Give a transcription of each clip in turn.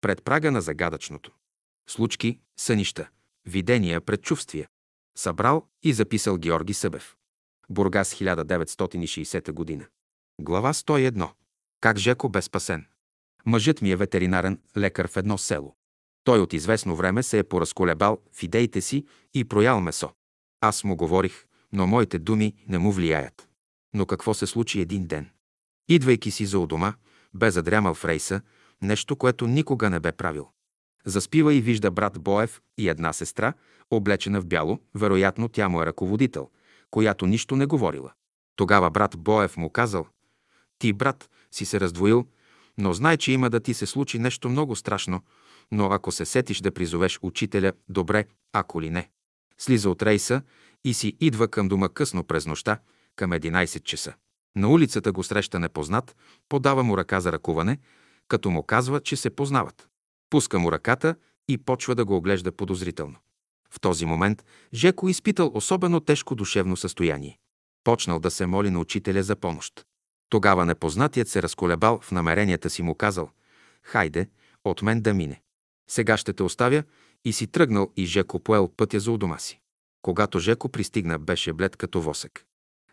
пред прага на загадъчното. Случки, сънища, видения, предчувствия. Събрал и записал Георги Събев. Бургас 1960 година. Глава 101. Как Жеко бе спасен. Мъжът ми е ветеринарен лекар в едно село. Той от известно време се е поразколебал в идеите си и проял месо. Аз му говорих, но моите думи не му влияят. Но какво се случи един ден? Идвайки си за у дома, бе задрямал в рейса, нещо, което никога не бе правил. Заспива и вижда брат Боев и една сестра, облечена в бяло, вероятно тя му е ръководител, която нищо не говорила. Тогава брат Боев му казал, ти, брат, си се раздвоил, но знай, че има да ти се случи нещо много страшно, но ако се сетиш да призовеш учителя, добре, ако ли не. Слиза от рейса и си идва към дома късно през нощта, към 11 часа. На улицата го среща непознат, подава му ръка за ръкуване, като му казва, че се познават. Пуска му ръката и почва да го оглежда подозрително. В този момент Жеко изпитал особено тежко душевно състояние. Почнал да се моли на учителя за помощ. Тогава непознатият се разколебал в намеренията си му казал «Хайде, от мен да мине. Сега ще те оставя» и си тръгнал и Жеко поел пътя за у дома си. Когато Жеко пристигна, беше блед като восък.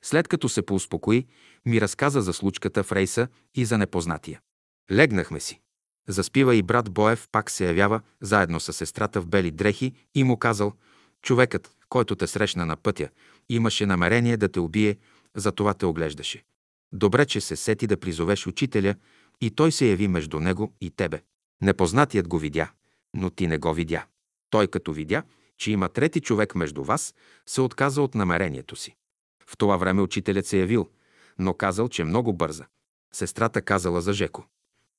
След като се поуспокои, ми разказа за случката в рейса и за непознатия. Легнахме си. Заспива и брат Боев пак се явява заедно с сестрата в бели дрехи и му казал, човекът, който те срещна на пътя, имаше намерение да те убие, затова те оглеждаше. Добре, че се сети да призовеш учителя и той се яви между него и тебе. Непознатият го видя, но ти не го видя. Той като видя, че има трети човек между вас, се отказа от намерението си. В това време учителят се явил, но казал, че много бърза. Сестрата казала за Жеко.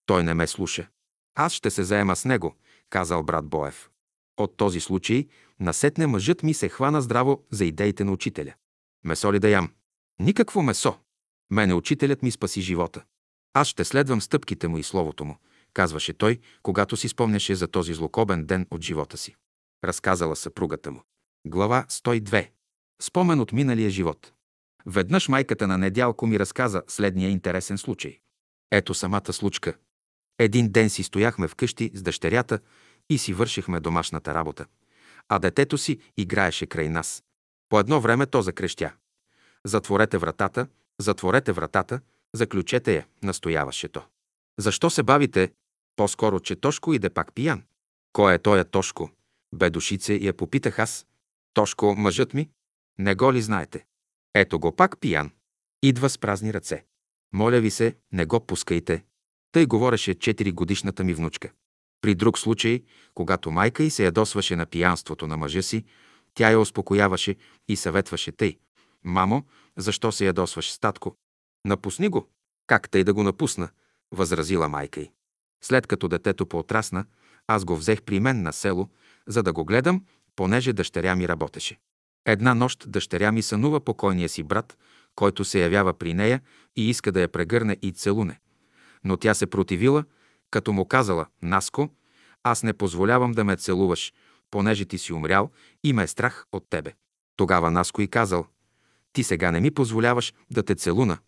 Той не ме слуша. Аз ще се заема с него, казал брат Боев. От този случай насетне мъжът ми се хвана здраво за идеите на учителя. Месо ли да ям? Никакво месо. Мене учителят ми спаси живота. Аз ще следвам стъпките му и словото му, казваше той, когато си спомняше за този злокобен ден от живота си. Разказала съпругата му. Глава 102. Спомен от миналия живот. Веднъж майката на Недялко ми разказа следния интересен случай. Ето самата случка. Един ден си стояхме вкъщи с дъщерята и си вършихме домашната работа, а детето си играеше край нас. По едно време то закрещя. Затворете вратата, затворете вратата, заключете я, настояваше то. Защо се бавите? По-скоро, че Тошко иде пак пиян. Кой е тоя Тошко? Бе душице я попитах аз. Тошко, мъжът ми? Не го ли знаете? Ето го пак пиян. Идва с празни ръце. Моля ви се, не го пускайте. Тъй говореше 4 годишната ми внучка. При друг случай, когато майка й се ядосваше на пиянството на мъжа си, тя я успокояваше и съветваше тъй. Мамо, защо се ядосваш с татко? Напусни го. Как тъй да го напусна? Възразила майка й. След като детето поотрасна, аз го взех при мен на село, за да го гледам, понеже дъщеря ми работеше. Една нощ дъщеря ми сънува покойния си брат, който се явява при нея и иска да я прегърне и целуне. Но тя се противила, като му казала, Наско, аз не позволявам да ме целуваш, понеже ти си умрял и ме е страх от тебе. Тогава Наско и казал, ти сега не ми позволяваш да те целуна,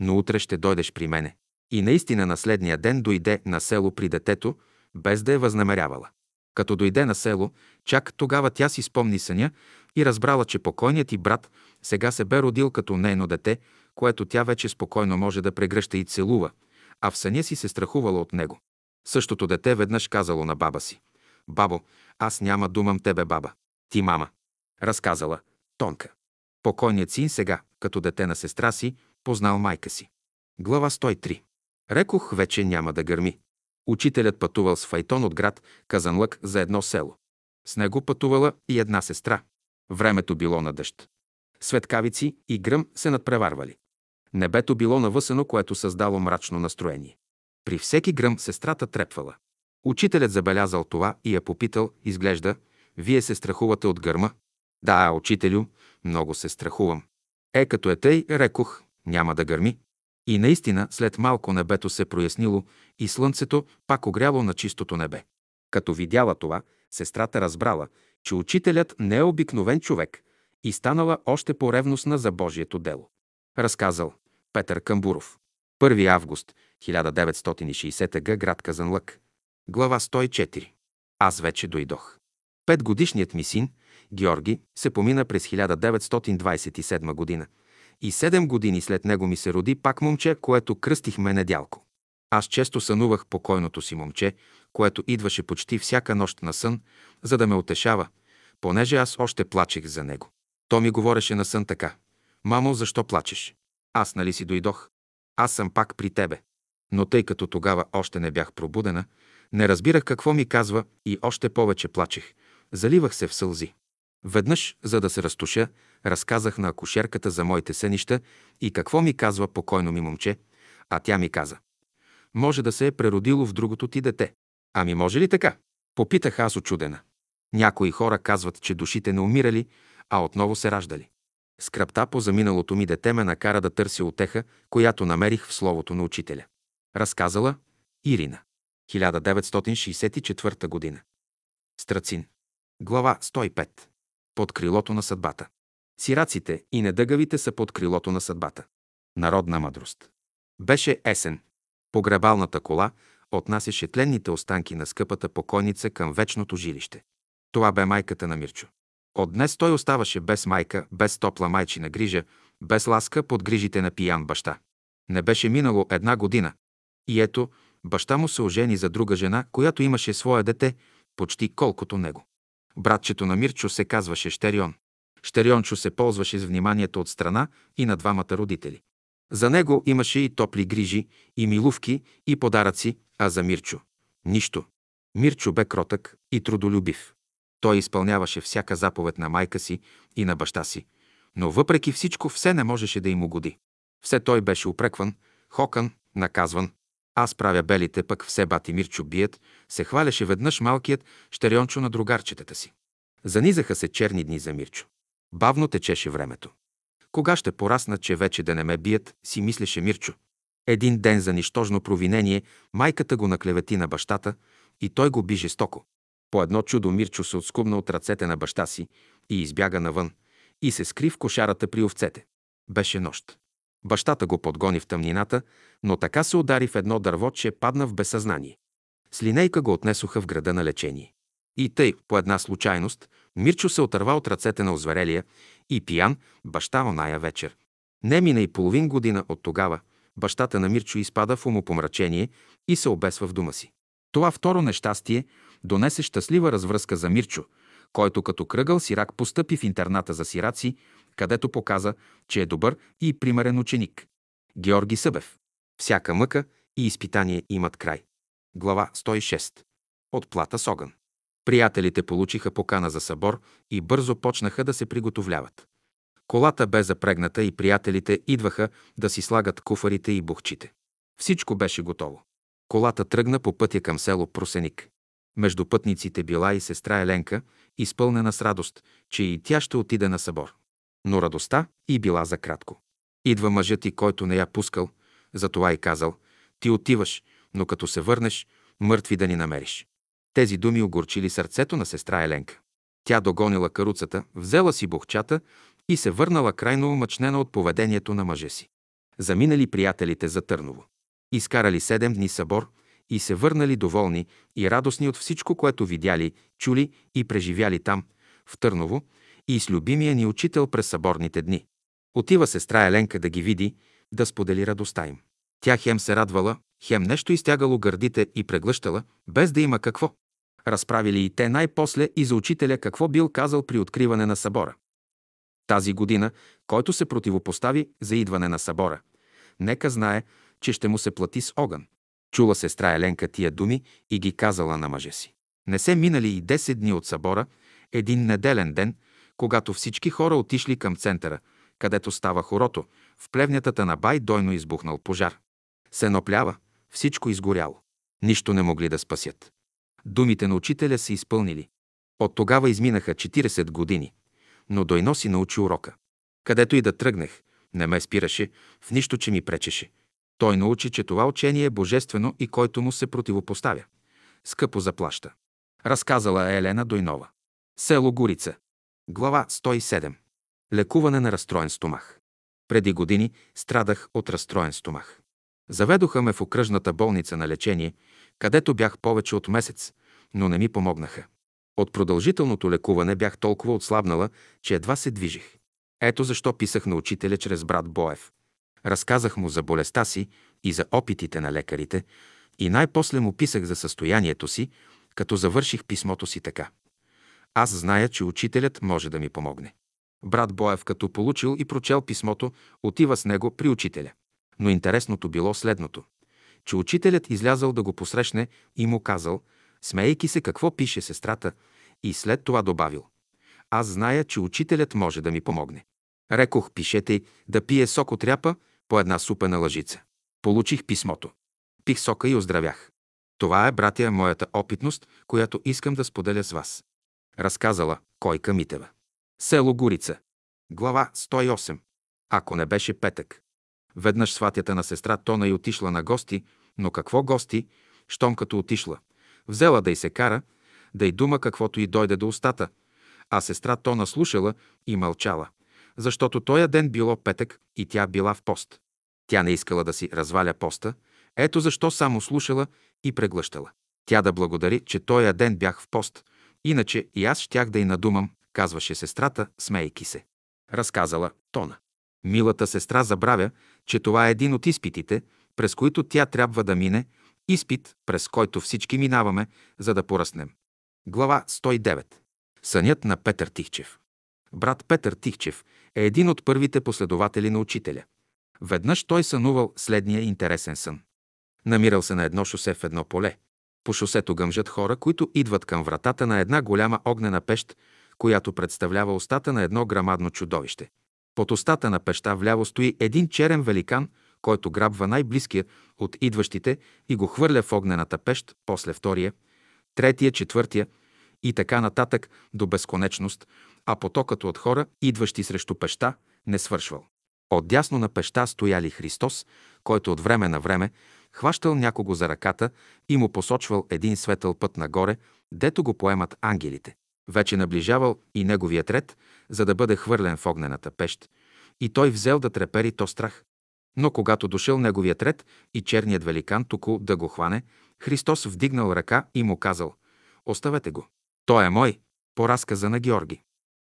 но утре ще дойдеш при мене. И наистина на следния ден дойде на село при детето, без да е възнамерявала. Като дойде на село, чак тогава тя си спомни съня и разбрала, че покойният ти брат сега се бе родил като нейно дете, което тя вече спокойно може да прегръща и целува, а в съня си се страхувала от него. Същото дете веднъж казало на баба си. Бабо, аз няма думам тебе, баба. Ти мама. Разказала. Тонка. Покойният син сега, като дете на сестра си, познал майка си. Глава 103. Рекох, вече няма да гърми. Учителят пътувал с файтон от град Казанлък за едно село. С него пътувала и една сестра. Времето било на дъжд. Светкавици и гръм се надпреварвали. Небето било навъсено, което създало мрачно настроение. При всеки гръм сестрата трепвала. Учителят забелязал това и я попитал, изглежда, вие се страхувате от гърма? Да, учителю, много се страхувам. Е, като е тъй, рекох, няма да гърми. И наистина, след малко небето се прояснило и слънцето пак огряло на чистото небе. Като видяла това, сестрата разбрала, че учителят не е обикновен човек и станала още по-ревностна за Божието дело. Разказал Петър Камбуров. 1 август 1960 г. град Казанлък. Глава 104. Аз вече дойдох. Петгодишният ми син, Георги, се помина през 1927 година и седем години след него ми се роди пак момче, което кръстихме Недялко. Аз често сънувах покойното си момче, което идваше почти всяка нощ на сън, за да ме утешава, понеже аз още плачех за него. То ми говореше на сън така. Мамо, защо плачеш? Аз нали си дойдох? Аз съм пак при тебе. Но тъй като тогава още не бях пробудена, не разбирах какво ми казва и още повече плачех. Заливах се в сълзи. Веднъж, за да се разтуша, разказах на акушерката за моите сънища и какво ми казва покойно ми момче, а тя ми каза. Може да се е преродило в другото ти дете. Ами може ли така? Попитах аз очудена. Някои хора казват, че душите не умирали, а отново се раждали. Скръпта по заминалото ми дете ме накара да търся отеха, която намерих в словото на учителя. Разказала Ирина. 1964 година. Страцин. Глава 105. Под крилото на съдбата. Сираците и недъгавите са под крилото на съдбата. Народна мъдрост. Беше есен. Погребалната кола отнасяше тленните останки на скъпата покойница към вечното жилище. Това бе майката на Мирчо. От днес той оставаше без майка, без топла майчина грижа, без ласка под грижите на пиян баща. Не беше минало една година. И ето, баща му се ожени за друга жена, която имаше свое дете, почти колкото него. Братчето на Мирчо се казваше Щерион. Щериончо се ползваше с вниманието от страна и на двамата родители. За него имаше и топли грижи, и милувки, и подаръци, а за Мирчо – нищо. Мирчо бе кротък и трудолюбив. Той изпълняваше всяка заповед на майка си и на баща си, но въпреки всичко все не можеше да им угоди. Все той беше упрекван, хокан, наказван. Аз правя белите, пък все бати Мирчо бият, се хваляше веднъж малкият щериончо на другарчетата си. Занизаха се черни дни за Мирчо. Бавно течеше времето. Кога ще порасна, че вече да не ме бият, си мислеше Мирчо. Един ден за нищожно провинение майката го наклевети на бащата и той го би жестоко. По едно чудо Мирчо се отскубна от ръцете на баща си и избяга навън и се скри в кошарата при овцете. Беше нощ. Бащата го подгони в тъмнината, но така се удари в едно дърво, че падна в безсъзнание. С линейка го отнесоха в града на лечение. И тъй, по една случайност, Мирчо се отърва от ръцете на озверелия и пиян баща оная вечер. Не мина и половин година от тогава, бащата на Мирчо изпада в умопомрачение и се обесва в дома си. Това второ нещастие донесе щастлива развръзка за Мирчо, който като кръгъл сирак постъпи в интерната за сираци, където показа, че е добър и примерен ученик. Георги Събев. Всяка мъка и изпитание имат край. Глава 106. От плата с огън. Приятелите получиха покана за събор и бързо почнаха да се приготовляват. Колата бе запрегната и приятелите идваха да си слагат куфарите и бухчите. Всичко беше готово. Колата тръгна по пътя към село Просеник. Между пътниците била и сестра Еленка, изпълнена с радост, че и тя ще отиде на събор. Но радостта и била за кратко. Идва мъжът ти, който не я пускал, затова и казал, ти отиваш, но като се върнеш, мъртви да ни намериш. Тези думи огорчили сърцето на сестра Еленка. Тя догонила каруцата, взела си бухчата и се върнала крайно умъчнена от поведението на мъже си. Заминали приятелите за Търново. Изкарали седем дни събор и се върнали доволни и радостни от всичко, което видяли, чули и преживяли там, в Търново, и с любимия ни учител през съборните дни. Отива сестра Еленка да ги види, да сподели радостта им. Тя хем се радвала, хем нещо изтягало гърдите и преглъщала, без да има какво. Разправили и те най-после и за учителя какво бил казал при откриване на събора. Тази година, който се противопостави за идване на събора, нека знае, че ще му се плати с огън. Чула сестра Еленка тия думи и ги казала на мъже си. Не се минали и 10 дни от събора, един неделен ден, когато всички хора отишли към центъра, където става хорото, в плевнятата на бай дойно избухнал пожар. Сено плява, всичко изгоряло. Нищо не могли да спасят. Думите на учителя се изпълнили. От тогава изминаха 40 години, но Дойно си научи урока. Където и да тръгнех, не ме спираше, в нищо, че ми пречеше. Той научи, че това учение е божествено и който му се противопоставя. Скъпо заплаща. Разказала е Елена Дойнова. Село Горица. Глава 107. Лекуване на разстроен стомах. Преди години страдах от разстроен стомах. Заведоха ме в окръжната болница на лечение, където бях повече от месец, но не ми помогнаха. От продължителното лекуване бях толкова отслабнала, че едва се движих. Ето защо писах на учителя чрез брат Боев. Разказах му за болестта си и за опитите на лекарите и най-после му писах за състоянието си, като завърших писмото си така. Аз зная, че учителят може да ми помогне. Брат Боев, като получил и прочел писмото, отива с него при учителя. Но интересното било следното, че учителят излязал да го посрещне и му казал, смейки се какво пише сестрата, и след това добавил. Аз зная, че учителят може да ми помогне. Рекох, пишете да пие сок от ряпа по една супена лъжица. Получих писмото. Пих сока и оздравях. Това е, братя, моята опитност, която искам да споделя с вас. Разказала Койка Митева. Село Горица. Глава 108. Ако не беше петък. Веднъж сватята на сестра Тона и отишла на гости, но какво гости, щом като отишла? Взела да й се кара, да й дума каквото й дойде до устата, а сестра Тона слушала и мълчала, защото тоя ден било петък и тя била в пост. Тя не искала да си разваля поста, ето защо само слушала и преглъщала. Тя да благодари, че тоя ден бях в пост, иначе и аз щях да й надумам, казваше сестрата, смейки се. Разказала Тона. Милата сестра забравя, че това е един от изпитите, през които тя трябва да мине, изпит, през който всички минаваме, за да поръснем. Глава 109. Сънят на Петър Тихчев. Брат Петър Тихчев е един от първите последователи на учителя. Веднъж той сънувал следния интересен сън. Намирал се на едно шосе в едно поле. По шосето гъмжат хора, които идват към вратата на една голяма огнена пещ, която представлява устата на едно грамадно чудовище. Под устата на пеща вляво стои един черен великан, който грабва най-близкия от идващите и го хвърля в огнената пещ, после втория, третия, четвъртия и така нататък до безконечност, а потокът от хора, идващи срещу пеща, не свършвал. Отдясно на пеща стояли Христос, който от време на време хващал някого за ръката и му посочвал един светъл път нагоре, дето го поемат ангелите. Вече наближавал и неговият ред, за да бъде хвърлен в огнената пещ, и той взел да трепери то страх. Но когато дошъл неговият ред и черният великан току да го хване, Христос вдигнал ръка и му казал «Оставете го. Той е мой», по разказа на Георги.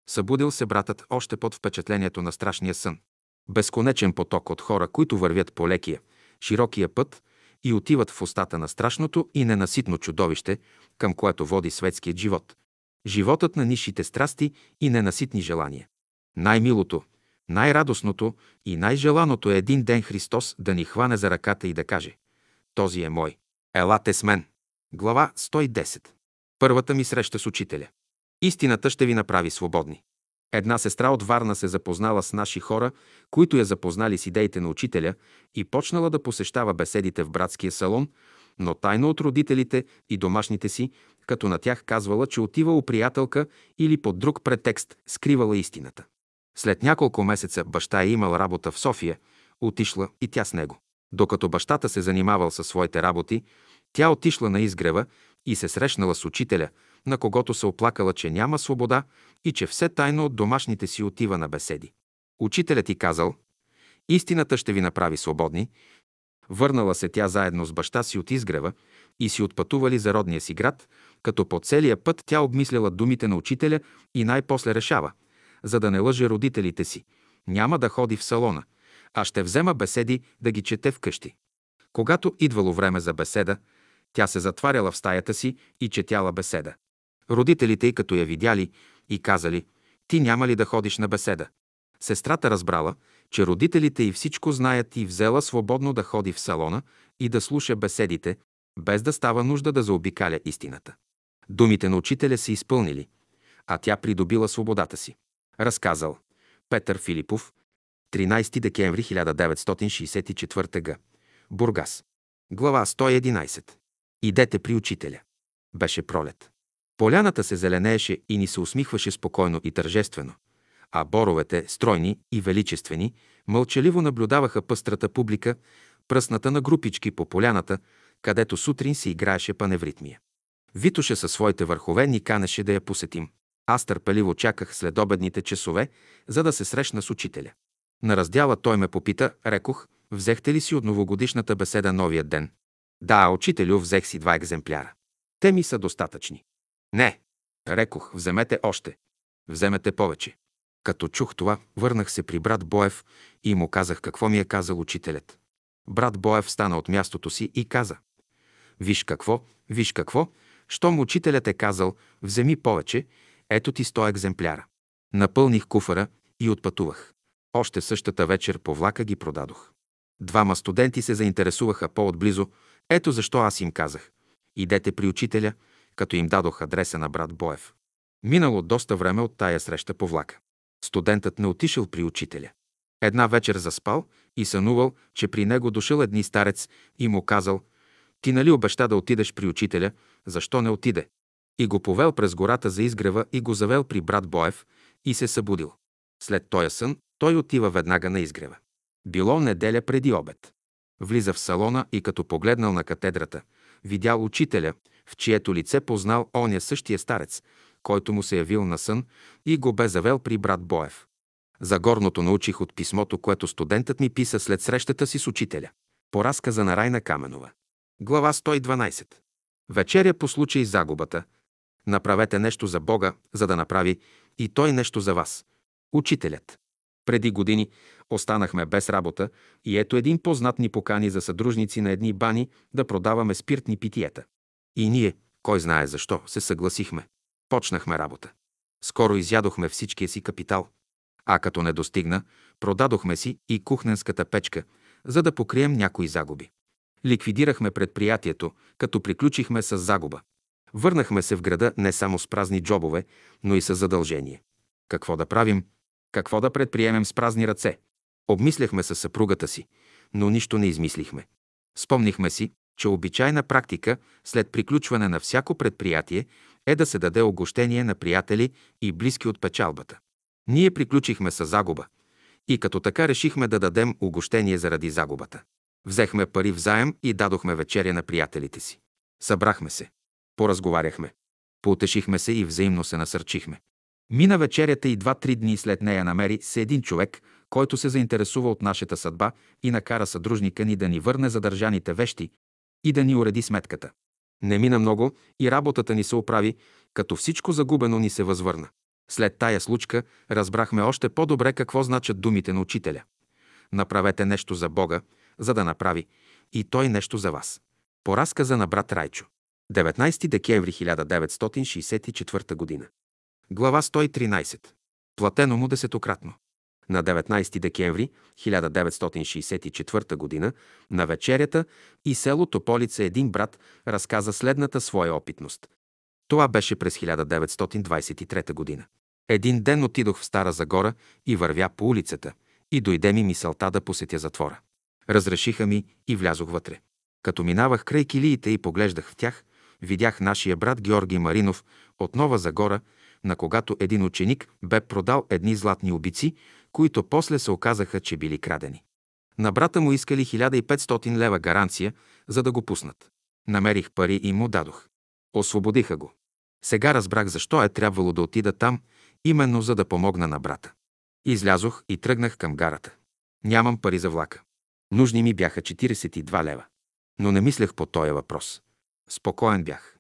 Събудил се братът още под впечатлението на страшния сън. Безконечен поток от хора, които вървят по лекия, широкия път и отиват в устата на страшното и ненаситно чудовище, към което води светският живот. Животът на нишите страсти и ненаситни желания. Най-милото, най-радостното и най-желаното е един ден Христос да ни хване за ръката и да каже «Този е мой. Елате с мен». Глава 110. Първата ми среща с учителя. Истината ще ви направи свободни. Една сестра от Варна се запознала с наши хора, които я запознали с идеите на учителя и почнала да посещава беседите в братския салон, но тайно от родителите и домашните си, като на тях казвала, че отива у приятелка или под друг претекст скривала истината. След няколко месеца баща е имал работа в София, отишла и тя с него. Докато бащата се занимавал със своите работи, тя отишла на изгрева и се срещнала с учителя, на когото се оплакала, че няма свобода и че все тайно от домашните си отива на беседи. Учителят ти казал, истината ще ви направи свободни. Върнала се тя заедно с баща си от изгрева и си отпътували за родния си град, като по целия път тя обмисляла думите на учителя и най-после решава, за да не лъже родителите си. Няма да ходи в салона, а ще взема беседи да ги чете вкъщи. Когато идвало време за беседа, тя се затваряла в стаята си и четяла беседа. Родителите й като я видяли и казали, ти няма ли да ходиш на беседа? Сестрата разбрала, че родителите й всичко знаят и взела свободно да ходи в салона и да слуша беседите, без да става нужда да заобикаля истината. Думите на учителя се изпълнили, а тя придобила свободата си. Разказал Петър Филипов, 13 декември 1964 г. Бургас. Глава 111. Идете при учителя. Беше пролет. Поляната се зеленееше и ни се усмихваше спокойно и тържествено, а боровете, стройни и величествени, мълчаливо наблюдаваха пъстрата публика, пръсната на групички по поляната, където сутрин се играеше паневритмия. Витоша със своите върхове ни канеше да я посетим. Аз търпеливо чаках след обедните часове, за да се срещна с учителя. На раздяла той ме попита, рекох, взехте ли си от новогодишната беседа новия ден? Да, учителю, взех си два екземпляра. Те ми са достатъчни. Не, рекох, вземете още. Вземете повече. Като чух това, върнах се при брат Боев и му казах какво ми е казал учителят. Брат Боев стана от мястото си и каза. Виж какво, виж какво, щом учителят е казал, вземи повече, ето ти сто екземпляра. Напълних куфара и отпътувах. Още същата вечер по влака ги продадох. Двама студенти се заинтересуваха по-отблизо. Ето защо аз им казах. Идете при учителя, като им дадох адреса на брат Боев. Минало доста време от тая среща по влака. Студентът не отишъл при учителя. Една вечер заспал и сънувал, че при него дошъл едни старец и му казал «Ти нали обеща да отидеш при учителя, защо не отиде?» И го повел през гората за изгрева и го завел при брат Боев и се събудил. След тоя сън той отива веднага на изгрева. Било неделя преди обед. Влиза в салона и като погледнал на катедрата, видял учителя, в чието лице познал оня същия старец, който му се явил на сън и го бе завел при брат Боев. За горното научих от писмото, което студентът ми писа след срещата си с учителя. По разказа на Райна Каменова. Глава 112. Вечеря по случай загубата. Направете нещо за Бога, за да направи и Той нещо за вас. Учителят. Преди години останахме без работа и ето един познат ни покани за съдружници на едни бани да продаваме спиртни питиета. И ние, кой знае защо, се съгласихме. Почнахме работа. Скоро изядохме всичкия си капитал. А като не достигна, продадохме си и кухненската печка, за да покрием някои загуби. Ликвидирахме предприятието, като приключихме с загуба. Върнахме се в града не само с празни джобове, но и с задължение. Какво да правим? Какво да предприемем с празни ръце? Обмисляхме със съпругата си, но нищо не измислихме. Спомнихме си, че обичайна практика след приключване на всяко предприятие е да се даде огощение на приятели и близки от печалбата. Ние приключихме с загуба и като така решихме да дадем огощение заради загубата. Взехме пари в заем и дадохме вечеря на приятелите си. Събрахме се. Поразговаряхме. Поутешихме се и взаимно се насърчихме. Мина вечерята и два-три дни след нея намери се един човек, който се заинтересува от нашата съдба и накара съдружника ни да ни върне задържаните вещи и да ни уреди сметката. Не мина много и работата ни се оправи, като всичко загубено ни се възвърна. След тая случка разбрахме още по-добре какво значат думите на учителя. Направете нещо за Бога, за да направи и Той нещо за вас. По разказа на брат Райчо. 19 декември 1964 г. Глава 113. Платено му десетократно. На 19 декември 1964 г. на вечерята и село Тополица един брат разказа следната своя опитност. Това беше през 1923 г. Един ден отидох в Стара Загора и вървя по улицата и дойде ми мисълта да посетя затвора. Разрешиха ми и влязох вътре. Като минавах край килиите и поглеждах в тях, видях нашия брат Георги Маринов от Нова Загора, на когато един ученик бе продал едни златни обици, които после се оказаха, че били крадени. На брата му искали 1500 лева гаранция, за да го пуснат. Намерих пари и му дадох. Освободиха го. Сега разбрах защо е трябвало да отида там, именно за да помогна на брата. Излязох и тръгнах към гарата. Нямам пари за влака. Нужни ми бяха 42 лева. Но не мислех по този въпрос. Спокоен бях.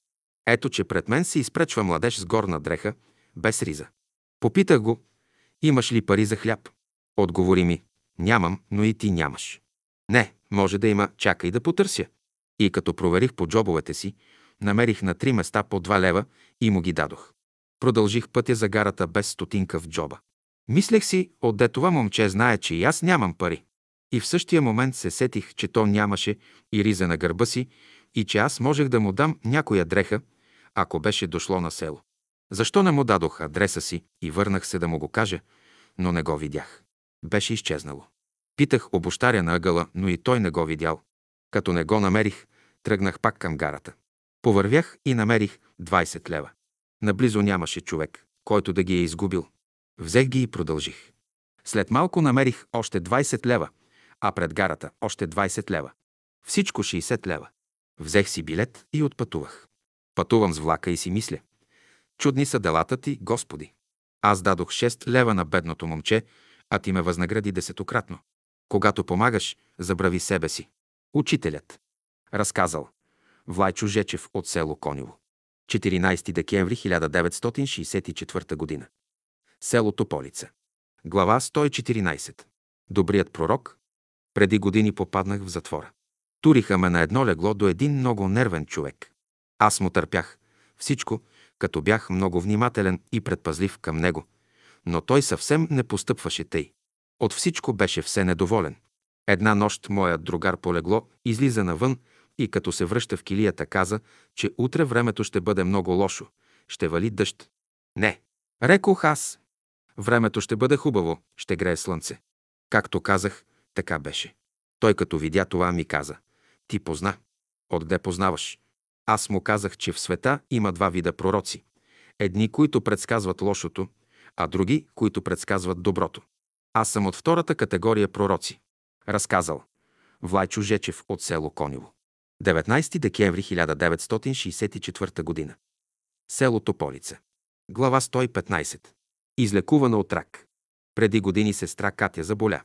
Ето, че пред мен се изпречва младеж с горна дреха, без риза. Попитах го, имаш ли пари за хляб? Отговори ми, нямам, но и ти нямаш. Не, може да има, чакай да потърся. И като проверих по джобовете си, намерих на три места по два лева и му ги дадох. Продължих пътя за гарата без стотинка в джоба. Мислех си, отде това момче знае, че и аз нямам пари. И в същия момент се сетих, че то нямаше и риза на гърба си и че аз можех да му дам някоя дреха, ако беше дошло на село. Защо не му дадох адреса си и върнах се да му го кажа, но не го видях. Беше изчезнало. Питах обощаря на ъгъла, но и той не го видял. Като не го намерих, тръгнах пак към гарата. Повървях и намерих 20 лева. Наблизо нямаше човек, който да ги е изгубил. Взех ги и продължих. След малко намерих още 20 лева, а пред гарата още 20 лева. Всичко 60 лева. Взех си билет и отпътувах. Пътувам с влака и си мисля. Чудни са делата ти, Господи. Аз дадох 6 лева на бедното момче, а ти ме възнагради десетократно. Когато помагаш, забрави себе си. Учителят. Разказал. Влайчо Жечев от село Конево. 14 декември 1964 г. Село Тополица. Глава 114. Добрият пророк. Преди години попаднах в затвора. Туриха ме на едно легло до един много нервен човек. Аз му търпях всичко, като бях много внимателен и предпазлив към него, но той съвсем не постъпваше тъй. От всичко беше все недоволен. Една нощ моят другар полегло, излиза навън и като се връща в килията каза, че утре времето ще бъде много лошо, ще вали дъжд. Не, рекох аз. Времето ще бъде хубаво, ще грее слънце. Както казах, така беше. Той като видя това ми каза. Ти позна. Отде познаваш? Аз му казах, че в света има два вида пророци. Едни, които предсказват лошото, а други, които предсказват доброто. Аз съм от втората категория пророци. Разказал. Влайчо Жечев от село Конево. 19 декември 1964 г. Село Тополица. Глава 115. Излекувана от рак. Преди години сестра Катя заболя.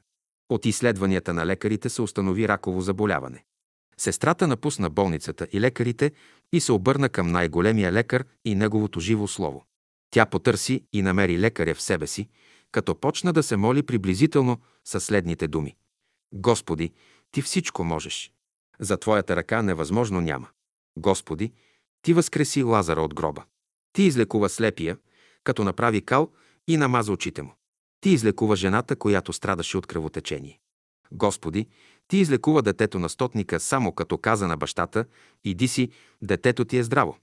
От изследванията на лекарите се установи раково заболяване. Сестрата напусна болницата и лекарите и се обърна към най-големия лекар и неговото живо слово. Тя потърси и намери лекаря в себе си, като почна да се моли приблизително със следните думи. Господи, Ти всичко можеш. За Твоята ръка невъзможно няма. Господи, Ти възкреси Лазара от гроба. Ти излекува слепия, като направи кал и намаза очите му. Ти излекува жената, която страдаше от кръвотечение. Господи, Ти излекува детето на стотника само като каза на бащата, иди си, детето ти е здраво.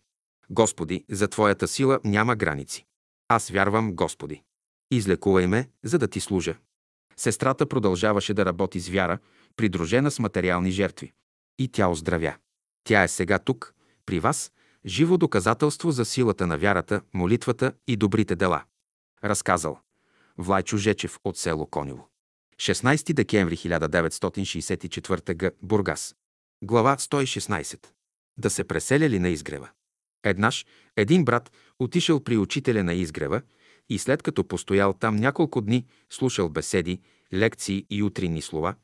Господи, за Твоята сила няма граници. Аз вярвам, Господи. Излекувай ме, за да Ти служа. Сестрата продължаваше да работи с вяра, придружена с материални жертви. И тя оздравя. Тя е сега тук, при вас, живо доказателство за силата на вярата, молитвата и добрите дела. Разказал. Влайчо Жечев от село Конево. 16 декември 1964 г. Бургас. Глава 116. Да се преселя ли на изгрева? Еднаш един брат отишъл при учителя на изгрева и след като постоял там няколко дни, слушал беседи, лекции и утринни слова,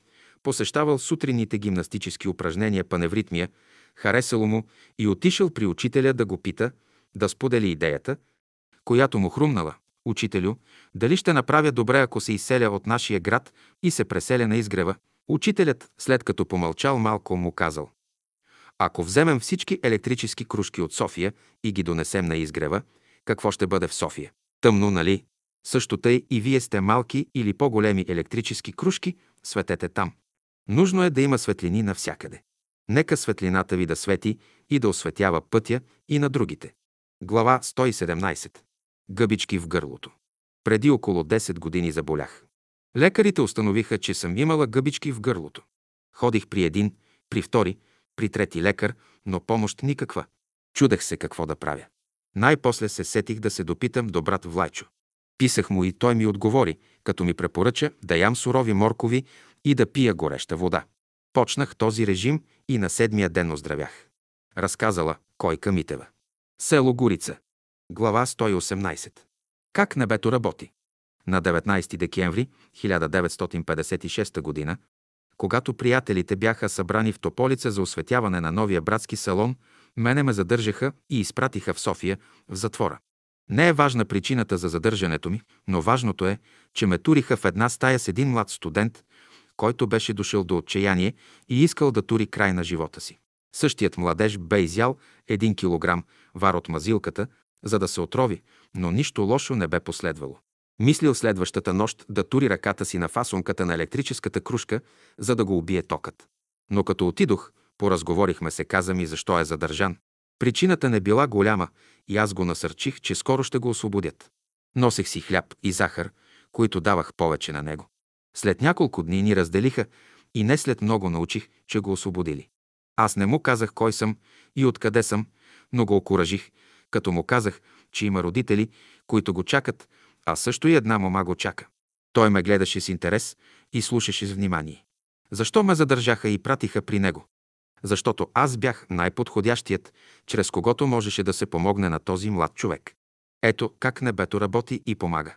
посещавал сутринните гимнастически упражнения паневритмия, харесало му и отишъл при учителя да го пита, да сподели идеята, която му хрумнала. Учителю, дали ще направя добре, ако се изселя от нашия град и се преселя на изгрева? Учителят, след като помълчал малко, му казал. Ако вземем всички електрически кружки от София и ги донесем на изгрева, какво ще бъде в София? Тъмно, нали? Също тъй и вие сте малки или по-големи електрически кружки, светете там. Нужно е да има светлини навсякъде. Нека светлината ви да свети и да осветява пътя и на другите. Глава 117. Гъбички в гърлото. Преди около 10 години заболях. Лекарите установиха, че съм имала гъбички в гърлото. Ходих при един, при втори, при трети лекар, но помощ никаква. Чудех се какво да правя. Най-после се сетих да се допитам до брат Влайчо. Писах му и той ми отговори, като ми препоръча да ям сурови моркови и да пия гореща вода. Почнах този режим и на седмия ден оздравях. Разказала Койка Митева. Село Горица. Глава 118. Как небето работи? На 19 декември 1956 г., когато приятелите бяха събрани в Тополица за осветяване на новия братски салон, мене ме задържаха и изпратиха в София, в затвора. Не е важна причината за задържането ми, но важното е, че ме туриха в една стая с един млад студент, който беше дошъл до отчаяние и искал да тури край на живота си. Същият младеж бе изял един килограм вар от мазилката, за да се отрови, но нищо лошо не бе последвало. Мислил следващата нощ да тури ръката си на фасонката на електрическата кружка, за да го убие токът. Но като отидох, поразговорихме се, каза ми защо е задържан. Причината не била голяма и аз го насърчих, че скоро ще го освободят. Носех си хляб и захар, които давах повече на него. След няколко дни ни разделиха и не след много научих, че го освободили. Аз не му казах кой съм и откъде съм, но го окуражих, като му казах, че има родители, които го чакат, а също и една мома го чака. Той ме гледаше с интерес и слушаше с внимание. Защо ме задържаха и пратиха при него? Защото аз бях най-подходящият, чрез когото можеше да се помогне на този млад човек. Ето как небето работи и помага.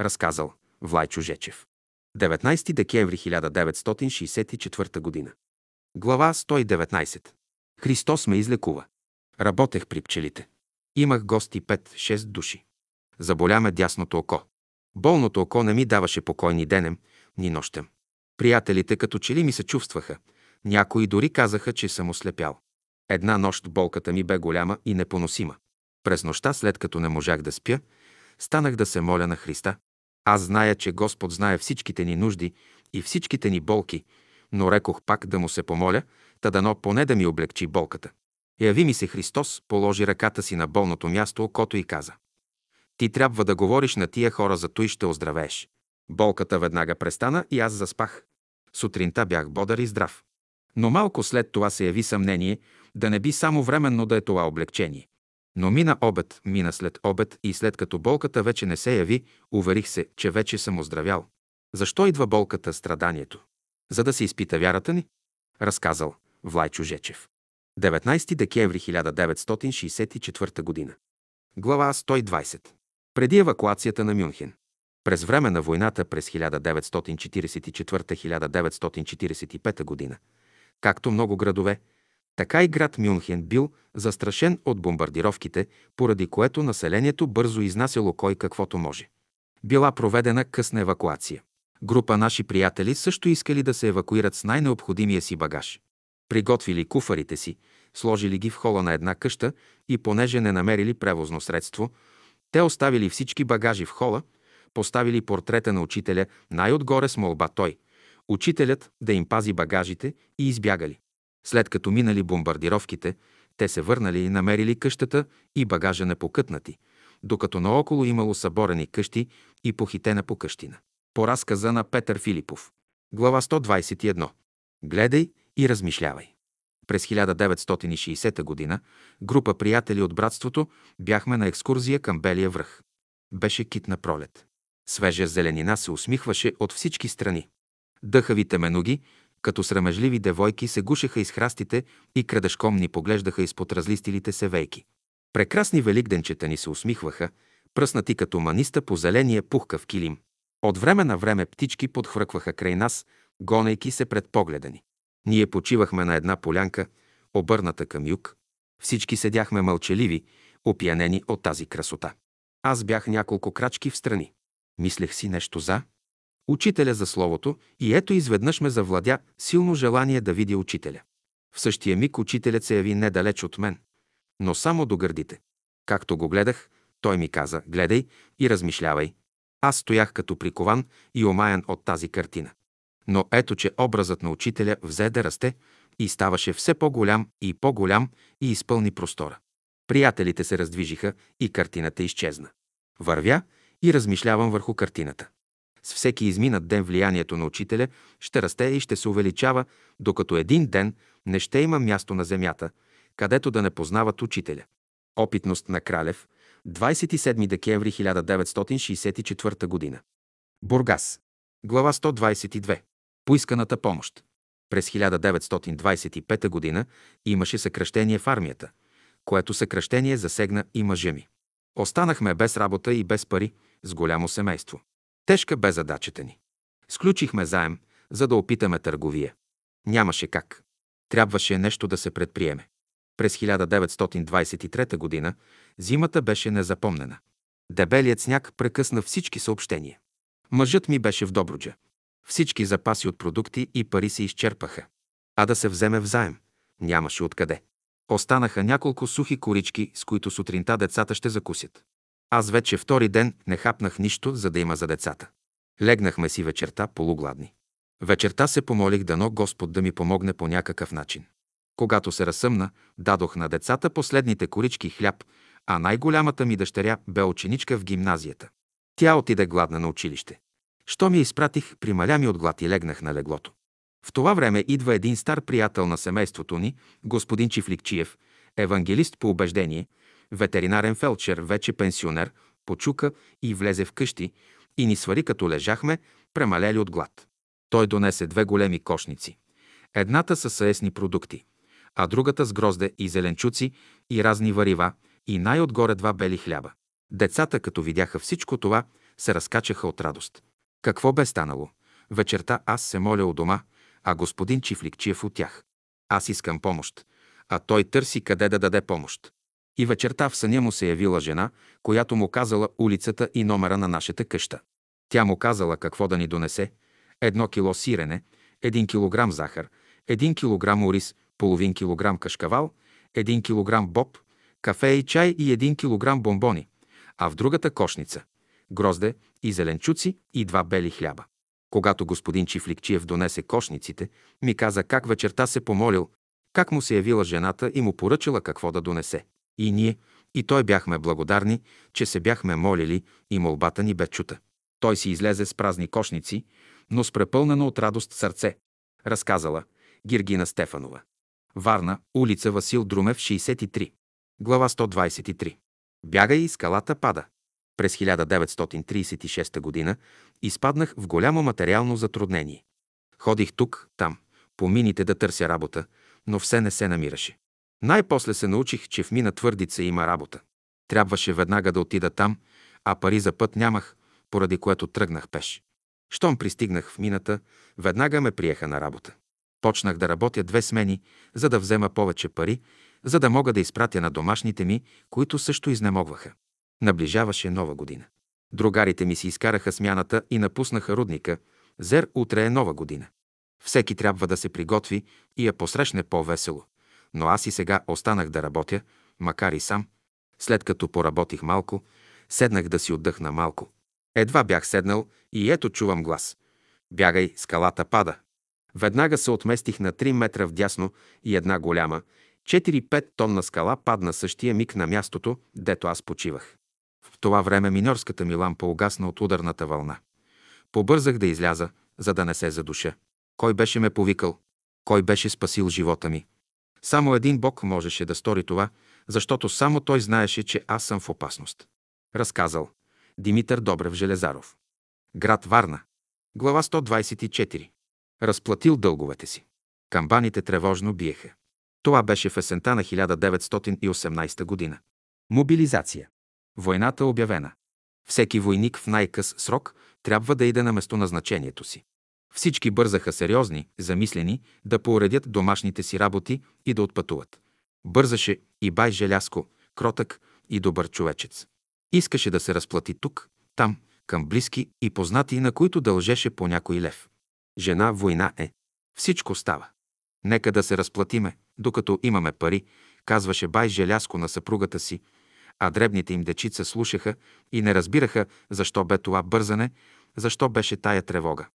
Разказал Влайчо Жечев. 19 декември 1964 г. Глава 119. Христос ме излекува. Работех при пчелите. Имах гости 5-6 души. Заболя ме дясното око. Болното око не ми даваше покой ни денем, ни нощем. Приятелите като че ли ми се чувстваха. Някои дори казаха, че съм ослепял. Една нощ болката ми бе голяма и непоносима. През нощта, след като не можах да спя, станах да се моля на Христа. Аз зная, че Господ знае всичките ни нужди и всичките ни болки, но рекох пак да му се помоля, та дано поне да ми облегчи болката. Яви ми се Христос, положи ръката си на болното място, окото и каза. Ти трябва да говориш на тия хора, за той ще оздравееш. Болката веднага престана и аз заспах. Сутринта бях бодър и здрав. Но малко след това се яви съмнение, да не би само временно да е това облегчение. Но мина обед, мина след обед и след като болката вече не се яви, уверих се, че вече съм оздравял. Защо идва болката, страданието? За да се изпита вярата ни? Разказал Влайчо Жечев. 19 декември 1964 г. Глава 120. Преди евакуацията на Мюнхен. През време на войната през 1944-1945 г. Както много градове, така и град Мюнхен бил застрашен от бомбардировките, поради което населението бързо изнасяло кой каквото може. Била проведена късна евакуация. Група наши приятели също искали да се евакуират с най-необходимия си багаж. Приготвили куфарите си, сложили ги в хола на една къща и понеже не намерили превозно средство, те оставили всички багажи в хола, поставили портрета на учителя най-отгоре с молба той, учителят да им пази багажите и избягали. След като минали бомбардировките, те се върнали и намерили къщата и багажа непокътнати, докато наоколо имало съборени къщи и похитена по къщина. По разказа на Петър Филипов. Глава 121. Гледай и размишлявай. През 1960 г. група приятели от братството бяхме на екскурзия към Белия връх. Беше кит на пролет. Свежа зеленина се усмихваше от всички страни. Дъхавите менуги, като срамежливи девойки, се гушеха из храстите и крадешком ни поглеждаха изпод разлистилите се вейки. Прекрасни великденчета ни се усмихваха, пръснати като маниста по зеления пухкав килим. От време на време птички подхвъркваха край нас, гонейки се пред погледа ни. Ние почивахме на една полянка, обърната към юг. Всички седяхме мълчаливи, опиянени от тази красота. Аз бях няколко крачки в страни. Мислех си нещо за учителя за словото и ето изведнъж ме завладя силно желание да видя учителя. В същия миг учителят се яви недалеч от мен, но само до гърдите. Както го гледах, той ми каза, гледай и размишлявай. Аз стоях като прикован и омаян от тази картина. Но ето, че образът на учителя взе да расте и ставаше все по-голям и по-голям и изпълни простора. Приятелите се раздвижиха и картината изчезна. Вървя и размишлявам върху картината. С всеки изминат ден влиянието на учителя ще расте и ще се увеличава, докато един ден не ще има място на земята, където да не познават учителя. Опитност на Кралев, 27 декември 1964 г. Бургас. Глава 122. Поисканата помощ. През 1925 г. имаше съкръщение в армията, което съкръщение засегна и мъжа ми. Останахме без работа и без пари, с голямо семейство. Тежка бе задачата ни. Сключихме заем, за да опитаме търговия. Нямаше как. Трябваше нещо да се предприеме. През 1923 г. зимата беше незапомнена. Дебелият сняг прекъсна всички съобщения. Мъжът ми беше в Добруджа. Всички запаси от продукти и пари се изчерпаха. А да се вземе в заем нямаше откъде. Останаха няколко сухи корички, с които сутринта децата ще закусят. Аз вече втори ден не хапнах нищо, за да има за децата. Легнахме си вечерта полугладни. Вечерта се помолих дано Господ да ми помогне по някакъв начин. Когато се разсъмна, дадох на децата последните корички хляб, а най-голямата ми дъщеря бе ученичка в гимназията. Тя отиде гладна на училище. Що ми изпратих, прималя ми от глад и легнах на леглото. В това време идва един стар приятел на семейството ни, господин Чифликчиев, евангелист по убеждение, ветеринарен фелчер, вече пенсионер, почука и влезе в къщи и ни свари като лежахме, премалели от глад. Той донесе две големи кошници. Едната са съесни продукти, а другата с грозде и зеленчуци и разни варива и най-отгоре два бели хляба. Децата, като видяха всичко това, се разкачаха от радост. Какво бе станало? Вечерта аз се моля у дома, а господин Чифликчиев от тях. Аз искам помощ, а той търси къде да даде помощ. И вечерта в съня му се явила жена, която му казала улицата и номера на нашата къща. Тя му казала какво да ни донесе – едно кило сирене, един килограм захар, един килограм ориз, половин килограм кашкавал, един килограм боб, кафе и чай и един килограм бомбони, а в другата кошница – грозде и зеленчуци и два бели хляба. Когато господин Чифликчиев донесе кошниците, ми каза как вечерта се помолил, как му се явила жената и му поръчала какво да донесе. И ние, и той бяхме благодарни, че се бяхме молили и молбата ни бе чута. Той си излезе с празни кошници, но с препълнено от радост сърце. Разказала Гиргина Стефанова. Варна, улица Васил Друмев, 63. Глава 123. Бягай и скалата пада. През 1936 г. изпаднах в голямо материално затруднение. Ходих тук, там, по мините да търся работа, но все не се намираше. Най-после се научих, че в мина твърдица има работа. Трябваше веднага да отида там, а пари за път нямах, поради което тръгнах пеш. Щом пристигнах в мината, веднага ме приеха на работа. Почнах да работя две смени, за да взема повече пари, за да мога да изпратя на домашните ми, които също изнемогваха. Наближаваше нова година. Другарите ми си изкараха смяната и напуснаха рудника. Зер утре е нова година. Всеки трябва да се приготви и я посрещне по-весело. Но аз и сега останах да работя, макар и сам. След като поработих малко, седнах да си отдъхна малко. Едва бях седнал и ето чувам глас. Бягай, скалата пада. Веднага се отместих на 3 метра вдясно и една голяма, 4-5 тонна скала падна същия миг на мястото, дето аз почивах. Това време миньорската ми лампа угасна от ударната вълна. Побързах да изляза, за да не се задуша. Кой беше ме повикал? Кой беше спасил живота ми? Само един Бог можеше да стори това, защото само той знаеше, че аз съм в опасност. Разказал Димитър Добрев Железаров. Град Варна. Глава 124. Разплатил дълговете си. Камбаните тревожно биеха. Това беше в есента на 1918 година. Мобилизация. Войната обявена. Всеки войник в най-къс срок трябва да иде на местоназначението си. Всички бързаха сериозни, замислени, да поуредят домашните си работи и да отпътуват. Бързаше и бай Желяско, кротък и добър човечец. Искаше да се разплати тук, там, към близки и познати, на които дължеше по някой лев. Жена война е. Всичко става. Нека да се разплатиме, докато имаме пари, казваше бай Желяско на съпругата си, а дребните им дечица слушаха и не разбираха защо бе това бързане, защо беше тая тревога.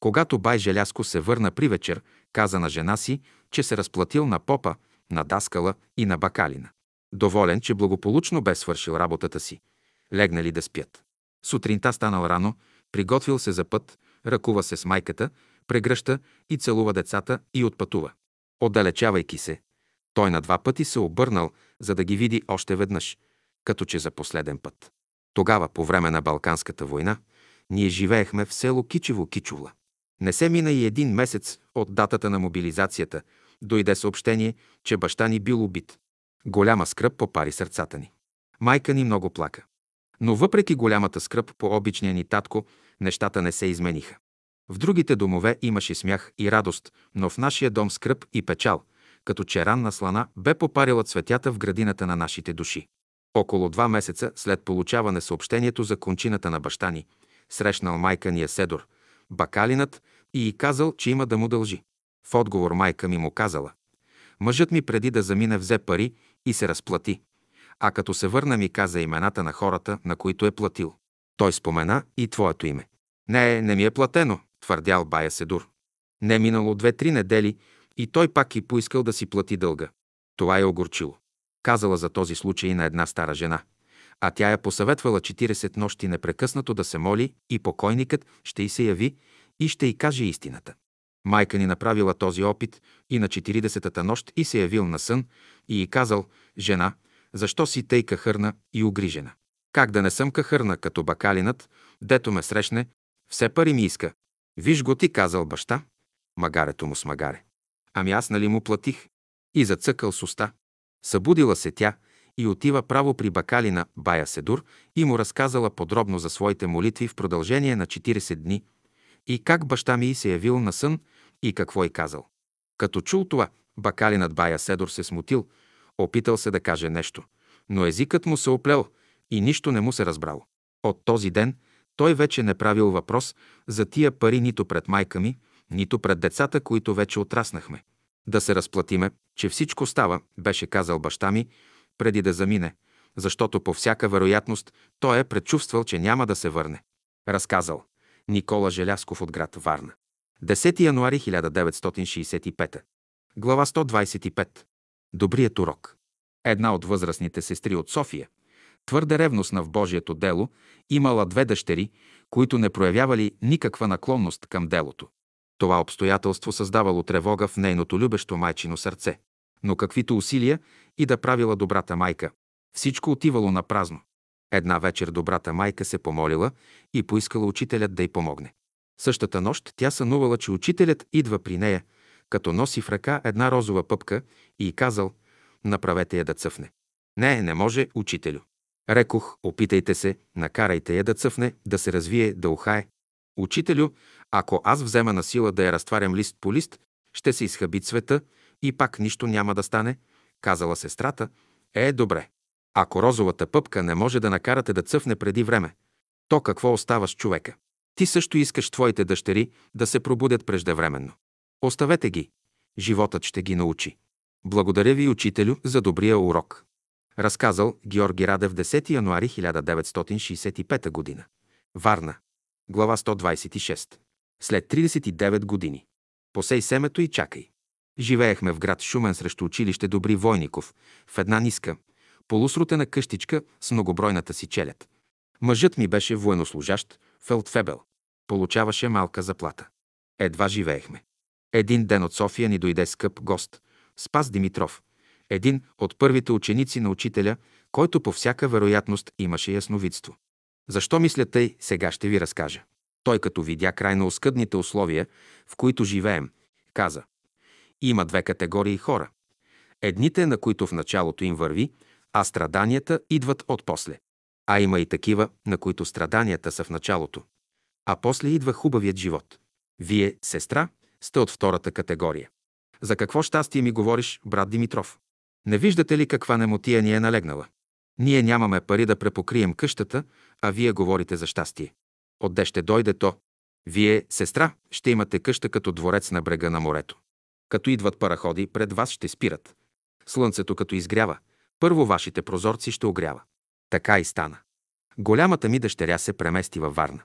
Когато бай Желяско се върна при вечер, каза на жена си, че се разплатил на попа, на даскала и на бакалина. Доволен, че благополучно бе свършил работата си. Легнали да спят. Сутринта станал рано, приготвил се за път, ръкува се с майката, прегръща и целува децата и отпътува. Отдалечавайки се, той на два пъти се обърнал, за да ги види още веднъж, като че за последен път. Тогава, по време на Балканската война, ние живеехме в село Кичево-Кичула. Не се мина и един месец от датата на мобилизацията, дойде съобщение, че баща ни бил убит. Голяма скръп попари сърцата ни. Майка ни много плака. Но въпреки голямата скръп по обичния ни татко, нещата не се измениха. В другите домове имаше смях и радост, но в нашия дом скръп и печал, като че ранна слана бе попарила цветята в градината на нашите души. Около два месеца след получаване съобщението за кончината на баща ни, срещнал майка ни Седор, бакалинът и казал, че има да му дължи. В отговор майка ми му казала, мъжът ми преди да замине взе пари и се разплати, а като се върна ми каза имената на хората, на които е платил. Той спомена и твоето име. Не, не ми е платено, твърдял Бая Седур. Не е минало две-три недели и той пак и поискал да си плати дълга. Това е огорчило. Казала за този случай на една стара жена. А тя я посъветвала 40 нощи непрекъснато да се моли и покойникът ще й се яви и ще й каже истината. Майка ни направила този опит и на 40-та нощ и се явил на сън и й казал, жена, защо си тъй кахърна и угрижена? Как да не съм кахърна, като бакалинът, дето ме срещне, все пари ми иска. Виж го ти, казал баща, магарето му с магаре. Ами аз нали му платих? И зацъкал с уста. Събудила се тя и отива право при бакалина Бая Седур и му разказала подробно за своите молитви в продължение на 40 дни и как баща ми се явил на сън и какво й казал. Като чул това, Бакалинът Бая Седор се смутил, опитал се да каже нещо, но езикът му се оплел и нищо не му се разбрало. От този ден той вече не правил въпрос за тия пари нито пред майка ми, нито пред децата, които вече отраснахме. Да се разплатиме, че всичко става, беше казал баща ми, преди да замине, защото по всяка вероятност той е предчувствал, че няма да се върне. Разказал Никола Желясков от град Варна. 10 януари 1965. Глава 125. Добрият урок. Една от възрастните сестри от София, твърде ревностна в Божието дело, имала две дъщери, които не проявявали никаква наклонност към делото. Това обстоятелство създавало тревога в нейното любещо майчино сърце. Но каквито усилия и да правила добрата майка, всичко отивало на празно. Една вечер добрата майка се помолила и поискала учителят да й помогне. Същата нощ тя сънувала, че учителят идва при нея, като носи в ръка една розова пъпка и казал «Направете я да цъфне». «Не, не може, учителю». Рекох, опитайте се, накарайте я да цъфне, да се развие, да ухае. Учителю, ако аз взема на сила да я разтварям лист по лист, ще се изхъби цвета и пак нищо няма да стане, казала сестрата. Е, добре. Ако розовата пъпка не може да накарате да цъфне преди време, то какво остава с човека? Ти също искаш твоите дъщери да се пробудят преждевременно. Оставете ги. Животът ще ги научи. Благодаря ви, учителю, за добрия урок. Разказал Георги Радев 10 януари 1965 г. Варна. Глава 126. След 39 години. Посей семето и чакай. Живеехме в град Шумен срещу училище Добри Войников, в една ниска, полусрутена къщичка с многобройната си челят. Мъжът ми беше военнослужащ, фелдфебел. Получаваше малка заплата. Едва живеехме. Един ден от София ни дойде скъп гост, Спас Димитров, един от първите ученици на учителя, който по всяка вероятност имаше ясновидство. Защо мисля тъй, сега ще ви разкажа. Той като видя крайно оскъдните условия, в които живеем, каза Има две категории хора. Едните, на които в началото им върви, а страданията идват от после. А има и такива, на които страданията са в началото. А после идва хубавият живот. Вие, сестра, сте от втората категория. За какво щастие ми говориш, брат Димитров? Не виждате ли каква немотия ни е налегнала? Ние нямаме пари да препокрием къщата, а вие говорите за щастие. Отде ще дойде то? Вие, сестра, ще имате къща като дворец на брега на морето. Като идват параходи, пред вас ще спират. Слънцето като изгрява, първо вашите прозорци ще огрява. Така и стана. Голямата ми дъщеря се премести във Варна.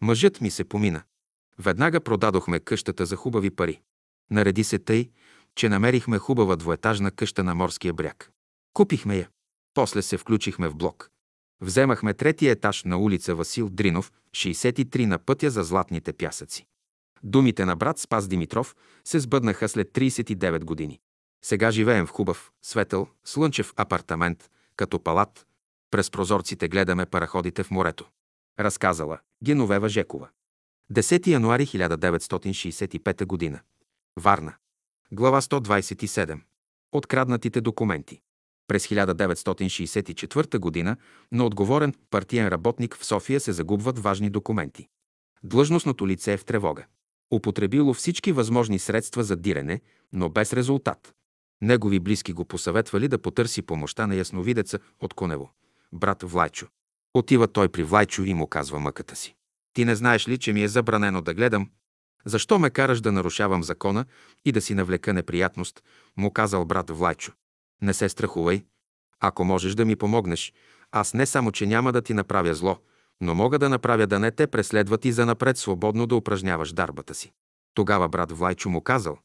Мъжът ми се помина. Веднага продадохме къщата за хубави пари. Нареди се тъй, че намерихме хубава двоетажна къща на морския бряг. Купихме я. После се включихме в блок. Вземахме третия етаж на улица Васил Дринов, 63 на пътя за Златните пясъци. Думите на брат Спас Димитров се сбъднаха след 39 години. Сега живеем в хубав, светъл, слънчев апартамент, като палат. През прозорците гледаме параходите в морето. Разказала Геновева Жекова. 10 януари 1965 година. Варна. Глава 127. Откраднатите документи. През 1964 г. на отговорен партиен работник в София се загубват важни документи. Длъжностното лице е в тревога. Употребило всички възможни средства за дирене, но без резултат. Негови близки го посъветвали да потърси помощта на ясновидеца от Конево, брат Влайчо. Отива той при Влайчо и му казва мъката си. Ти не знаеш ли, че ми е забранено да гледам? Защо ме караш да нарушавам закона и да си навлека неприятност? Му казал брат Влайчо. Не се страхувай. Ако можеш да ми помогнеш, аз не само, че няма да ти направя зло, но мога да направя да не те преследват и занапред свободно да упражняваш дарбата си. Тогава брат Влайчо му казал,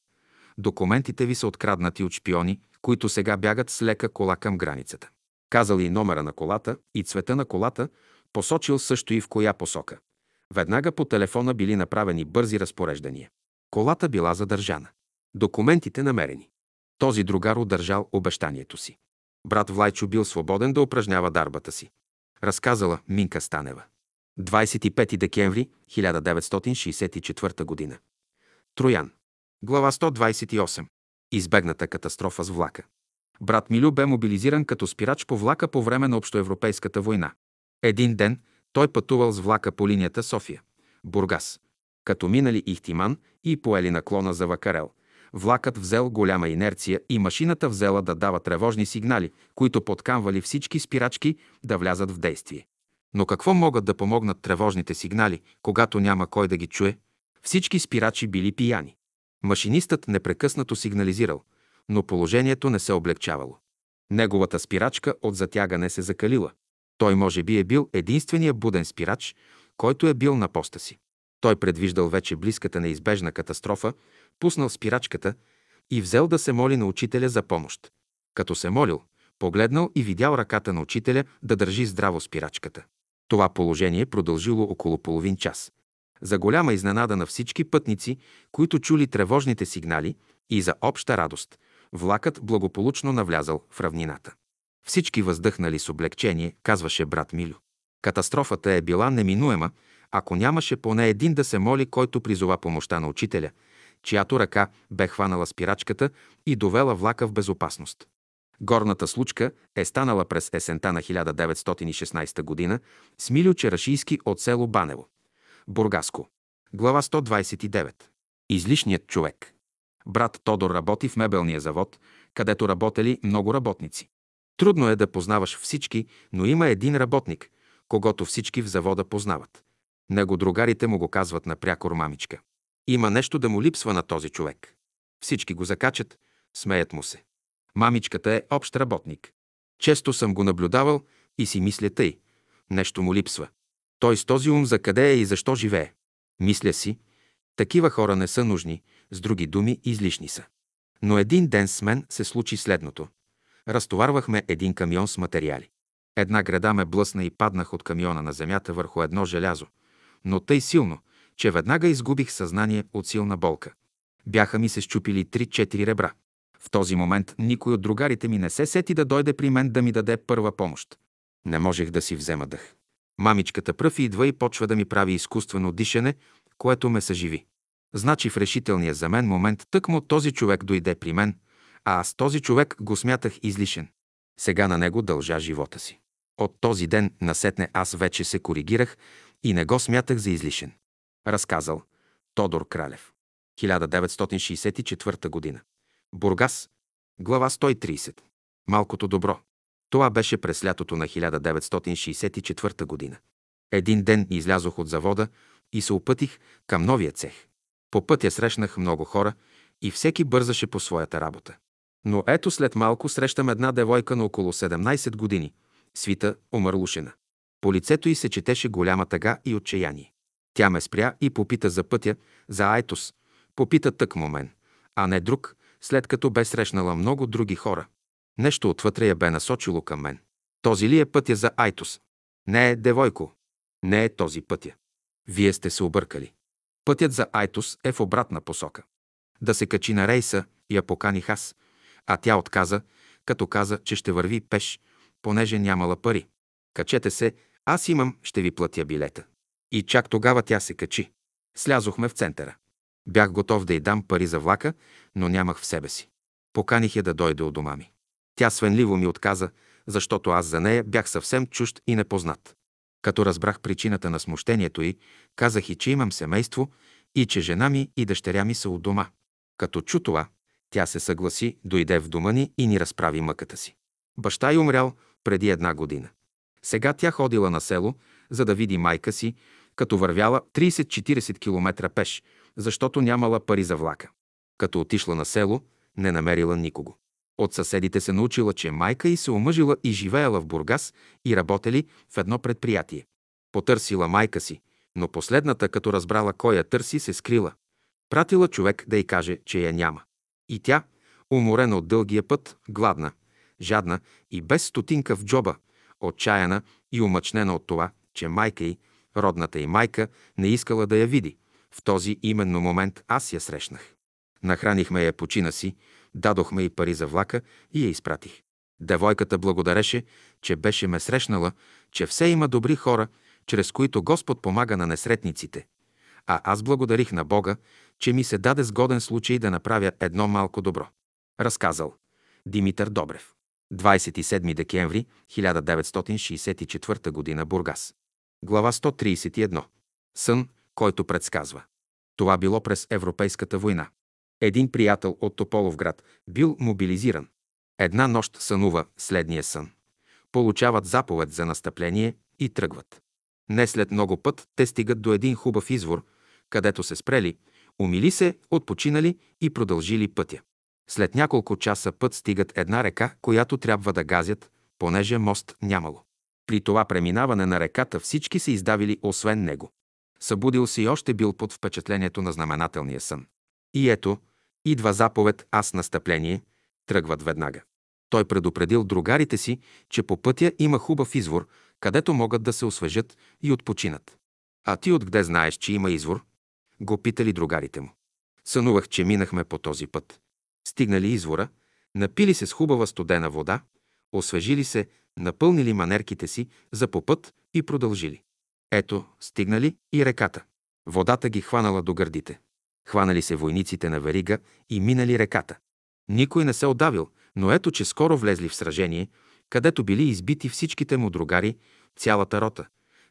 документите ви са откраднати от шпиони, които сега бягат с лека кола към границата. Казал и номера на колата, и цвета на колата, посочил също и в коя посока. Веднага по телефона били направени бързи разпореждания. Колата била задържана. Документите намерени. Този другар удържал обещанието си. Брат Влайчо бил свободен да упражнява дарбата си. Разказала Минка Станева. 25 декември 1964 г. Троян. Глава 128. Избегната катастрофа с влака. Брат Милю бе мобилизиран като спирач по влака по време на Общоевропейската война. Един ден той пътувал с влака по линията София – Бургас. Като минали Ихтиман и поели наклона за Вакарел, Влакът взел голяма инерция и машината взела да дава тревожни сигнали, които подкамвали всички спирачки да влязат в действие. Но какво могат да помогнат тревожните сигнали, когато няма кой да ги чуе? Всички спирачи били пияни. Машинистът непрекъснато сигнализирал, но положението не се облегчавало. Неговата спирачка от затягане се закалила. Той може би е бил единствения буден спирач, който е бил на поста си. Той предвиждал вече близката неизбежна катастрофа, пуснал спирачката и взел да се моли на учителя за помощ. Като се молил, погледнал и видял ръката на учителя да държи здраво спирачката. Това положение продължило около половин час. За голяма изненада на всички пътници, които чули тревожните сигнали и за обща радост, влакът благополучно навлязал в равнината. Всички въздъхнали с облегчение, казваше брат Милю. Катастрофата е била неминуема, ако нямаше поне един да се моли, който призова помощта на учителя, чиято ръка бе хванала спирачката и довела влака в безопасност. Горната случка е станала през есента на 1916 г. с Милю Черашийски от село Банево. Бургаско. Глава 129. Излишният човек. Брат Тодор работи в мебелния завод, където работели много работници. Трудно е да познаваш всички, но има един работник, когато всички в завода познават. Него другарите му го казват напрякор мамичка. Има нещо да му липсва на този човек. Всички го закачат, смеят му се. Мамичката е общ работник. Често съм го наблюдавал и си мисля тъй. Нещо му липсва. Той с този ум за къде е и защо живее. Мисля си, такива хора не са нужни, с други думи излишни са. Но един ден с мен се случи следното. Разтоварвахме един камион с материали. Една града ме блъсна и паднах от камиона на земята върху едно желязо, но тъй силно, че веднага изгубих съзнание от силна болка. Бяха ми се щупили три-четири ребра. В този момент никой от другарите ми не се сети да дойде при мен да ми даде първа помощ. Не можех да си взема дъх. Мамичката пръв идва и почва да ми прави изкуствено дишане, което ме съживи. Значи в решителния за мен момент тъкмо този човек дойде при мен, а аз този човек го смятах излишен. Сега на него дължа живота си. От този ден насетне аз вече се коригирах и не го смятах за излишен. Разказал Тодор Кралев. 1964 година. Бургас. Глава 130. Малкото добро. Това беше през лятото на 1964 година. Един ден излязох от завода и се опътих към новия цех. По пътя срещнах много хора и всеки бързаше по своята работа. Но ето след малко срещам една девойка на около 17 години, свита омърлушена. По лицето й се четеше голяма тъга и отчаяние. Тя ме спря и попита за пътя, за Айтос. Попита тък момен, а не друг, след като бе срещнала много други хора. Нещо отвътре я бе насочило към мен. Този ли е пътя за Айтос? Не е, девойко. Не е този пътя. Вие сте се объркали. Пътят за Айтос е в обратна посока. Да се качи на рейса, я поканих аз, а тя отказа, като каза, че ще върви пеш, понеже нямала пари. Качете се, аз имам, ще ви платя билета. И чак тогава тя се качи. Слязохме в центъра. Бях готов да й дам пари за влака, но нямах в себе си. Поканих я да дойде от дома ми. Тя свенливо ми отказа, защото аз за нея бях съвсем чужд и непознат. Като разбрах причината на смущението й, казах и, че имам семейство и че жена ми и дъщеря ми са от дома. Като чу това, тя се съгласи, дойде в дома ни и ни разправи мъката си. Баща й умрял преди една година. Сега тя ходила на село, за да види майка си, като вървяла 30-40 км пеш, защото нямала пари за влака. Като отишла на село, не намерила никого. От съседите се научила, че майка й се омъжила и живеела в Бургас и работели в едно предприятие. Потърсила майка си, но последната, като разбрала кой я търси, се скрила. Пратила човек да й каже, че я няма. И тя, уморена от дългия път, гладна, жадна и без стотинка в джоба, отчаяна и умъчнена от това, че майка й, родната й майка, не искала да я види. В този именно момент аз я срещнах. Нахранихме я почина си, дадохме и пари за влака и я изпратих. Девойката благодареше, че беше ме срещнала, че все има добри хора, чрез които Господ помага на несретниците. А аз благодарих на Бога, че ми се даде сгоден случай да направя едно малко добро. Разказал Димитър Добрев. 27 декември 1964 г. Бургас. Глава 131. Сън, който предсказва. Това било през Европейската война. Един приятел от Тополовград бил мобилизиран. Една нощ сънува следния сън. Получават заповед за настъпление и тръгват. Не след много път те стигат до един хубав извор, където се спрели, умили се, отпочинали и продължили пътя. След няколко часа път стигат една река, която трябва да газят, понеже мост нямало. При това преминаване на реката всички се издавили, освен него. Събудил се и още бил под впечатлението на знаменателния сън. И ето, идва заповед аз настъпление, тръгват веднага. Той предупредил другарите си, че по пътя има хубав извор, където могат да се освежат и отпочинат. А ти откъде знаеш, че има извор? Го питали другарите му. Сънувах, че минахме по този път. Стигнали извора, напили се с хубава студена вода, освежили се, напълнили манерките си за по път и продължили. Ето, стигнали и реката. Водата ги хванала до гърдите. Хванали се войниците на верига и минали реката. Никой не се отдавил, но ето, че скоро влезли в сражение, където били избити всичките му другари, цялата рота,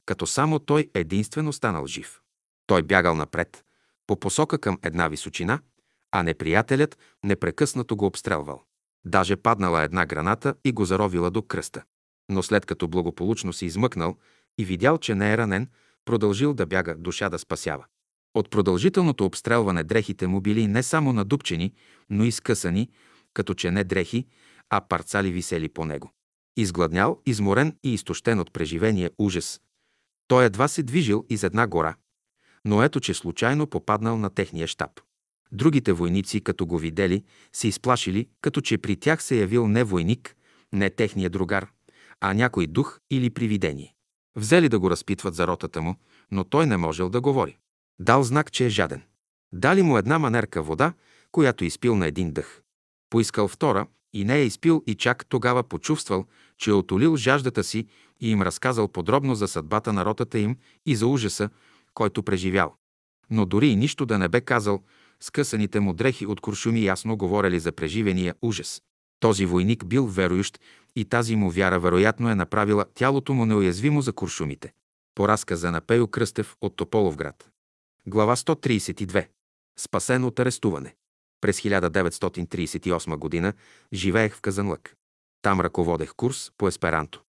като само той единствено станал жив. Той бягал напред, по посока към една височина, а неприятелят непрекъснато го обстрелвал. Даже паднала една граната и го заровила до кръста. Но след като благополучно се измъкнал и видял, че не е ранен, продължил да бяга, душа да спасява. От продължителното обстрелване дрехите му били не само надупчени, но и скъсани, като че не дрехи, а парцали висели по него. Изгладнял, изморен и изтощен от преживения ужас. Той едва се движил из една гора, но ето, че случайно попаднал на техния щаб. Другите войници, като го видели, се изплашили, като че при тях се явил не войник, не техния другар, а някой дух или привидение. Взели да го разпитват за ротата му, но той не можел да говори. Дал знак, че е жаден. Дали му една манерка вода, която изпил на един дъх. Поискал втора и не е изпил и чак тогава почувствал, че е отолил жаждата си и им разказал подробно за съдбата на ротата им и за ужаса, който преживял. Но дори и нищо да не бе казал, скъсаните му дрехи от куршуми ясно говорили за преживения ужас. Този войник бил верующ и тази му вяра вероятно е направила тялото му неуязвимо за куршумите. По разказа на Пейо Кръстев от Тополовград. Глава 132. Спасен от арестуване. През 1938 г. живеех в Казанлък. Там ръководех курс по есперанто.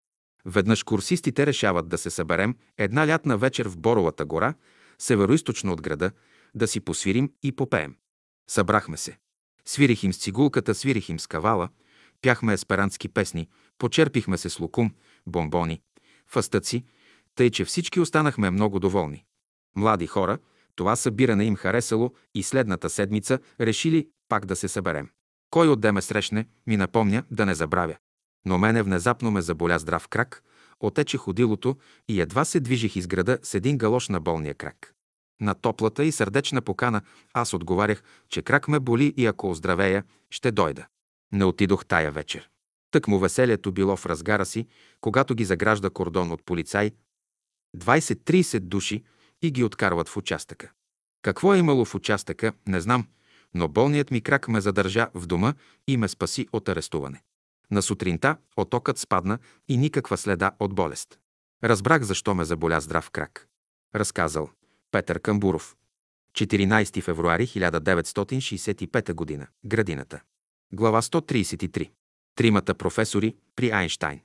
Веднъж курсистите решават да се съберем една лятна вечер в Боровата гора, североизточно от града, да си посвирим и попеем. Събрахме се. Свирих им с цигулката, свирих им с кавала, пяхме есперантски песни, почерпихме се с лукум, бомбони, фастъци, тъй че всички останахме много доволни. Млади хора, това събиране им харесало и следната седмица решили пак да се съберем. Кой отде ме срещне, ми напомня да не забравя. Но мене внезапно ме заболя здрав крак, отече ходилото и едва се движих из града с един галош на болния крак. На топлата и сърдечна покана аз отговарях, че крак ме боли и ако оздравея, ще дойда. Не отидох тая вечер. Тък му веселието било в разгара си, когато ги загражда кордон от полицай, 20-30 души и ги откарват в участъка. Какво е имало в участъка, не знам, но болният ми крак ме задържа в дома и ме спаси от арестуване. На сутринта отокът спадна и никаква следа от болест. Разбрах защо ме заболя здрав крак. Разказал Петър Камбуров. 14 февруари 1965 г. Градината. Глава 133. Тримата професори при Айнштайн.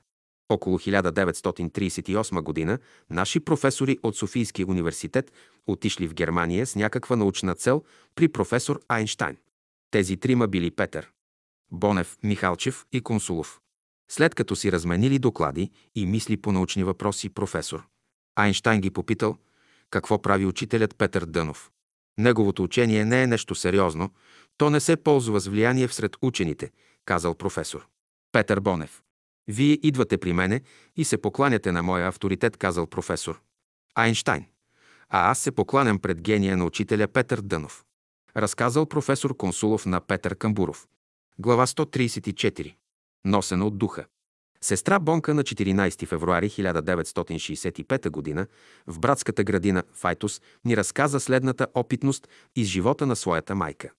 Около 1938 г. наши професори от Софийския университет отишли в Германия с някаква научна цел при професор Айнштайн. Тези трима били Петър, Бонев, Михалчев и Консулов. След като си разменили доклади и мисли по научни въпроси, професор Айнштайн ги попитал какво прави учителят Петър Дънов. Неговото учение не е нещо сериозно, то не се ползва с влияние всред учените, казал професор. Петър Бонев. Вие идвате при мене и се покланяте на моя авторитет, казал професор. Айнштайн. А аз се покланям пред гения на учителя Петър Дънов. Разказал професор Консулов на Петър Камбуров. Глава 134. Носена от духа. Сестра Бонка на 14 февруари 1965 г. в братската градина Файтус ни разказа следната опитност из живота на своята майка.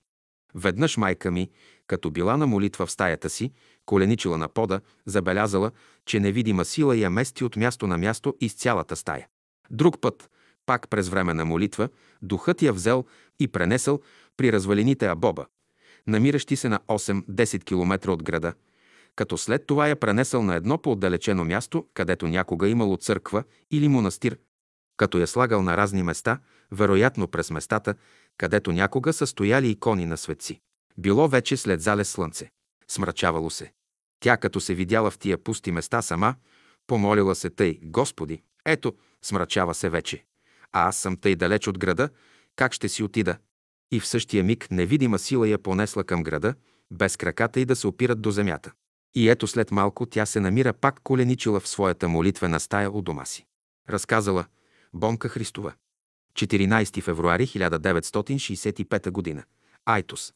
Веднъж майка ми, като била на молитва в стаята си, коленичила на пода, забелязала, че невидима сила я мести от място на място из цялата стая. Друг път, пак през време на молитва, духът я взел и пренесъл при развалините Абоба, намиращи се на 8-10 км от града, като след това я пренесъл на едно по-отдалечено място, където някога имало църква или монастир, като я слагал на разни места, вероятно през местата, където някога са стояли икони на светци. Било вече след залез слънце. Смрачавало се. Тя, като се видяла в тия пусти места сама, помолила се тъй, Господи, ето, смрачава се вече. А аз съм тъй далеч от града, как ще си отида? И в същия миг невидима сила я понесла към града, без краката и да се опират до земята. И ето след малко тя се намира пак коленичила в своята молитвена стая у дома си. Разказала Бонка Христова. 14 февруари 1965 г. Айтос.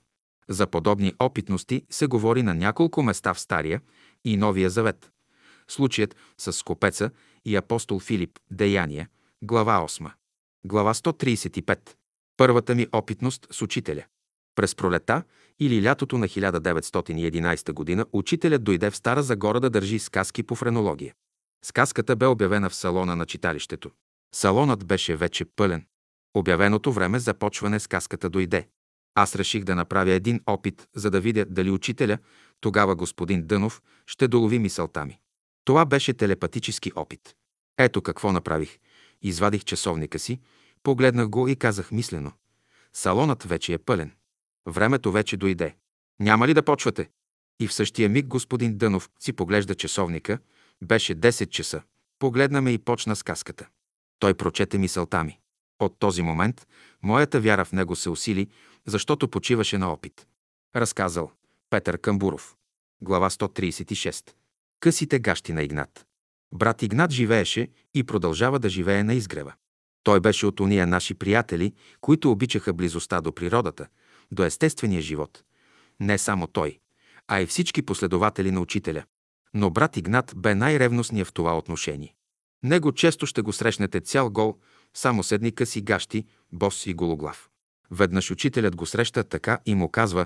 За подобни опитности се говори на няколко места в Стария и Новия Завет. Случаят с скопеца и апостол Филип, Деяния, глава 8. Глава 135. Първата ми опитност с учителя. През пролета или лятото на 1911 г. учителят дойде в Стара Загора да държи сказки по френология. Сказката бе обявена в салона на читалището. Салонът беше вече пълен. Обявеното време за почване сказката дойде. Аз реших да направя един опит, за да видя дали учителя, тогава господин Дънов, ще долови мисълта ми. Това беше телепатически опит. Ето какво направих. Извадих часовника си, погледнах го и казах мислено. Салонът вече е пълен. Времето вече дойде. Няма ли да почвате? И в същия миг господин Дънов си поглежда часовника. Беше 10 часа. Погледна ме и почна сказката. Той прочете мисълта ми. От този момент моята вяра в него се усили, защото почиваше на опит. Разказал Петър Камбуров. Глава 136. Късите гащи на Игнат. Брат Игнат живееше и продължава да живее на изгрева. Той беше от уния наши приятели, които обичаха близостта до природата, до естествения живот. Не само той, а и всички последователи на учителя. Но брат Игнат бе най-ревностният в това отношение. Него често ще го срещнете цял гол, само седни къси гащи, бос и гологлав. Веднъж учителят го среща така и му казва,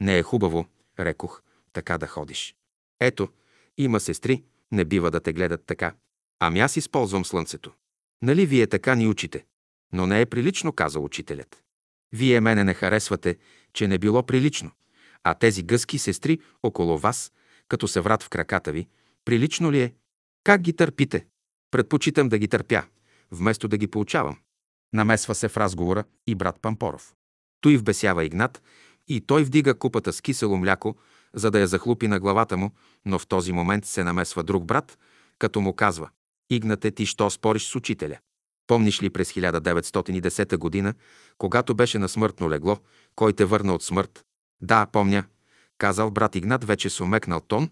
не е хубаво, рекох, така да ходиш. Ето, има сестри, не бива да те гледат така. Ами аз използвам слънцето. Нали вие така ни учите? Но не е прилично, каза учителят. Вие мене не харесвате, че не било прилично. А тези гъски сестри около вас, като се врат в краката ви, прилично ли е? Как ги търпите? Предпочитам да ги търпя, вместо да ги получавам. Намесва се в разговора и брат Пампоров. Той вбесява Игнат и той вдига купата с кисело мляко, за да я захлупи на главата му, но в този момент се намесва друг брат, като му казва «Игнате, ти що спориш с учителя?» Помниш ли през 1910 година, когато беше на смъртно легло, кой те върна от смърт? Да, помня, казал брат Игнат вече с умекнал тон.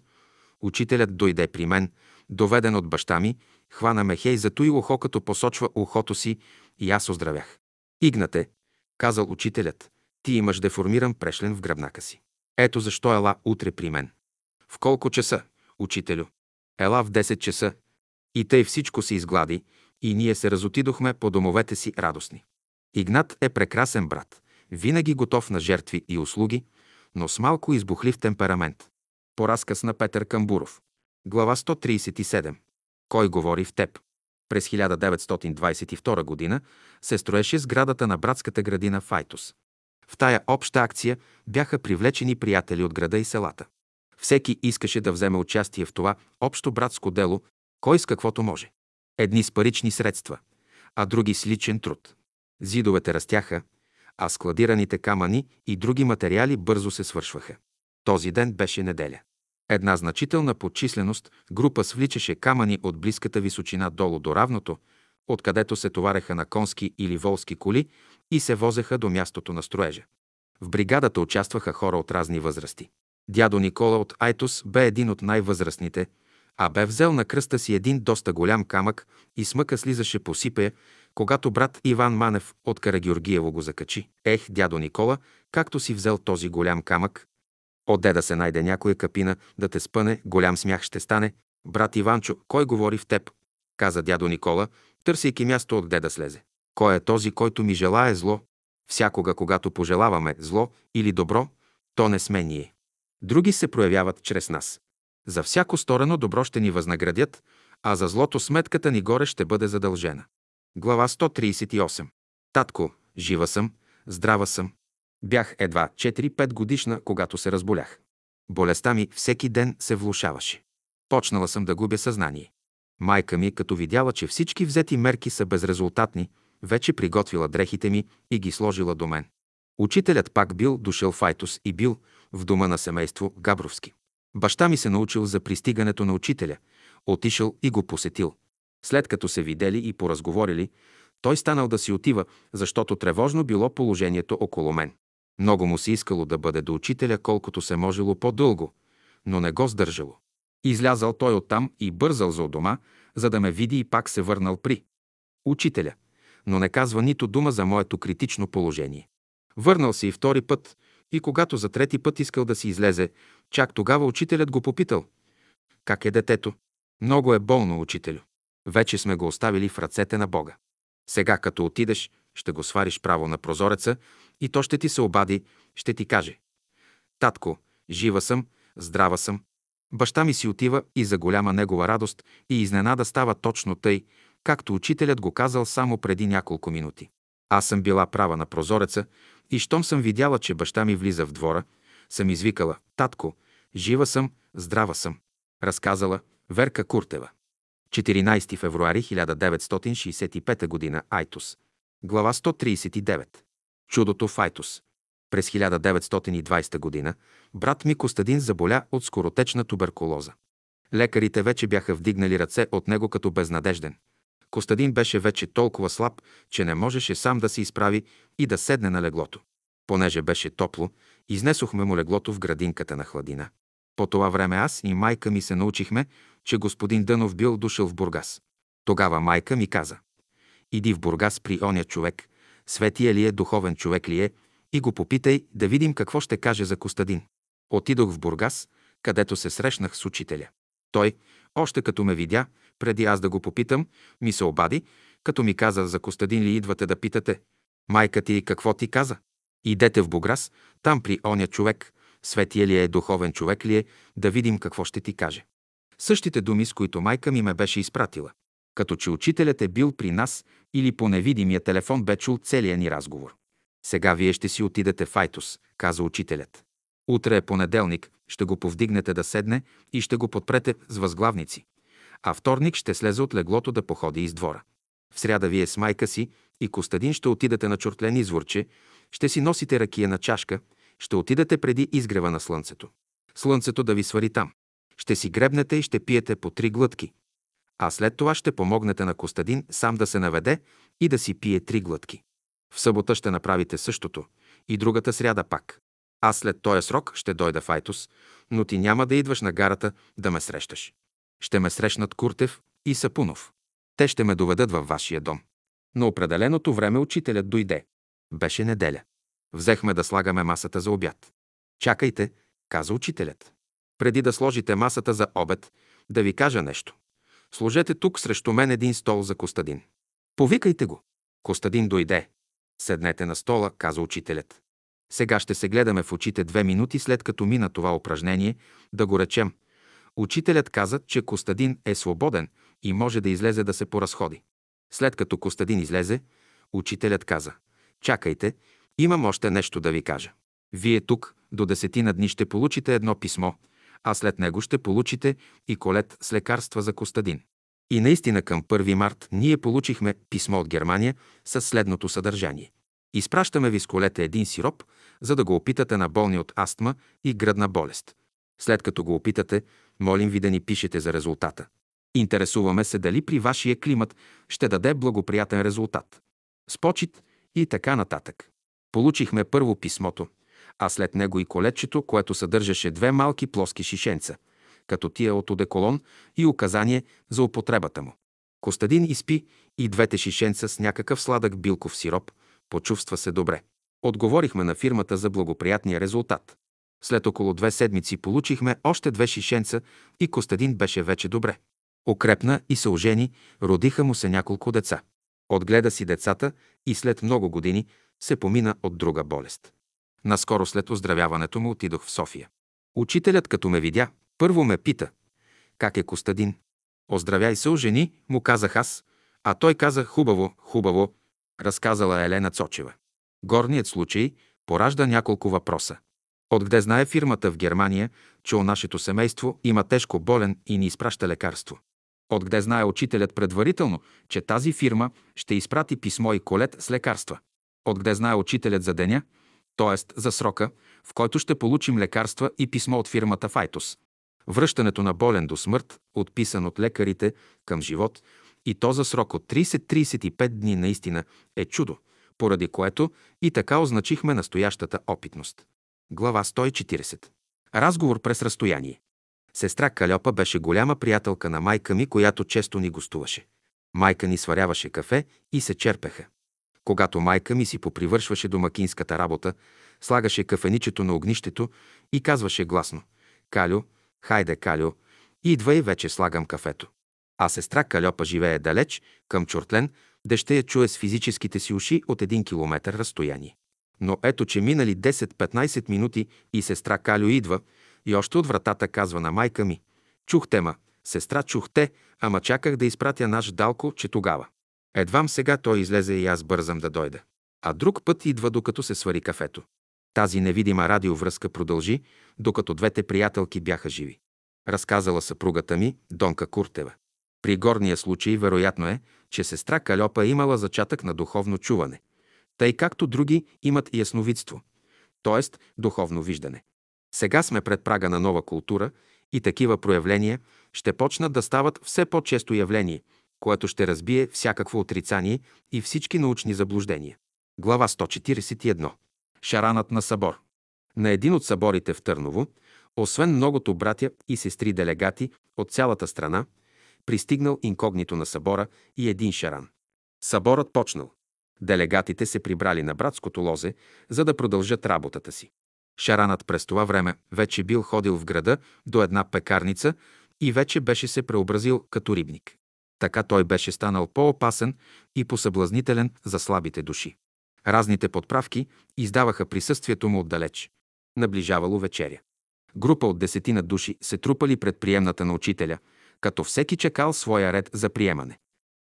Учителят дойде при мен, доведен от баща ми, хвана ме хей зато и ухо, като посочва ухото си, и аз оздравях. Игнате, казал учителят, ти имаш деформиран прешлен в гръбнака си. Ето защо ела утре при мен. В колко часа, учителю? Ела в 10 часа. И тъй всичко се изглади, и ние се разотидохме по домовете си радостни. Игнат е прекрасен брат, винаги готов на жертви и услуги, но с малко избухлив темперамент. По разказ на Петър Камбуров. Глава 137. Кой говори в теб? През 1922 г. се строеше сградата на братската градина в Айтос. В тая обща акция бяха привлечени приятели от града и селата. Всеки искаше да вземе участие в това общо братско дело, кой с каквото може. Едни с парични средства, а други с личен труд. Зидовете растяха, а складираните камъни и други материали бързо се свършваха. Този ден беше неделя. Една значителна подчисленост група свличаше камъни от близката височина долу до равното, откъдето се товареха на конски или волски коли и се возеха до мястото на строежа. В бригадата участваха хора от разни възрасти. Дядо Никола от Айтос бе един от най-възрастните, а бе взел на кръста си един доста голям камък и смъка слизаше по сипея, когато брат Иван Манев от Карагеоргиево го закачи. Ех, дядо Никола, както си взел този голям камък, Отде да се найде някоя капина, да те спъне, голям смях ще стане. Брат Иванчо, кой говори в теб? Каза дядо Никола, търсейки място отде да слезе. Кой е този, който ми желае зло? Всякога, когато пожелаваме зло или добро, то не сме ние. Други се проявяват чрез нас. За всяко сторено добро ще ни възнаградят, а за злото сметката ни горе ще бъде задължена. Глава 138. Татко, жива съм, здрава съм. Бях едва 4-5 годишна, когато се разболях. Болестта ми всеки ден се влушаваше. Почнала съм да губя съзнание. Майка ми, като видяла, че всички взети мерки са безрезултатни, вече приготвила дрехите ми и ги сложила до мен. Учителят пак бил дошъл в Айтос и бил в дома на семейство Габровски. Баща ми се научил за пристигането на учителя, отишъл и го посетил. След като се видели и поразговорили, той станал да си отива, защото тревожно било положението около мен. Много му се искало да бъде до учителя колкото се можело по-дълго, но не го сдържало. Излязал той оттам и бързал за дома, за да ме види и пак се върнал при учителя, но не казва нито дума за моето критично положение. Върнал се и втори път, и когато за трети път искал да си излезе, чак тогава учителят го попитал. Как е детето? Много е болно, учителю. Вече сме го оставили в ръцете на Бога. Сега, като отидеш, ще го свариш право на прозореца и то ще ти се обади, ще ти каже. Татко, жива съм, здрава съм. Баща ми си отива и за голяма негова радост и изненада става точно тъй, както учителят го казал само преди няколко минути. Аз съм била права на прозореца и щом съм видяла, че баща ми влиза в двора, съм извикала «Татко, жива съм, здрава съм», разказала Верка Куртева. 14 февруари 1965 г. Айтос. Глава 139. Чудото в Айтос. През 1920 г. брат ми Костадин заболя от скоротечна туберкулоза. Лекарите вече бяха вдигнали ръце от него като безнадежден. Костадин беше вече толкова слаб, че не можеше сам да се изправи и да седне на леглото. Понеже беше топло, изнесохме му леглото в градинката на хладина. По това време аз и майка ми се научихме, че господин Дънов бил дошъл в Бургас. Тогава майка ми каза, иди в Бургас при оня човек, светия ли е, духовен човек ли е, и го попитай да видим какво ще каже за Костадин. Отидох в Бургас, където се срещнах с учителя. Той, още като ме видя, преди аз да го попитам, ми се обади, като ми каза за Костадин ли идвате да питате. Майка ти какво ти каза? Идете в Буграс, там при оня човек, светия ли е, духовен човек ли е, да видим какво ще ти каже. Същите думи, с които майка ми ме беше изпратила. Като че учителят е бил при нас или по невидимия телефон бе чул целия ни разговор. Сега вие ще си отидете в Айтос, каза учителят. Утре е понеделник, ще го повдигнете да седне и ще го подпрете с възглавници. А вторник ще слезе от леглото да походи из двора. В сряда вие с майка си и Костадин ще отидете на чортлен изворче, ще си носите ракия на чашка, ще отидете преди изгрева на слънцето. Слънцето да ви свари там. Ще си гребнете и ще пиете по три глътки. А след това ще помогнете на Костадин сам да се наведе и да си пие три глътки. В събота ще направите същото и другата сряда пак. Аз след този срок ще дойда в Айтос, но ти няма да идваш на гарата да ме срещаш. Ще ме срещнат Куртев и Сапунов. Те ще ме доведат във вашия дом. На определеното време учителят дойде. Беше неделя. Взехме да слагаме масата за обяд. Чакайте, каза учителят. Преди да сложите масата за обед, да ви кажа нещо. Сложете тук срещу мен един стол за Костадин. Повикайте го. Костадин дойде. Седнете на стола, каза учителят. Сега ще се гледаме в очите две минути след като мина това упражнение, да го речем. Учителят каза, че Костадин е свободен и може да излезе да се поразходи. След като Костадин излезе, учителят каза «Чакайте, имам още нещо да ви кажа. Вие тук до десетина дни ще получите едно писмо, а след него ще получите и колет с лекарства за Костадин. И наистина към 1 март ние получихме писмо от Германия с следното съдържание. Изпращаме ви с колета един сироп, за да го опитате на болни от астма и гръдна болест. След като го опитате, молим ви да ни пишете за резултата. Интересуваме се дали при вашия климат ще даде благоприятен резултат. С почет и така нататък. Получихме първо писмото, а след него и колечето, което съдържаше две малки плоски шишенца, като тия от одеколон и указание за употребата му. Костадин изпи и двете шишенца с някакъв сладък билков сироп, почувства се добре. Отговорихме на фирмата за благоприятния резултат. След около две седмици получихме още две шишенца и Костадин беше вече добре. Окрепна и се ожени, родиха му се няколко деца. Отгледа си децата и след много години се помина от друга болест. Наскоро след оздравяването му отидох в София. Учителят, като ме видя, първо ме пита, как е Костадин? Оздравяй се, ожени, му казах аз, а той каза хубаво, хубаво, разказала Елена Цочева. Горният случай поражда няколко въпроса. Откъде знае фирмата в Германия, че у нашето семейство има тежко болен и ни изпраща лекарство? Откъде знае учителят предварително, че тази фирма ще изпрати писмо и колет с лекарства? Откъде знае учителят за деня, т.е. за срока, в който ще получим лекарства и писмо от фирмата Файтос? Връщането на болен до смърт, отписан от лекарите към живот, и то за срок от 30-35 дни наистина е чудо, поради което и така означихме настоящата опитност. Глава 140. Разговор през разстояние. Сестра Калёпа беше голяма приятелка на майка ми, която често ни гостуваше. Майка ни сваряваше кафе и се черпеха. Когато майка ми си попривършваше домакинската работа, слагаше кафеничето на огнището и казваше гласно «Калю, хайде, Калю, идвай, вече слагам кафето». А сестра Калёпа живее далеч, към Чортлен, де ще я чуе с физическите си уши от един километър разстояние. Но ето, че минали 10-15 минути и сестра Калю идва и още от вратата казва на майка ми «Чухте ма, сестра, чухте, ама чаках да изпратя наш Далко, че тогава». Едвам сега той излезе и аз бързам да дойда. А друг път идва, докато се свари кафето. Тази невидима радиовръзка продължи, докато двете приятелки бяха живи. Разказала съпругата ми, Донка Куртева. При горния случай вероятно е, че сестра Калёпа е имала зачатък на духовно чуване, тъй както други имат ясновидство, т.е. духовно виждане. Сега сме пред прага на нова култура и такива проявления ще почнат да стават все по-често явление, което ще разбие всякакво отрицание и всички научни заблуждения. Глава 141. Шаранът на събор. На един от съборите в Търново, освен многото братя и сестри делегати от цялата страна, пристигнал инкогнито на събора и един шаран. Съборът почнал. Делегатите се прибрали на братското лозе, за да продължат работата си. Шаранът през това време вече бил ходил в града до една пекарница и вече беше се преобразил като рибник. Така той беше станал по-опасен и посъблазнителен за слабите души. Разните подправки издаваха присъствието му отдалеч. Наближавало вечеря. Група от десетина души се трупали пред приемната на учителя, като всеки чекал своя ред за приемане.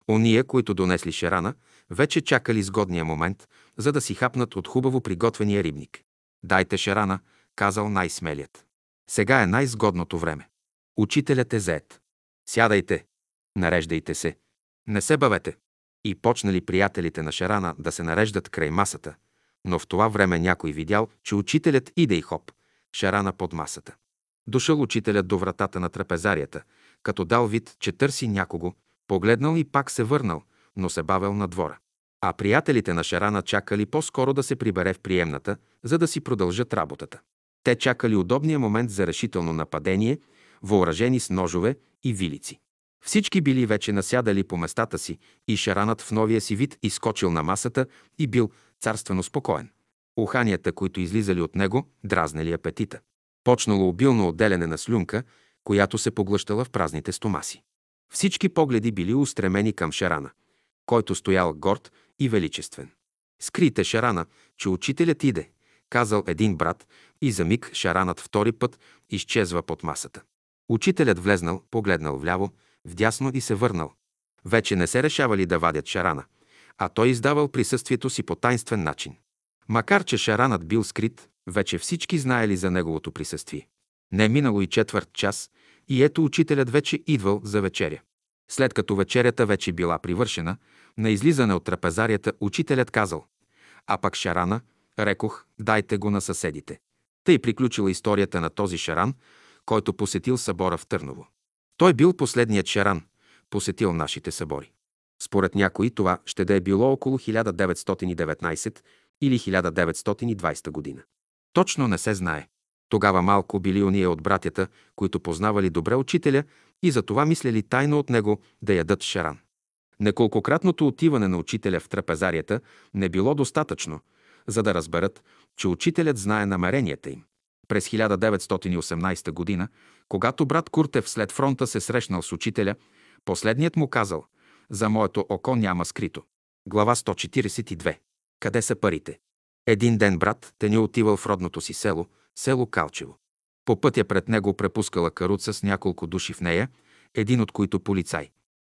Ония, които донесли шерана, вече чакали сгодния момент, за да си хапнат от хубаво приготвения рибник. Дайте шерана, казал най-смелият. Сега е най-сгодното време. Учителят е зает. Сядайте, нареждайте се. Не се бавете. И почнали приятелите на Шарана да се нареждат край масата, но в това време някой видял, че учителят иде и хоп, Шарана под масата. Дошъл учителят до вратата на трапезарията, като дал вид, че търси някого, погледнал и пак се върнал, но се бавел на двора. А приятелите на Шарана чакали по-скоро да се прибере в приемната, за да си продължат работата. Те чакали удобния момент за решително нападение, въоръжени с ножове и вилици. Всички били вече насядали по местата си и шаранът в новия си вид изкочил на масата и бил царствено спокоен. Уханията, които излизали от него, дразнели апетита. Почнало обилно отделяне на слюнка, която се поглъщала в празните стомаси. Всички погледи били устремени към Шарана, който стоял горд и величествен. Скрите Шарана, че учителят иде, казал един брат, и за миг Шаранът втори път изчезва под масата. Учителят влезнал, погледнал вляво, вдясно и се върнал. Вече не се решавали да вадят Шарана, а той издавал присъствието си по тайнствен начин. Макар, че Шаранът бил скрит, вече всички знаели за неговото присъствие. Не е минало и четвърт час, и ето учителят вече идвал за вечеря. След като вечерята вече била привършена, на излизане от трапезарията учителят казал «А пак Шарана, рекох, дайте го на съседите». Тъй приключила историята на този Шаран, който посетил събора в Търново. Той бил последният шаран, посетил нашите събори. Според някои това ще да е било около 1919 или 1920 година. Точно не се знае. Тогава малко били уния от братята, които познавали добре учителя и за това мислели тайно от него да ядат шаран. Неколкократното отиване на учителя в трапезарията не било достатъчно, за да разберат, че учителят знае намеренията им. През 1918 г., когато брат Куртев след фронта се срещнал с учителя, последният му казал «За моето око няма скрито». Глава 142. Къде са парите? Един ден брат Тени отивал в родното си село, село Калчево. По пътя пред него препускала каруца с няколко души в нея, един от които полицай.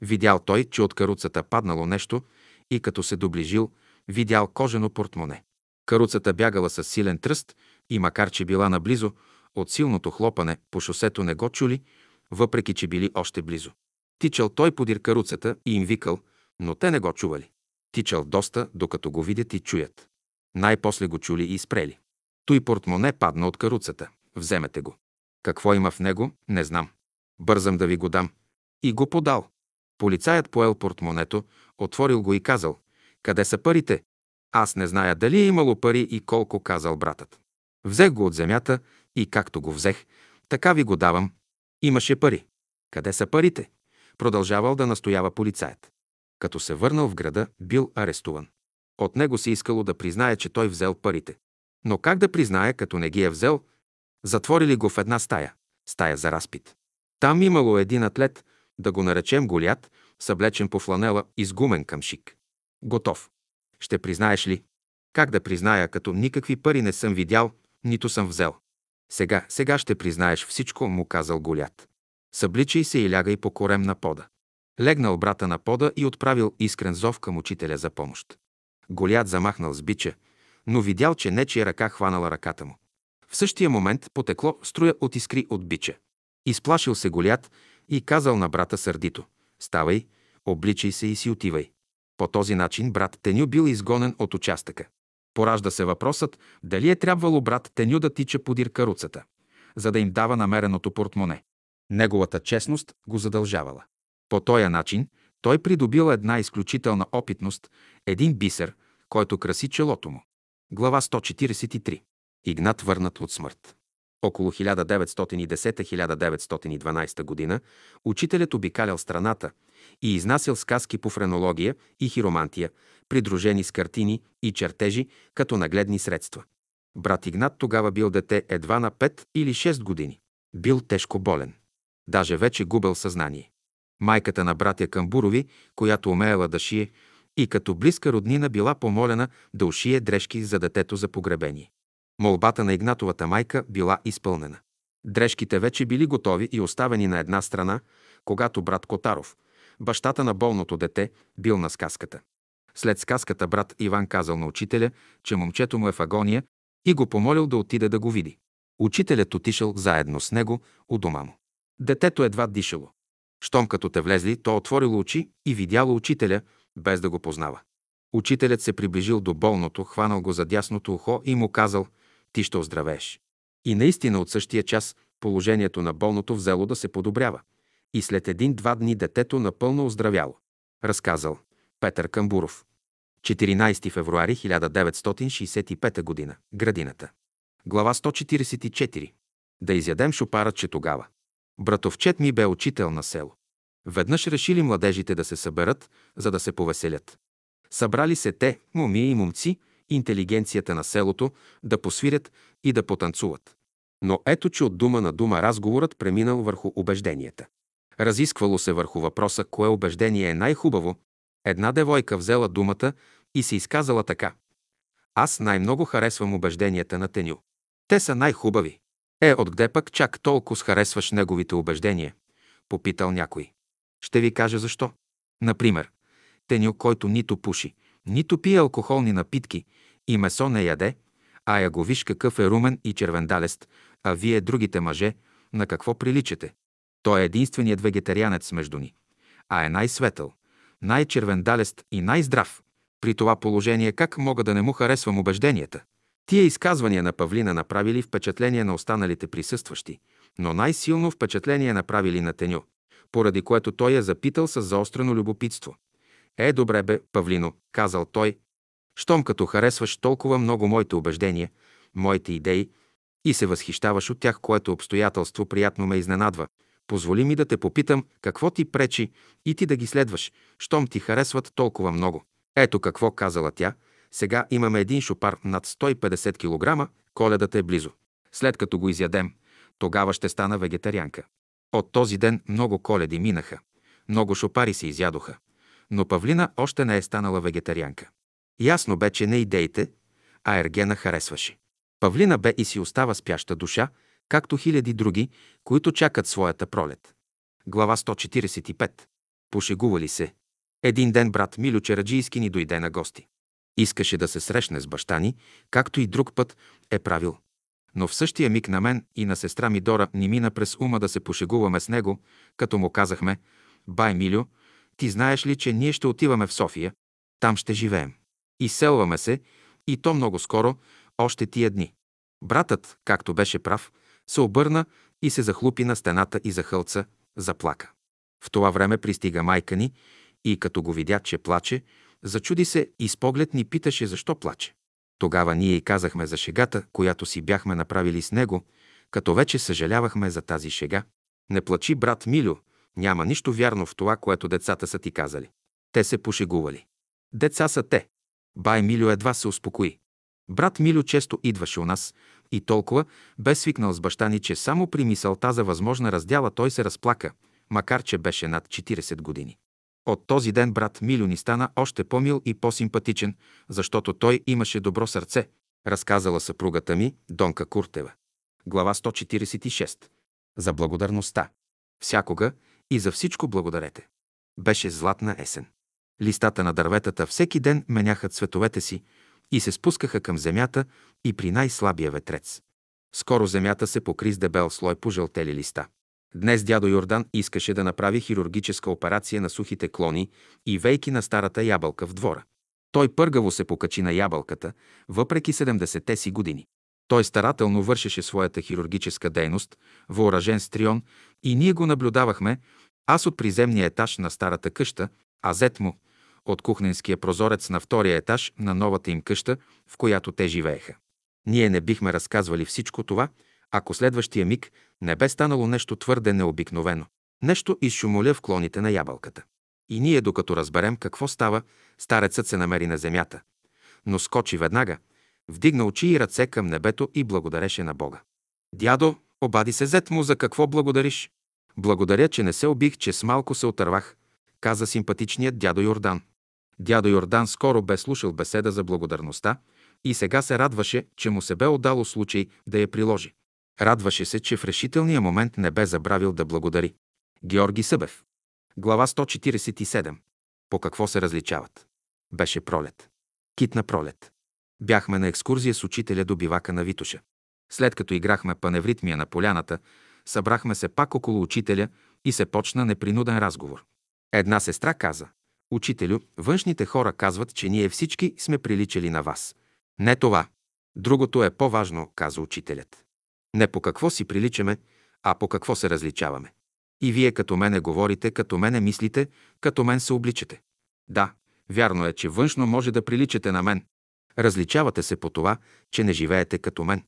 Видял той, че от каруцата паднало нещо и като се доближил, видял кожено портмоне. Каруцата бягала с силен тръст и макар, че била наблизо, от силното хлопане по шосето не го чули, въпреки, че били още близо. Тичал той подир каруцата и им викал, но те не го чували. Тичал доста, докато го видят и чуят. Най-после го чули и спрели. Той портмоне падна от каруцата. Вземете го. Какво има в него, не знам. Бързам да ви го дам. И го подал. Полицаят поел портмонето, отворил го и казал, къде са парите? Аз не зная дали е имало пари и колко, казал братът. Взех го от земята и както го взех, така ви го давам. Имаше пари. Къде са парите? Продължавал да настоява полицаят. Като се върнал в града, бил арестуван. От него се искало да признае, че той взел парите. Но как да признае, като не ги е взел? Затворили го в една стая. Стая за разпит. Там имало един атлет, да го наречем Голят, съблечен по фланела, изгумен към шик. Готов. Ще признаеш ли? Как да призная, като никакви пари не съм видял, нито съм взел? Сега, сега ще признаеш всичко, му казал Голят. Събличай се и лягай по корем на пода. Легнал брата на пода и отправил искрен зов към учителя за помощ. Голят замахнал с бича, но видял, че нечия ръка хванала ръката му. В същия момент потекло струя от искри от бича. Изплашил се Голят и казал на брата сърдито «Ставай, обличай се и си отивай». По този начин брат Теню бил изгонен от участъка. Поражда се въпросът дали е трябвало брат Теню да тича подир каруцата, за да им дава намереното портмоне. Неговата честност го задължавала. По този начин той придобил една изключителна опитност, един бисер, който краси челото му. Глава 143. Игнат върнат от смърт. Около 1910-1912 година учителят обикалял страната и изнасял сказки по френология и хиромантия, придружени с картини и чертежи като нагледни средства. Брат Игнат тогава бил дете едва на 5 или 6 години. Бил тежко болен. Даже вече губел съзнание. Майката на братя Камбурови, която умеела да шие, и като близка роднина била помолена да ушие дрежки за детето за погребение. Молбата на Игнатовата майка била изпълнена. Дрежките вече били готови и оставени на една страна, когато брат Котаров, бащата на болното дете, бил на сказката. След сказката брат Иван казал на учителя, че момчето му е в агония и го помолил да отиде да го види. Учителят отишъл заедно с него у дома му. Детето едва дишало. Щом като те влезли, то отворило очи и видяло учителя, без да го познава. Учителят се приближил до болното, хванал го за дясното ухо и му казал «Ти ще оздравееш». И наистина от същия час положението на болното взело да се подобрява. И след един-два дни детето напълно оздравяло. Разказал Петър Камбуров. 14 февруари 1965 г. Градината. Глава 144. Да изядем че тогава. Братовчет ми бе учител на село. Веднъж решили младежите да се съберат, за да се повеселят. Събрали се те, моми и момци, интелигенцията на селото, да посвирят и да потанцуват. Но ето, че от дума на дума разговорът преминал върху убежденията. Разисквало се върху въпроса, кое убеждение е най-хубаво. Една девойка взела думата и се изказала така. Аз най-много харесвам убежденията на Теню. Те са най-хубави. Е, откъде пък чак толкова харесваш неговите убеждения? Попитал някой. Ще ви кажа защо. Например, Теню, който нито пуши, нито пие алкохолни напитки и месо не яде, а я го виж какъв е румен и червендалест, а вие, другите мъже, на какво приличате? Той е единственият вегетарианец между ни, а е най-светъл, най-червендалест и най-здрав. При това положение как мога да не му харесвам убежденията? Тия изказвания на Павлина направили впечатление на останалите присъстващи, но най-силно впечатление направили на Теню, поради което той я запитал с заострено любопитство. Е, добре бе, Павлино, казал той, щом като харесваш толкова много моите убеждения, моите идеи и се възхищаваш от тях, което обстоятелство приятно ме изненадва. Позволи ми да те попитам какво ти пречи и ти да ги следваш, щом ти харесват толкова много. Ето какво казала тя. Сега имаме един шопар над 150 кг, коледата е близо. След като го изядем, тогава ще стана вегетарианка. От този ден много коледи минаха. Много шопари се изядоха. Но Павлина още не е станала вегетарианка. Ясно бе, че не идеите, а Ергена харесваше. Павлина бе и си остава спяща душа, както хиляди други, които чакат своята пролет. Глава 145. Пошегували се. Един ден брат Милю Чераджийски ни дойде на гости. Искаше да се срещне с баща ни, както и друг път е правил. Но в същия миг на мен и на сестра ми Дора ни мина през ума да се пошегуваме с него, като му казахме «Бай, Милю, ти знаеш ли, че ние ще отиваме в София? Там ще живеем. Изселваме се, и то много скоро, още тия дни». Братът, както беше прав, се обърна и се захлупи на стената и захълца, заплака. В това време пристига майка ни и като го видя, че плаче, зачуди се и с поглед ни питаше защо плаче. Тогава ние и казахме за шегата, която си бяхме направили с него, като вече съжалявахме за тази шега. Не плачи, брат Милю, няма нищо вярно в това, което децата са ти казали. Те се пошегували. Деца са те. Бай Милю едва се успокои. Брат Милю често идваше у нас и толкова бе свикнал с баща ни, че само при мисълта за възможна раздяла той се разплака, макар че беше над 40 години. От този ден брат Милю ни стана още по-мил и по-симпатичен, защото той имаше добро сърце, разказала съпругата ми Донка Куртева. Глава 146. За благодарността. Всякога и за всичко благодарете. Беше златна есен. Листата на дърветата всеки ден меняха цветовете си и се спускаха към земята и при най-слабия ветрец. Скоро земята се покри с дебел слой пожълтели листа. Днес дядо Йордан искаше да направи хирургическа операция на сухите клони и вейки на старата ябълка в двора. Той пъргаво се покачи на ябълката, въпреки 70-те си години. Той старателно вършеше своята хирургическа дейност, въоръжен с трион, и ние го наблюдавахме, аз от приземния етаж на старата къща, а зет му от кухненския прозорец на втория етаж на новата им къща, в която те живееха. Ние не бихме разказвали всичко това, ако следващия миг не бе станало нещо твърде необикновено. Нещо изшумоля в клоните на ябълката. И ние, докато разберем какво става, старецът се намери на земята. Но скочи веднага, вдигна очи и ръце към небето и благодареше на Бога. Дядо, обади се зет му, за какво благодариш? Благодаря, че не се обих, че с малко се отървах, каза симпатичният дядо Йордан. Дядо Йордан скоро бе слушал беседа за благодарността и сега се радваше, че му се бе отдало случай да я приложи. Радваше се, че в решителния момент не бе забравил да благодари. Георги Събев. Глава 147. По какво се различават? Беше пролет. Китна пролет. Бяхме на екскурзия с учителя до бивака на Витоша. След като играхме паневритмия на поляната, събрахме се пак около учителя и се почна непринуден разговор. Една сестра каза, Учителю, външните хора казват, че ние всички сме приличали на вас. Не това. Другото е по-важно, каза учителят. Не по какво си приличаме, а по какво се различаваме. И вие като мене говорите, като мене мислите, като мен се обличате. Да, вярно е, че външно може да приличате на мен. Различавате се по това, че не живеете като мен.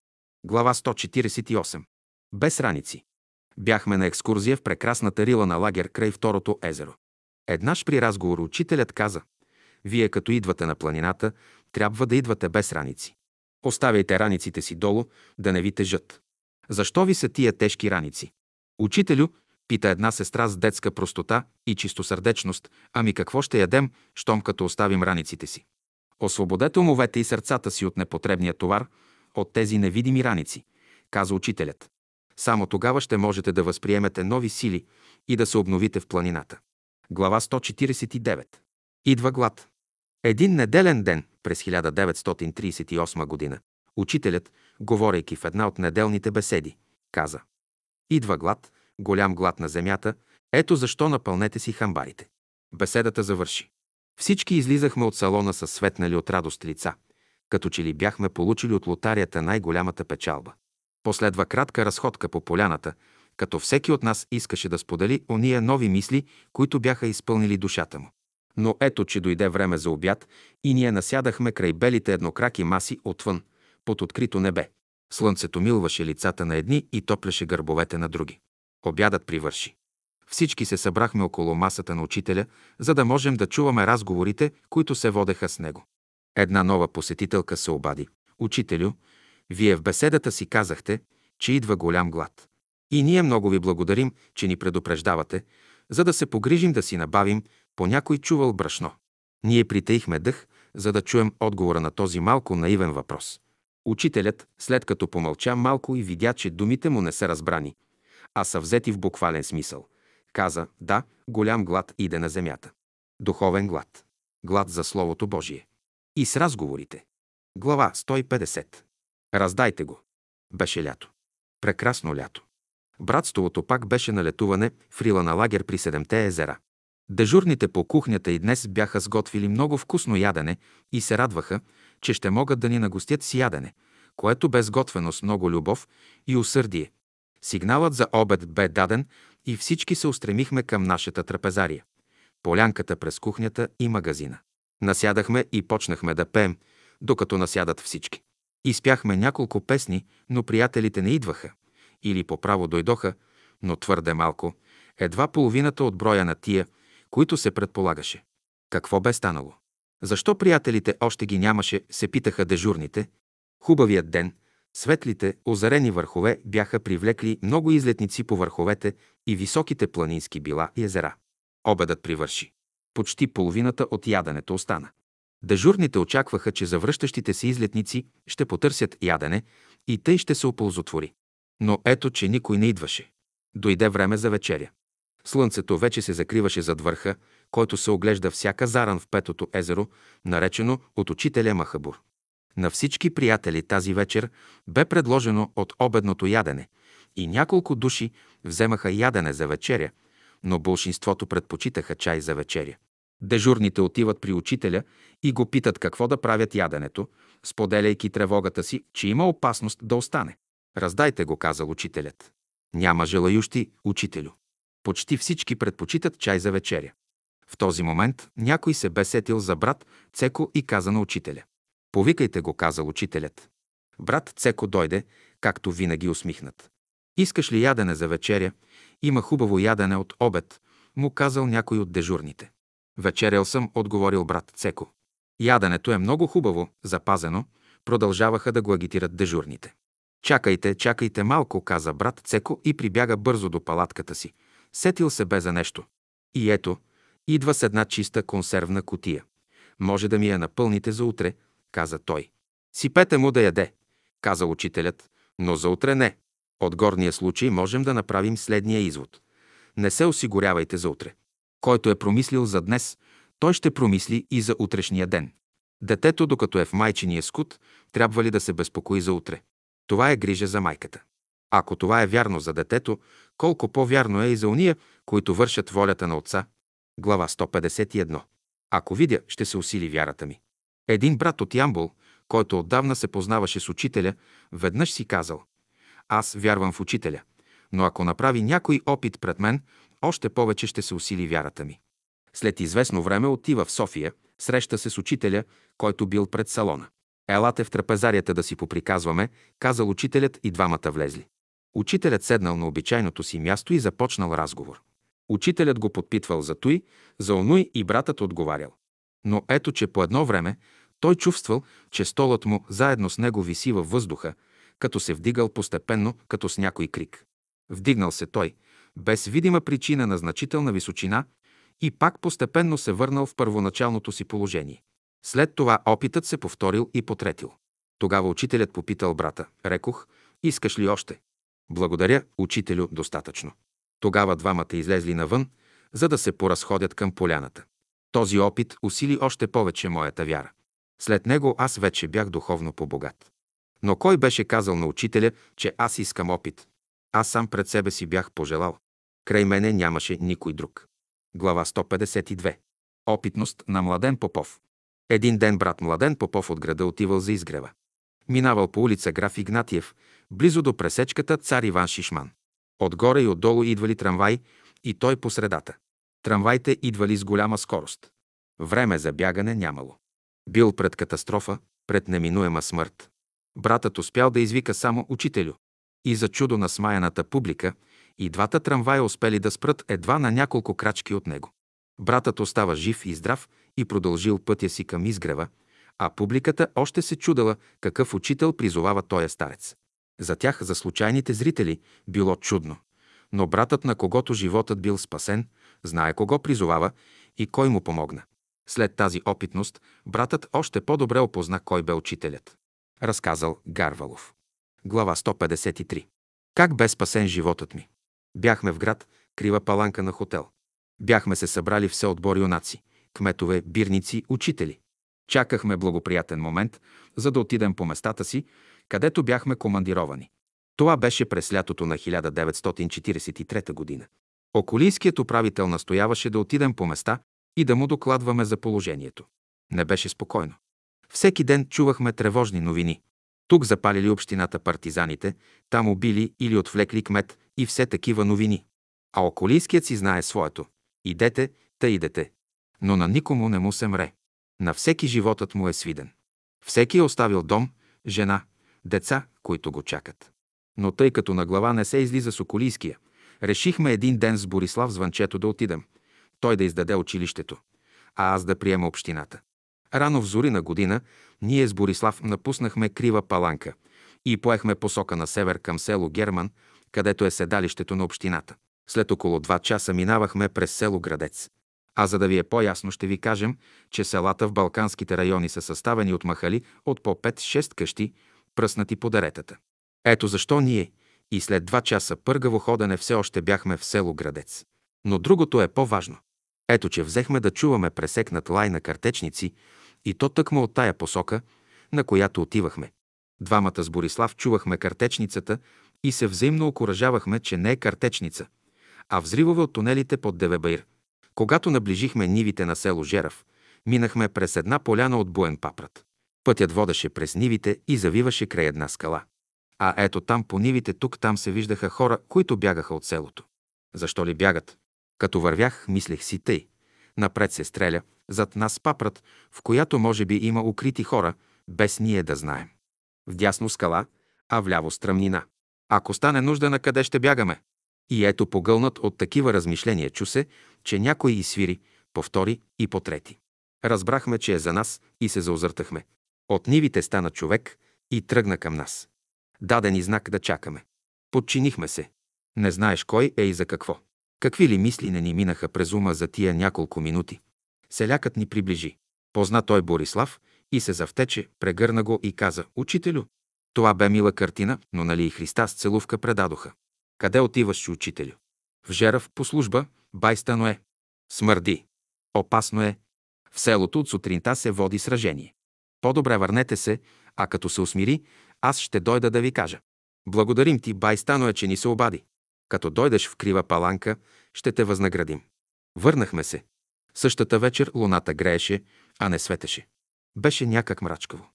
Глава 148. Без раници. Бяхме на екскурзия в прекрасната рила на лагер край второто езеро. Еднаш при разговор учителят каза, вие като идвате на планината, трябва да идвате без раници. Оставяйте раниците си долу, да не ви тежат. Защо ви са тия тежки раници? Учителю, пита една сестра с детска простота и чистосърдечност, ами какво ще ядем, щом като оставим раниците си? Освободете умовете и сърцата си от непотребния товар, от тези невидими раници, каза учителят. Само тогава ще можете да възприемете нови сили и да се обновите в планината. Глава 149. Идва глад. Един неделен ден през 1938 година учителят, говорейки в една от неделните беседи, каза Идва глад, голям глад на земята, ето защо напълнете си хамбарите. Беседата завърши. Всички излизахме от салона с светнали от радост лица, като че ли бяхме получили от лотарията най-голямата печалба. Последва кратка разходка по поляната, като всеки от нас искаше да сподели ония нови мисли, които бяха изпълнили душата му. Но ето, че дойде време за обяд и ние насядахме край белите еднокраки маси отвън, под открито небе. Слънцето милваше лицата на едни и топляше гърбовете на други. Обядът привърши. Всички се събрахме около масата на учителя, за да можем да чуваме разговорите, които се водеха с него. Една нова посетителка се обади. Учителю, вие в беседата си казахте, че идва голям глад. И ние много ви благодарим, че ни предупреждавате, за да се погрижим да си набавим по някой чувал брашно. Ние притеихме дъх, за да чуем отговора на този малко наивен въпрос. Учителят, след като помълча малко и видя, че думите му не са разбрани, а са взети в буквален смисъл, каза, да, голям глад иде на земята. Духовен глад. Глад за Словото Божие. и с разговорите. Глава 150. Раздайте го. Беше лято. Прекрасно лято. Братството пак беше на летуване в рила на лагер при Седемте езера. Дежурните по кухнята и днес бяха сготвили много вкусно ядене и се радваха, че ще могат да ни нагостят с ядене, което бе сготвено с много любов и усърдие. Сигналът за обед бе даден и всички се устремихме към нашата трапезария. Полянката през кухнята и магазина. Насядахме и почнахме да пеем, докато насядат всички. Изпяхме няколко песни, но приятелите не идваха. Или по право дойдоха, но твърде малко, едва половината от броя на тия, които се предполагаше. Какво бе станало? Защо приятелите още ги нямаше, се питаха дежурните. Хубавият ден, светлите, озарени върхове бяха привлекли много излетници по върховете и високите планински била и езера. Обедът привърши. Почти половината от яденето остана. Дежурните очакваха, че завръщащите се излетници ще потърсят ядене и тъй ще се оползотвори. Но ето, че никой не идваше. Дойде време за вечеря. Слънцето вече се закриваше зад върха, който се оглежда всяка заран в Петото езеро, наречено от учителя Махабур. На всички приятели тази вечер бе предложено от обедното ядене и няколко души вземаха ядене за вечеря, но большинството предпочитаха чай за вечеря. Дежурните отиват при учителя и го питат какво да правят яденето, споделяйки тревогата си, че има опасност да остане. Раздайте го, казал учителят. Няма желающи, учителю. Почти всички предпочитат чай за вечеря. В този момент някой се бе сетил за брат Цеко и каза на учителя. Повикайте го, казал учителят. Брат Цеко дойде, както винаги усмихнат. Искаш ли ядене за вечеря? Има хубаво ядене от обед, му казал някой от дежурните. Вечерял съм, отговорил брат Цеко. Яденето е много хубаво, запазено, продължаваха да го агитират дежурните. Чакайте, чакайте малко, каза брат Цеко и прибяга бързо до палатката си. Сетил се бе за нещо. И ето, идва с една чиста консервна котия. Може да ми я напълните за утре, каза той. Сипете му да яде, каза учителят, но за утре не. От горния случай можем да направим следния извод. Не се осигурявайте за утре. Който е промислил за днес, той ще промисли и за утрешния ден. Детето, докато е в майчиния скут, трябва ли да се безпокои за утре? Това е грижа за майката. Ако това е вярно за детето, колко по-вярно е и за уния, които вършат волята на Отца. Глава 151. Ако видя, ще се усили вярата ми. Един брат от Ямбол, който отдавна се познаваше с учителя, веднъж си казал «Аз вярвам в учителя, но ако направи някой опит пред мен, още повече ще се усили вярата ми». След известно време отива в София, среща се с учителя, който бил пред салона. Елате в трапезарията да си поприказваме, казал учителят и двамата влезли. Учителят седнал на обичайното си място и започнал разговор. Учителят го подпитвал за той, за онуй и братът отговарял. Но ето, че по едно време той чувствал, че столът му заедно с него виси във въздуха, като се вдигал постепенно, като с някой крик. Вдигнал се той, без видима причина на значителна височина, и пак постепенно се върнал в първоначалното си положение. След това опитът се повторил и потретил. Тогава учителят попитал брата. Рекох, искаш ли още? Благодаря, учителю, достатъчно. Тогава двамата излезли навън, за да се поразходят към поляната. Този опит усили още повече моята вяра. След него аз вече бях духовно по-богат. Но кой беше казал на учителя, че аз искам опит? Аз сам пред себе си бях пожелал. Край мене нямаше никой друг. Глава 152. Опитност на Младен Попов. Един ден брат Младен Попов от града отивал за изгрева. Минавал по улица Граф Игнатиев, близо до пресечката цар Иван Шишман. Отгоре и отдолу идвали трамвай и той по средата. Трамвайте идвали с голяма скорост. Време за бягане нямало. Бил пред катастрофа, пред неминуема смърт. Братът успял да извика само учителю. И за чудо на смаяната публика, и двата трамвая успели да спрат едва на няколко крачки от него. Братът остава жив и здрав и продължил пътя си към изгрева, а публиката още се чудала какъв учител призовава тоя старец. За тях, за случайните зрители, било чудно. Но братът, на когото животът бил спасен, знае кого призовава и кой му помогна. След тази опитност, братът още по-добре опозна кой бе учителят. Разказал Гарвалов. Глава 153. Как бе спасен животът ми? Бяхме в град, крива паланка на хотел. Бяхме се събрали все отбор юнаци, кметове, бирници, учители. Чакахме благоприятен момент, за да отидем по местата си, където бяхме командировани. Това беше през лятото на 1943 година. Околийският управител настояваше да отидем по места и да му докладваме за положението. Не беше спокойно. Всеки ден чувахме тревожни новини. Тук запалили общината партизаните, там убили или отвлекли кмет и все такива новини. А околийският си знае своето. Идете, та идете. Но на никому не му се мре. На всеки животът му е свиден. Всеки е оставил дом, жена, деца, които го чакат. Но тъй като на глава не се излиза с околийския, решихме един ден с Борислав Звънчето да отидем. Той да издаде училището, а аз да приема общината. Рано в зори на година ние с Борислав напуснахме Крива Паланка и поехме посока на север към село Герман, където е седалището на общината. След около два часа минавахме през село Градец. А за да ви е по-ясно, ще ви кажем, че селата в Балканските райони са съставени от махали от по 5-6 къщи, пръснати по даретата. Ето защо ние и след два часа пъргаво ходене все още бяхме в село Градец. Но другото е по-важно. Ето, че взехме да чуваме пресекнат лай на картечници и то тъкмо от тая посока, на която отивахме. Двамата с Борислав чувахме картечницата и се взаимно окоръжавахме, че не е картечница, а взривове от тунелите под Девебаир. Когато наближихме нивите на село Жерав, минахме през една поляна от буен папрат. Пътят водеше през нивите и завиваше край една скала. А ето там по нивите тук-там се виждаха хора, които бягаха от селото. Защо ли бягат? Като вървях, мислех си тъй. Напред се стреля, зад нас папрат, в която може би има укрити хора, без ние да знаем. Вдясно скала, а вляво стръмнина. Ако стане нужда, на къде ще бягаме? И ето погълнат от такива размишления чу се, че някой изсвири, повтори и по трети. Разбрахме, че е за нас и се заозъртахме. От нивите стана човек и тръгна към нас. Даде ни знак да чакаме. Подчинихме се. Не знаеш кой е и за какво. Какви ли мисли не ни минаха през ума за тия няколко минути? Селякът ни приближи. Позна той Борислав и се завтече, прегърна го и каза «Учителю». Това бе мила картина, но нали и Христа с целувка предадоха. Къде отиваш, учителю? В Жерав по служба, байстано е. Смърди. Опасно е. В селото от сутринта се води сражение. По-добре върнете се, а като се усмири, аз ще дойда да ви кажа. Благодарим ти, байстано е, че ни се обади. Като дойдеш в крива паланка, ще те възнаградим. Върнахме се. Същата вечер луната грееше, а не светеше. Беше някак мрачкаво.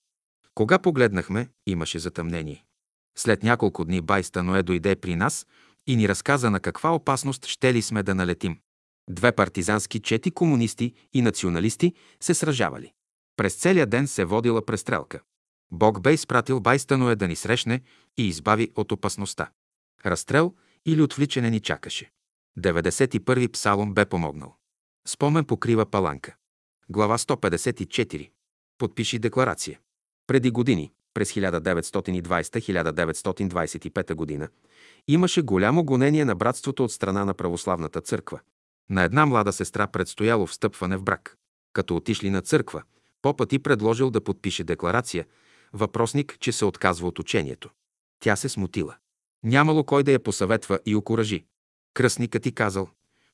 Кога погледнахме, имаше затъмнение. След няколко дни бай Станое дойде при нас и ни разказа на каква опасност ще ли сме да налетим. Две партизански чети комунисти и националисти се сражавали. През целия ден се водила престрелка. Бог бе изпратил бай Станое да ни срещне и избави от опасността. Разстрел или отвличане ни чакаше. 91-и псалом бе помогнал. Спомен покрива паланка. Глава 154. Подпиши декларация. Преди години, през 1920-1925 година, имаше голямо гонение на братството от страна на православната църква. На една млада сестра предстояло встъпване в брак. Като отишли на църква, попът и предложил да подпише декларация, въпросник, че се отказва от учението. Тя се смутила. Нямало кой да я посъветва и окоръжи. Кръстникът ти казал,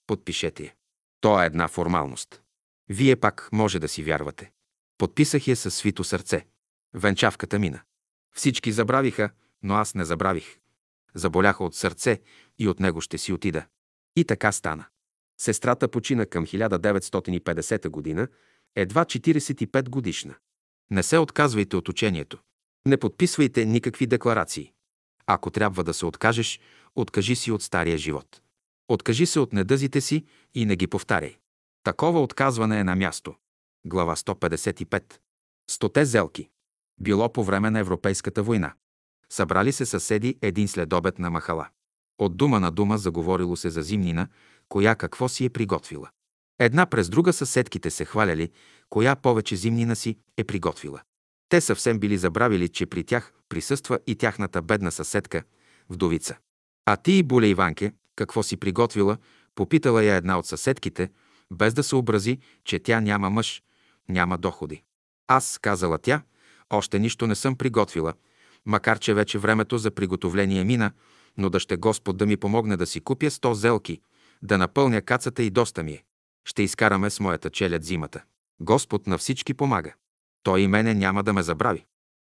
подпишете я. То е една формалност. Вие пак може да си вярвате. Подписах я със свито сърце. Венчавката мина. Всички забравиха, но аз не забравих. Заболяха от сърце и от него ще си отида. И така стана. Сестрата почина към 1950 година, едва 45 годишна. Не се отказвайте от учението. Не подписвайте никакви декларации. Ако трябва да се откажеш, откажи си от стария живот. Откажи се от недъзите си и не ги повтаряй. Такова отказване е на място. Глава 155. Стоте зелки. Било по време на Европейската война. Събрали се съседи един следобед на махала. От дума на дума заговорило се за зимнина, коя какво си е приготвила. Една през друга съседките се хваляли, коя повече зимнина си е приготвила. Те съвсем били забравили, че при тях присъства и тяхната бедна съседка, вдовица. А ти, и Буля Иванке, какво си приготвила, попитала я една от съседките, без да се образи, че тя няма мъж, няма доходи. Аз, казала тя, още нищо не съм приготвила, макар че вече времето за приготовление мина, но да ще Господ да ми помогне да си купя сто зелки, да напълня кацата и доста ми е. Ще изкараме с моята челят зимата. Господ на всички помага. Той и мене няма да ме забрави.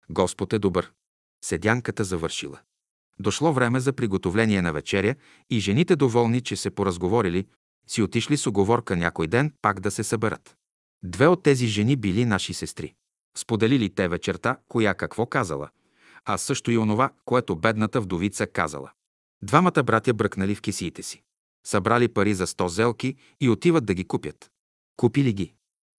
Господ е добър. Седянката завършила. Дошло време за приготовление на вечеря и жените доволни, че се поразговорили, си отишли с оговорка някой ден пак да се съберат. Две от тези жени били наши сестри. Споделили те вечерта, коя какво казала, а също и онова, което бедната вдовица казала. Двамата братя бръкнали в кисиите си. Събрали пари за сто зелки и отиват да ги купят. Купили ги.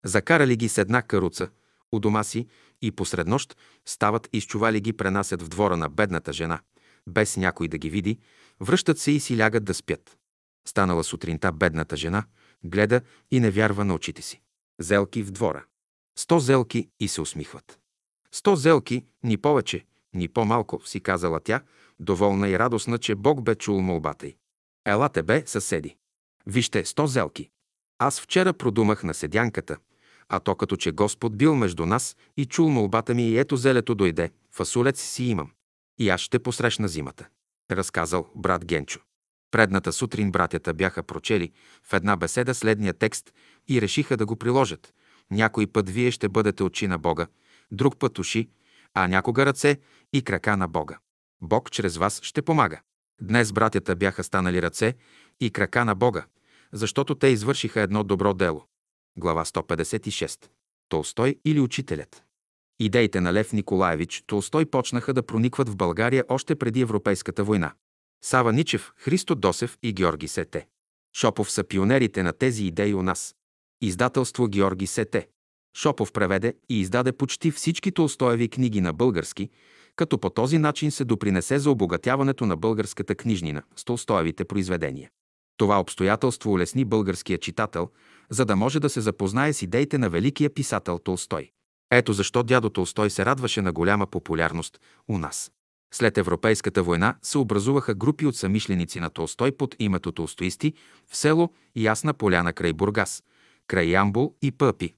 Закарали ги с една каруца, у дома си и посред нощ стават и с ги пренасят в двора на бедната жена, без някой да ги види, връщат се и си лягат да спят. Станала сутринта бедната жена, гледа и не вярва на очите си. Зелки в двора. Сто зелки и се усмихват. Сто зелки, ни повече, ни по-малко, си казала тя, доволна и радостна, че Бог бе чул молбата й. Елате бе, съседи. Вижте, сто зелки. Аз вчера продумах на седянката, а то като че Господ бил между нас и чул молбата ми и ето зелето дойде, фасулец си имам. И аз ще посрещна зимата. Разказал брат Генчо. Предната сутрин братята бяха прочели в една беседа следния текст и решиха да го приложат. Някой път вие ще бъдете очи на Бога, друг път уши, а някога ръце и крака на Бога. Бог чрез вас ще помага. Днес братята бяха станали ръце и крака на Бога, защото те извършиха едно добро дело. Глава 156. Толстой или учителят. Идеите на Лев Николаевич Толстой почнаха да проникват в България още преди Европейската война. Сава Ничев, Христо Досев и Георги Сете. Шопов са пионерите на тези идеи у нас. Издателство Георги Сете. Шопов преведе и издаде почти всички Толстоеви книги на български, като по този начин се допринесе за обогатяването на българската книжнина с Толстоевите произведения. Това обстоятелство улесни българския читател, за да може да се запознае с идеите на великия писател Толстой. Ето защо дядо Толстой се радваше на голяма популярност у нас. След Европейската война се образуваха групи от самишленици на Толстой под името толстоисти в село Ясна поляна край Бургас, край Ямбул и Пъпи.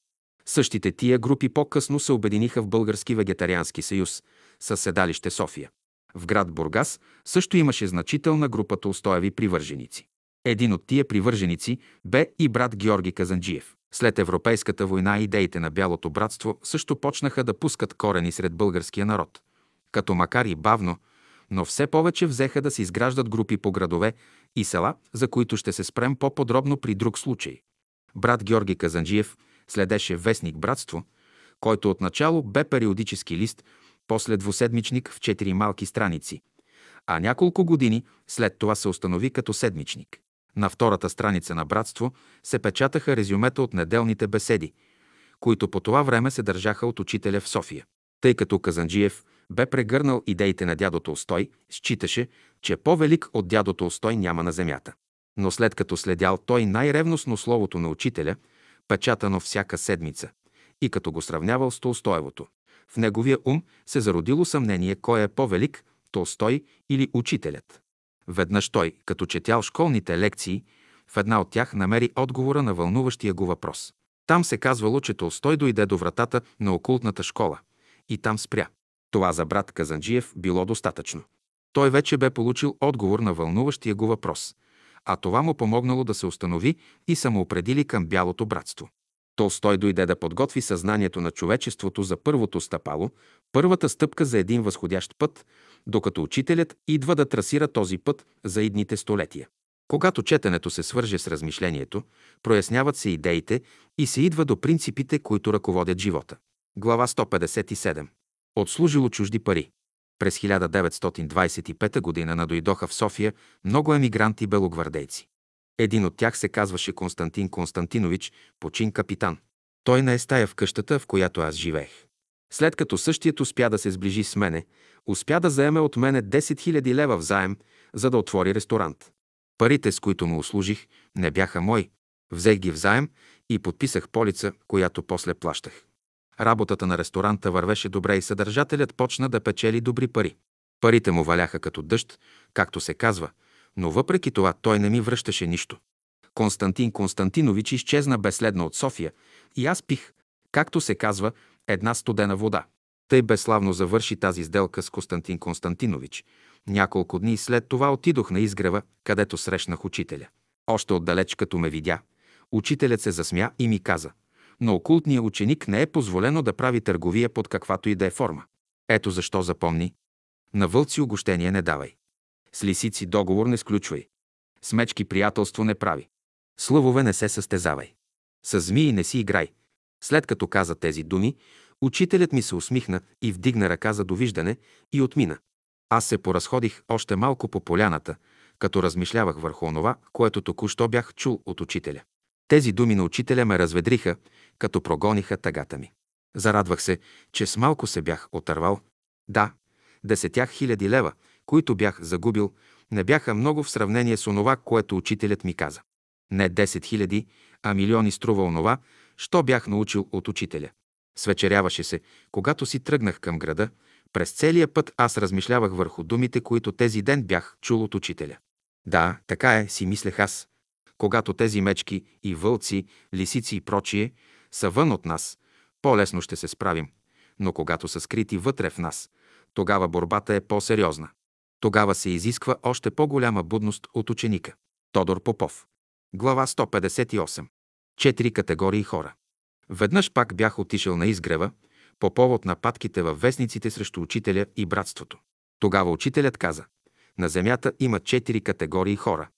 Същите тия групи по-късно се обединиха в Български вегетариански съюз със седалище София. В град Бургас също имаше значителна група толстоеви привърженици. Един от тия привърженици бе и брат Георги Казанджиев. След Европейската война идеите на Бялото братство също почнаха да пускат корени сред българския народ. Като макар и бавно, но все повече взеха да се изграждат групи по градове и села, за които ще се спрем по-подробно при друг случай. Брат Георги Казанджиев следеше вестник Братство, който отначало бе периодически лист, после двуседмичник в четири малки страници, а няколко години след това се установи като седмичник. На втората страница на Братство се печатаха резюмета от неделните беседи, които по това време се държаха от учителя в София. Тъй като Казанджиев бе прегърнал идеите на дядо Толстой, считаше, че по-велик от дядо Толстой няма на земята. Но след като следял той най-ревностно словото на учителя, печатано всяка седмица, и като го сравнявал с Толстоевото, в неговия ум се зародило съмнение кой е по-велик, Толстой или учителят. Веднъж той, като четял школните лекции, в една от тях намери отговора на вълнуващия го въпрос. Там се казвало, че Толстой дойде до вратата на окултната школа и там спря. Това за брат Казанджиев било достатъчно. Той вече бе получил отговор на вълнуващия го въпрос, а това му помогнало да се установи и самоопредели към бялото братство. Толстой дойде да подготви съзнанието на човечеството за първото стъпало, първата стъпка за един възходящ път, докато учителят идва да трасира този път за идните столетия. Когато четенето се свърже с размишлението, проясняват се идеите и се идва до принципите, които ръководят живота. Глава 157. Отслужило чужди пари. През 1925 г. надойдоха в София много емигранти белогвардейци. Един от тях се казваше Константин Константинович, почин капитан. Той не е стая в къщата, в която аз живеех. След като същият успя да се сближи с мене, успя да заеме от мене 10 000 лева в заем, за да отвори ресторант. Парите, с които му услужих, не бяха мои. Взех ги в заем и подписах полица, която после плащах. Работата на ресторанта вървеше добре и съдържателят почна да печели добри пари. Парите му валяха като дъжд, както се казва, но въпреки това той не ми връщаше нищо. Константин Константинович изчезна безследно от София и аз пих, както се казва, една студена вода. Тъй безславно завърши тази сделка с Константин Константинович. Няколко дни след това отидох на изгрева, където срещнах учителя. Още отдалеч, като ме видя, учителят се засмя и ми каза на окултния ученик не е позволено да прави търговия под каквато и да е форма. Ето защо запомни. На вълци огощение не давай. С лисици договор не сключвай. С мечки приятелство не прави. С лъвове не се състезавай. С змии не си играй. След като каза тези думи, учителят ми се усмихна и вдигна ръка за довиждане и отмина. Аз се поразходих още малко по поляната, като размишлявах върху онова, което току-що бях чул от учителя. Тези думи на учителя ме разведриха, като прогониха тъгата ми. Зарадвах се, че с малко се бях отървал. Да, десетях хиляди лева, които бях загубил, не бяха много в сравнение с онова, което учителят ми каза. Не 10 хиляди, а милиони струва онова, що бях научил от учителя. Свечеряваше се, когато си тръгнах към града. През целия път аз размишлявах върху думите, които тези ден бях чул от учителя. Да, така е, си мислех аз. Когато тези мечки и вълци, лисици и прочие са вън от нас, по-лесно ще се справим. Но когато са скрити вътре в нас, тогава борбата е по-сериозна. Тогава се изисква още по-голяма будност от ученика. Тодор Попов. Глава 158. Четири категории хора. Веднъж пак бях отишъл на изгрева по повод нападките във вестниците срещу учителя и братството. Тогава учителят каза, на Земята има четири категории хора.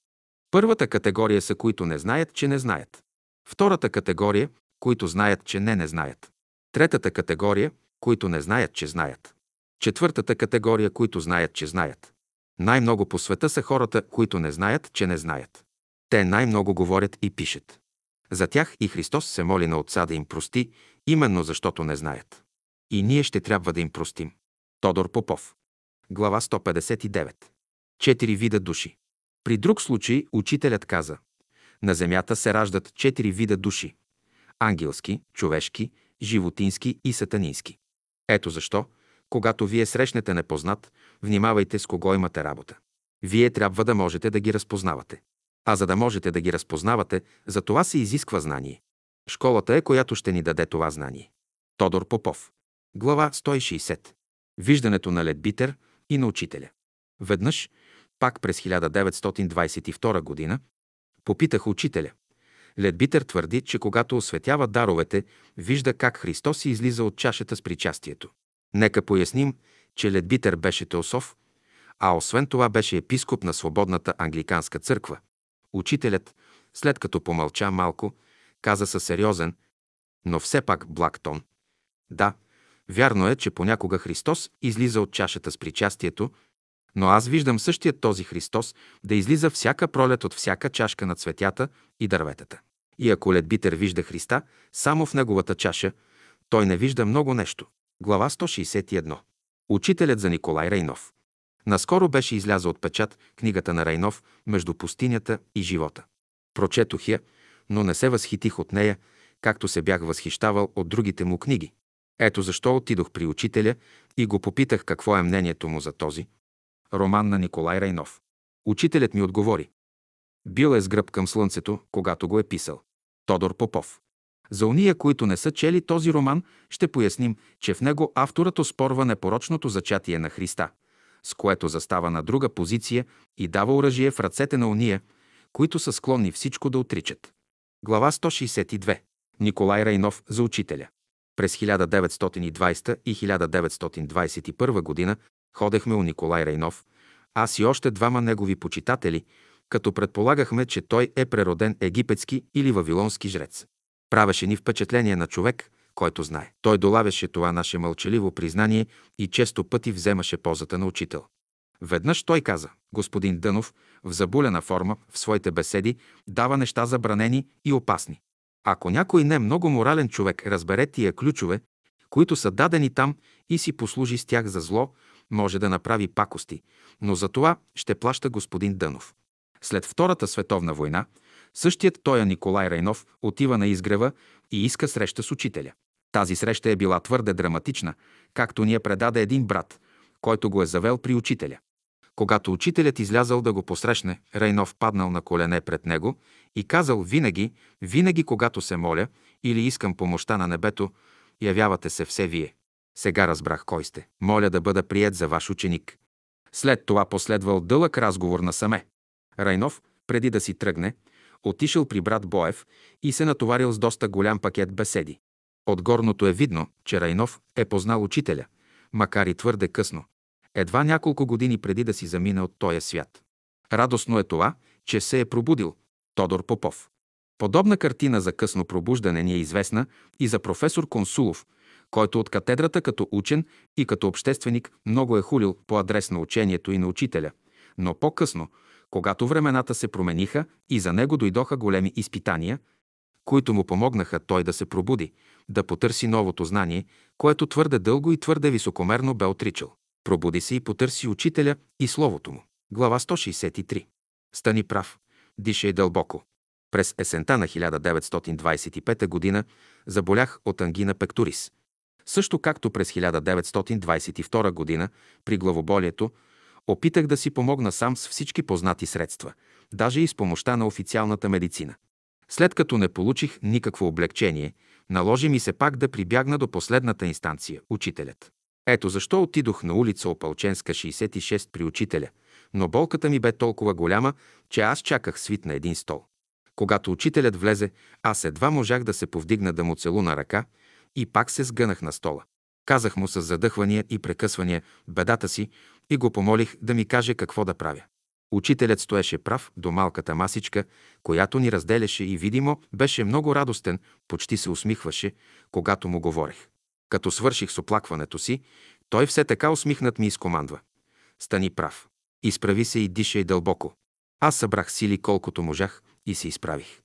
Първата категория са, които не знаят, че не знаят. Втората категория, които знаят, че не не знаят. Третата категория, които не знаят, че знаят. Четвъртата категория, които знаят, че знаят. Най-много по света са хората, които не знаят, че не знаят. Те най-много говорят и пишат. За тях и Христос се моли на Отца да им прости, именно защото не знаят. И ние ще трябва да им простим. Тодор Попов. Глава 159. Четири вида души. При друг случай учителят каза На земята се раждат четири вида души – ангелски, човешки, животински и сатанински. Ето защо, когато вие срещнете непознат, внимавайте с кого имате работа. Вие трябва да можете да ги разпознавате. А за да можете да ги разпознавате, за това се изисква знание. Школата е, която ще ни даде това знание. Тодор Попов. Глава 160. Виждането на Ледбитер и на учителя. Веднъж, пак през 1922 година, попитах учителя. Ледбитер твърди, че когато осветява даровете, вижда как Христос излиза от чашата с причастието. Нека поясним, че Ледбитер беше теософ, а освен това беше епископ на Свободната англиканска църква. Учителят, след като помълча малко, каза със сериозен, но все пак благ тон. Да, вярно е, че понякога Христос излиза от чашата с причастието, но аз виждам същия този Христос да излиза всяка пролет от всяка чашка на цветята и дърветата. И ако Ледбитер вижда Христа само в неговата чаша, той не вижда много нещо. Глава 161. Учителят за Николай Рейнов. Наскоро беше изляза от печат книгата на Рейнов «Между пустинята и живота». Прочетох я, но не се възхитих от нея, както се бях възхищавал от другите му книги. Ето защо отидох при учителя и го попитах какво е мнението му за този роман на Николай Рейнов. Учителят ми отговори. Бил е с гръб към слънцето, когато го е писал. Тодор Попов. За уния, които не са чели този роман, ще поясним, че в него авторът оспорва непорочното зачатие на Христа, с което застава на друга позиция и дава оръжие в ръцете на уния, които са склонни всичко да отричат. Глава 162. Николай Райнов за учителя. През 1920 и 1921 година ходехме у Николай Райнов, аз и още двама негови почитатели, като предполагахме, че той е прероден египетски или вавилонски жрец. Правеше ни впечатление на човек, който знае. Той долавяше това наше мълчаливо признание и често пъти вземаше позата на учител. Веднъж той каза, господин Дънов, в забулена форма, в своите беседи, дава неща забранени и опасни. Ако някой не много морален човек разбере тия ключове, които са дадени там и си послужи с тях за зло, може да направи пакости, но за това ще плаща господин Дънов. След Втората световна война, същият тоя Николай Райнов отива на изгрева и иска среща с учителя. Тази среща е била твърде драматична, както ни е предаде един брат, който го е завел при учителя. Когато учителят излязал да го посрещне, Рейнов паднал на колене пред него и казал винаги, винаги когато се моля или искам помощта на небето, явявате се все вие. Сега разбрах кой сте. Моля да бъда прият за ваш ученик. След това последвал дълъг разговор на саме. Райнов, преди да си тръгне, отишъл при брат Боев и се натоварил с доста голям пакет беседи. От горното е видно, че Райнов е познал учителя, макар и твърде късно, едва няколко години преди да си замине от този свят. Радостно е това, че се е пробудил Тодор Попов. Подобна картина за късно пробуждане ни е известна и за професор Консулов, който от катедрата като учен и като общественик много е хулил по адрес на учението и на учителя, но по-късно, когато времената се промениха и за него дойдоха големи изпитания, които му помогнаха той да се пробуди, да потърси новото знание, което твърде дълго и твърде високомерно бе отричал. Пробуди се и потърси учителя и словото му. Глава 163. Стани прав. Дишай дълбоко. През есента на 1925 г. заболях от ангина пекторис. Също както през 1922 г. при главоболието, опитах да си помогна сам с всички познати средства, даже и с помощта на официалната медицина. След като не получих никакво облегчение, наложи ми се пак да прибягна до последната инстанция – учителят. Ето защо отидох на улица Опалченска 66 при учителя, но болката ми бе толкова голяма, че аз чаках свит на един стол. Когато учителят влезе, аз едва можах да се повдигна да му целуна ръка и пак се сгънах на стола. Казах му с задъхвания и прекъсвания бедата си и го помолих да ми каже какво да правя. Учителят стоеше прав до малката масичка, която ни разделяше и видимо беше много радостен, почти се усмихваше, когато му говорех. Като свърших с оплакването си, той все така усмихнат ми изкомандва. Стани прав. Изправи се и дишай дълбоко. Аз събрах сили колкото можах и се изправих.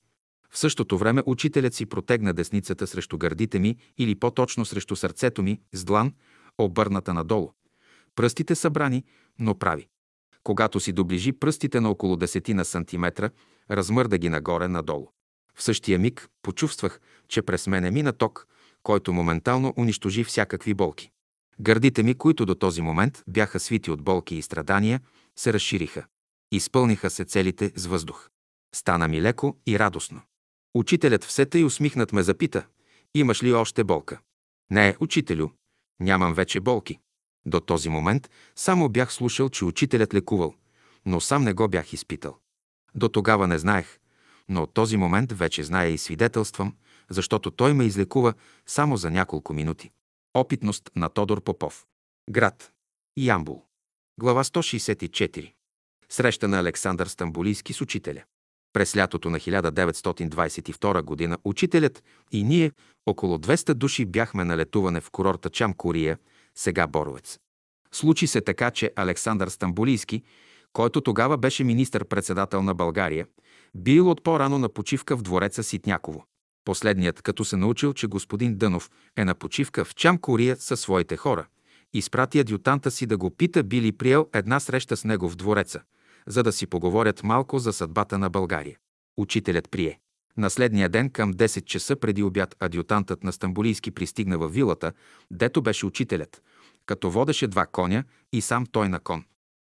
В същото време учителят си протегна десницата срещу гърдите ми или по-точно срещу сърцето ми с длан, обърната надолу. Пръстите събрани, но прави. Когато си доближи пръстите на около десетина сантиметра, размърда ги нагоре-надолу. В същия миг почувствах, че през мене мина ток, който моментално унищожи всякакви болки. Гърдите ми, които до този момент бяха свити от болки и страдания, се разшириха. Изпълниха се целите с въздух. Стана ми леко и радостно. Учителят все тъй усмихнат ме запита, имаш ли още болка? Не, учителю, нямам вече болки. До този момент само бях слушал, че учителят лекувал, но сам не го бях изпитал. До тогава не знаех, но от този момент вече зная и свидетелствам, защото той ме излекува само за няколко минути. Опитност на Тодор Попов. Град. Ямбул. Глава 164. Среща на Александър Стамбулийски с учителя. През лятото на 1922 г. учителят и ние, около 200 души, бяхме на летуване в курорта Чам Кория, сега Боровец. Случи се така, че Александър Стамбулийски, който тогава беше министър-председател на България, бил от по-рано на почивка в двореца Ситняково. Последният, като се научил, че господин Дънов е на почивка в Чам Кория със своите хора, изпрати адютанта си да го пита били приел една среща с него в двореца, за да си поговорят малко за съдбата на България. Учителят прие. На следния ден към 10 часа преди обяд адютантът на Стамбулийски пристигна във вилата, дето беше учителят, като водеше два коня и сам той на кон.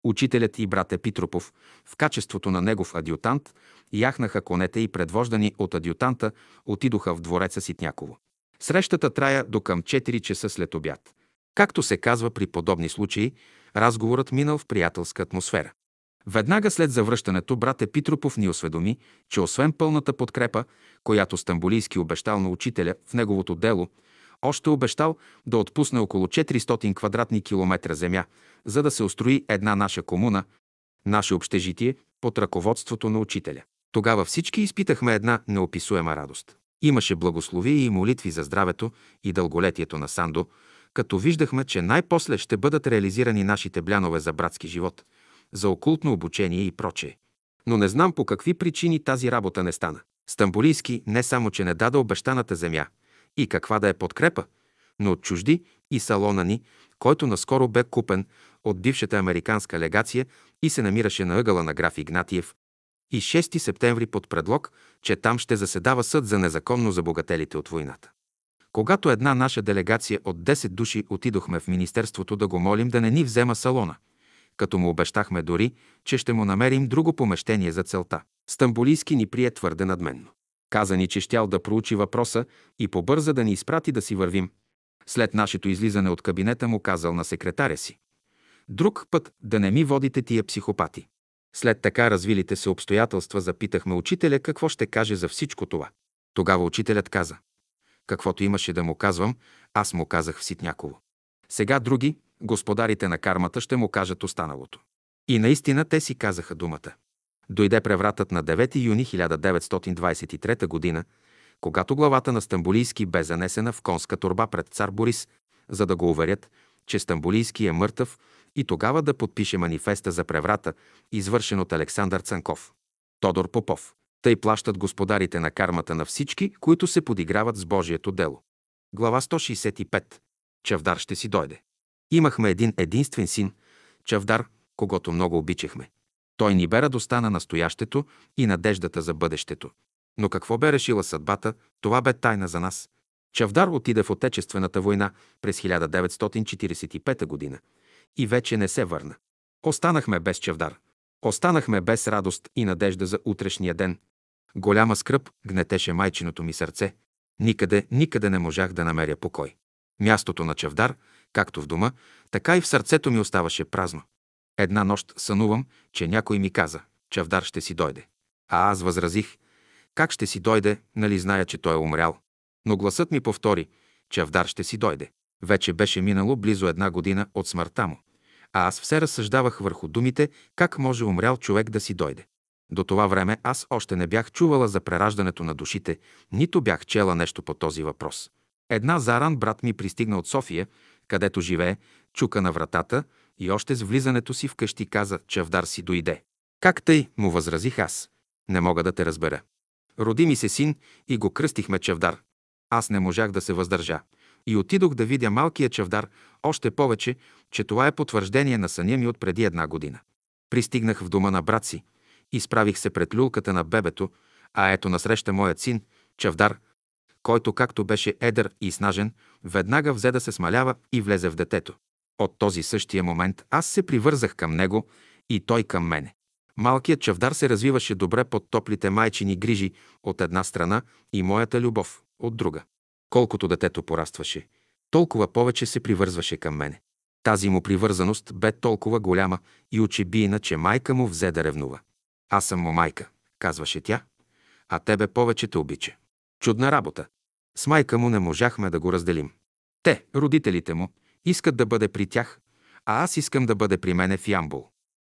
Учителят и брат Епитропов, в качеството на негов адютант, яхнаха конете и предвождани от адютанта отидоха в двореца Ситняково. Срещата трая до към 4 часа след обяд. Както се казва при подобни случаи, разговорът минал в приятелска атмосфера. Веднага след завръщането брат Епитропов ни осведоми, че освен пълната подкрепа, която Стамбулийски обещал на учителя в неговото дело, още обещал да отпусне около 400 квадратни километра земя, за да се устрои една наша комуна, наше общежитие под ръководството на учителя. Тогава всички изпитахме една неописуема радост. Имаше благословие и молитви за здравето и дълголетието на Сандо, като виждахме, че най-после ще бъдат реализирани нашите блянове за братски живот, за окултно обучение и прочее. Но не знам по какви причини тази работа не стана. Стамбулийски не само, че не даде обещаната земя и каква да е подкрепа, но от чужди и салона ни, който наскоро бе купен от бившата американска легация и се намираше на ъгъла на граф Игнатиев, и 6 септември под предлог, че там ще заседава съд за незаконно забогателите от войната. Когато една наша делегация от 10 души отидохме в Министерството да го молим да не ни взема салона, като му обещахме дори, че ще му намерим друго помещение за целта. Стамбулийски ни прие твърде надменно. Каза ни, че щял да проучи въпроса и побърза да ни изпрати да си вървим. След нашето излизане от кабинета му казал на секретаря си. Друг път да не ми водите тия психопати. След така развилите се обстоятелства запитахме учителя какво ще каже за всичко това. Тогава учителят каза, каквото имаше да му казвам, аз му казах в Ситняково. Сега други, господарите на кармата, ще му кажат останалото. И наистина те си казаха думата. Дойде превратът на 9 юни 1923 г., когато главата на Стамбулийски бе занесена в конска турба пред цар Борис, за да го уверят, че Стамбулийски е мъртъв и тогава да подпише манифеста за преврата, извършен от Александър Цанков. Тодор Попов. Тъй плащат господарите на кармата на всички, които се подиграват с Божието дело. Глава 165. Чавдар ще си дойде. Имахме един единствен син, Чавдар, когато много обичахме. Той ни бе радостта на настоящето и надеждата за бъдещето. Но какво бе решила съдбата, това бе тайна за нас. Чавдар отиде в Отечествената война през 1945 година и вече не се върна. Останахме без Чавдар. Останахме без радост и надежда за утрешния ден. Голяма скръп гнетеше майчиното ми сърце. Никъде, никъде не можах да намеря покой. Мястото на Чавдар, както в дома, така и в сърцето ми оставаше празно. Една нощ сънувам, че някой ми каза, Чавдар ще си дойде. А аз възразих, как ще си дойде, нали зная, че той е умрял. Но гласът ми повтори, Чавдар ще си дойде. Вече беше минало близо една година от смъртта му. А аз все разсъждавах върху думите, как може умрял човек да си дойде. До това време аз още не бях чувала за прераждането на душите, нито бях чела нещо по този въпрос. Една заран брат ми пристигна от София, където живее, чука на вратата и още с влизането си вкъщи каза, че Авдар си дойде. Как тъй, му възразих аз. Не мога да те разбера. Роди ми се син и го кръстихме Чавдар. Аз не можах да се въздържа. И отидох да видя малкия Чавдар, още повече, че това е потвърждение на съня ми от преди една година. Пристигнах в дома на брат си, изправих се пред люлката на бебето, а ето насреща моят син, Чавдар, който както беше едър и снажен, веднага взе да се смалява и влезе в детето. От този същия момент аз се привързах към него и той към мене. Малкият чавдар се развиваше добре под топлите майчини грижи от една страна и моята любов от друга. Колкото детето порастваше, толкова повече се привързваше към мене. Тази му привързаност бе толкова голяма и очебийна, че майка му взе да ревнува. Аз съм му майка, казваше тя, а тебе повече те обича. Чудна работа. С майка му не можахме да го разделим. Те, родителите му, искат да бъде при тях, а аз искам да бъде при мене в Ямбул.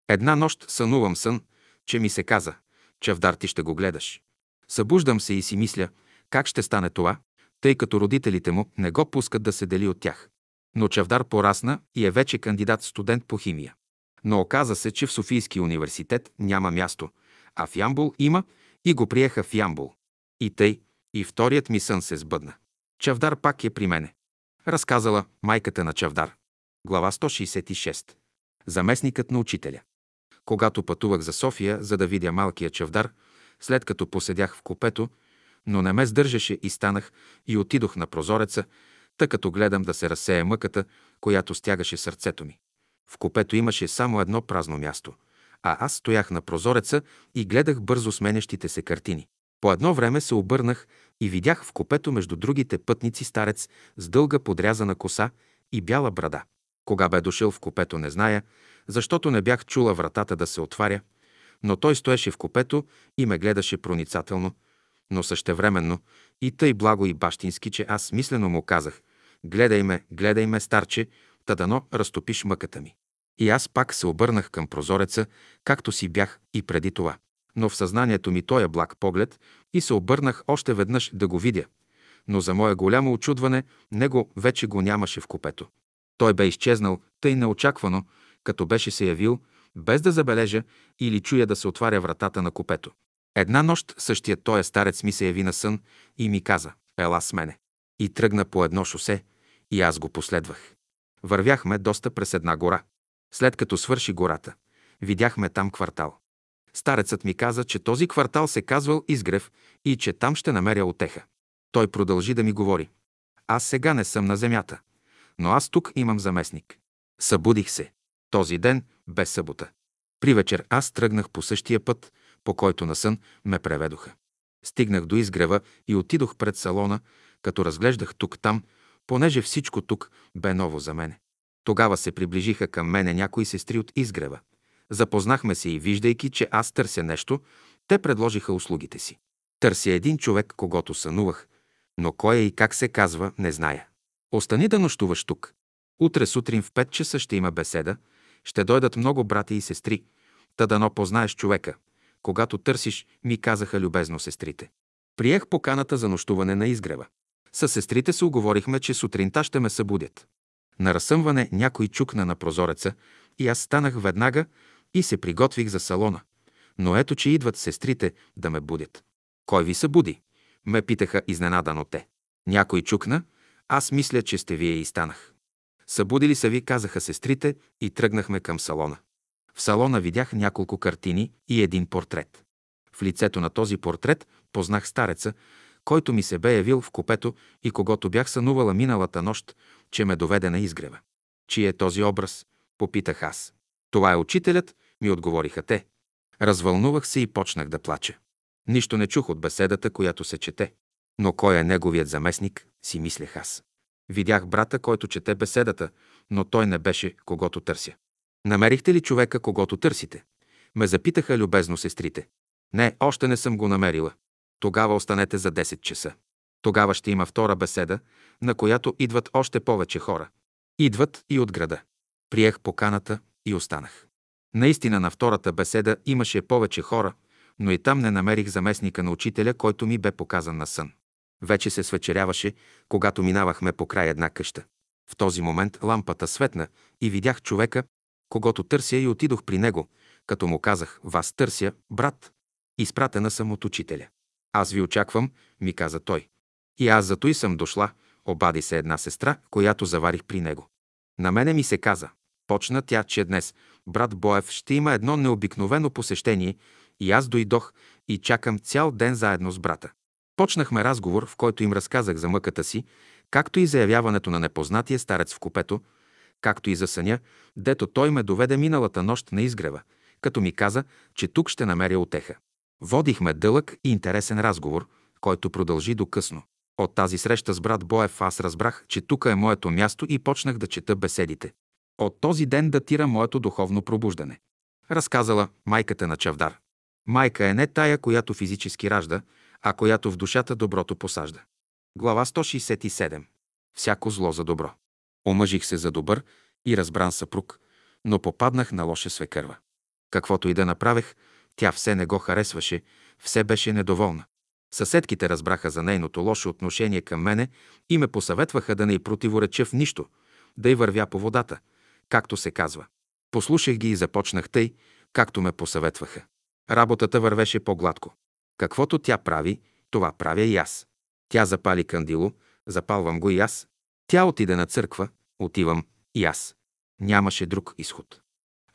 Една нощ сънувам сън, че ми се каза, в ти ще го гледаш. Събуждам се и си мисля, как ще стане това, тъй като родителите му не го пускат да се дели от тях. Но Чавдар порасна и е вече кандидат студент по химия. Но оказа се, че в Софийския университет няма място, а в Ямбул има и го приеха в Ямбул. И тъй, и вторият ми сън се сбъдна. Чавдар пак е при мене. Разказала майката на Чавдар. Глава 166. Заместникът на учителя. Когато пътувах за София, за да видя малкия Чавдар, след като поседях в купето, но не ме сдържаше и станах и отидох на прозореца, тъй като гледам да се разсея мъката, която стягаше сърцето ми. В купето имаше само едно празно място, а аз стоях на прозореца и гледах бързо сменящите се картини. По едно време се обърнах и видях в купето между другите пътници старец с дълга подрязана коса и бяла брада. Кога бе дошъл в купето, не зная, защото не бях чула вратата да се отваря, но той стоеше в купето и ме гледаше проницателно, но същевременно и тъй благо и бащински, че аз мислено му казах «Гледай ме, гледай ме, старче, та дано разтопиш мъката ми». И аз пак се обърнах към прозореца, както си бях и преди това но в съзнанието ми той е благ поглед и се обърнах още веднъж да го видя. Но за мое голямо очудване, него вече го нямаше в купето. Той бе изчезнал тъй неочаквано, като беше се явил, без да забележа или чуя да се отваря вратата на купето. Една нощ същият той старец ми се яви на сън и ми каза «Ела с мене». И тръгна по едно шосе и аз го последвах. Вървяхме доста през една гора. След като свърши гората, видяхме там квартал. Старецът ми каза, че този квартал се казвал Изгрев и че там ще намеря отеха. Той продължи да ми говори. Аз сега не съм на земята, но аз тук имам заместник. Събудих се. Този ден, без събота. При вечер аз тръгнах по същия път, по който на сън ме преведоха. Стигнах до изгрева и отидох пред салона, като разглеждах тук-там, понеже всичко тук бе ново за мене. Тогава се приближиха към мене някои сестри от изгрева. Запознахме се и виждайки, че аз търся нещо, те предложиха услугите си. Търся един човек, когато сънувах, но кой е и как се казва, не зная. Остани да нощуваш тук. Утре сутрин в 5 часа ще има беседа, ще дойдат много брати и сестри, та дано познаеш човека. Когато търсиш, ми казаха любезно сестрите. Приех поканата за нощуване на изгрева. С сестрите се оговорихме, че сутринта ще ме събудят. На разсъмване някой чукна на прозореца и аз станах веднага и се приготвих за салона. Но ето, че идват сестрите да ме будят. Кой ви събуди? Ме питаха изненадано те. Някой чукна, аз мисля, че сте вие и станах. Събудили се ви, казаха сестрите и тръгнахме към салона. В салона видях няколко картини и един портрет. В лицето на този портрет познах стареца, който ми се бе явил в купето и когато бях сънувала миналата нощ, че ме доведе на изгрева. Чи е този образ? Попитах аз. Това е учителят, ми отговориха те. Развълнувах се и почнах да плача. Нищо не чух от беседата, която се чете. Но кой е неговият заместник, си мислех аз. Видях брата, който чете беседата, но той не беше когото търся. Намерихте ли човека, когато търсите? Ме запитаха любезно сестрите. Не, още не съм го намерила. Тогава останете за 10 часа. Тогава ще има втора беседа, на която идват още повече хора. Идват и от града. Приех поканата и останах. Наистина на втората беседа имаше повече хора, но и там не намерих заместника на учителя, който ми бе показан на сън. Вече се свечеряваше, когато минавахме по край една къща. В този момент лампата светна и видях човека, когато търся и отидох при него, като му казах «Вас търся, брат, изпратена съм от учителя». Аз ви очаквам, ми каза той. И аз зато и съм дошла, обади се една сестра, която заварих при него. На мене ми се каза, почна тя, че днес брат Боев ще има едно необикновено посещение и аз дойдох и чакам цял ден заедно с брата. Почнахме разговор, в който им разказах за мъката си, както и заявяването на непознатия старец в купето, както и за съня, дето той ме доведе миналата нощ на изгрева, като ми каза, че тук ще намеря отеха. Водихме дълъг и интересен разговор, който продължи до късно. От тази среща с брат Боев аз разбрах, че тук е моето място и почнах да чета беседите. От този ден датира моето духовно пробуждане. Разказала майката на Чавдар. Майка е не тая, която физически ражда, а която в душата доброто посажда. Глава 167. Всяко зло за добро. Омъжих се за добър и разбран съпруг, но попаднах на лоша свекърва. Каквото и да направех, тя все не го харесваше, все беше недоволна. Съседките разбраха за нейното лошо отношение към мене и ме посъветваха да не й противореча в нищо, да й вървя по водата, както се казва. Послушах ги и започнах тъй, както ме посъветваха. Работата вървеше по-гладко. Каквото тя прави, това правя и аз. Тя запали кандило, запалвам го и аз. Тя отиде на църква, отивам и аз. Нямаше друг изход.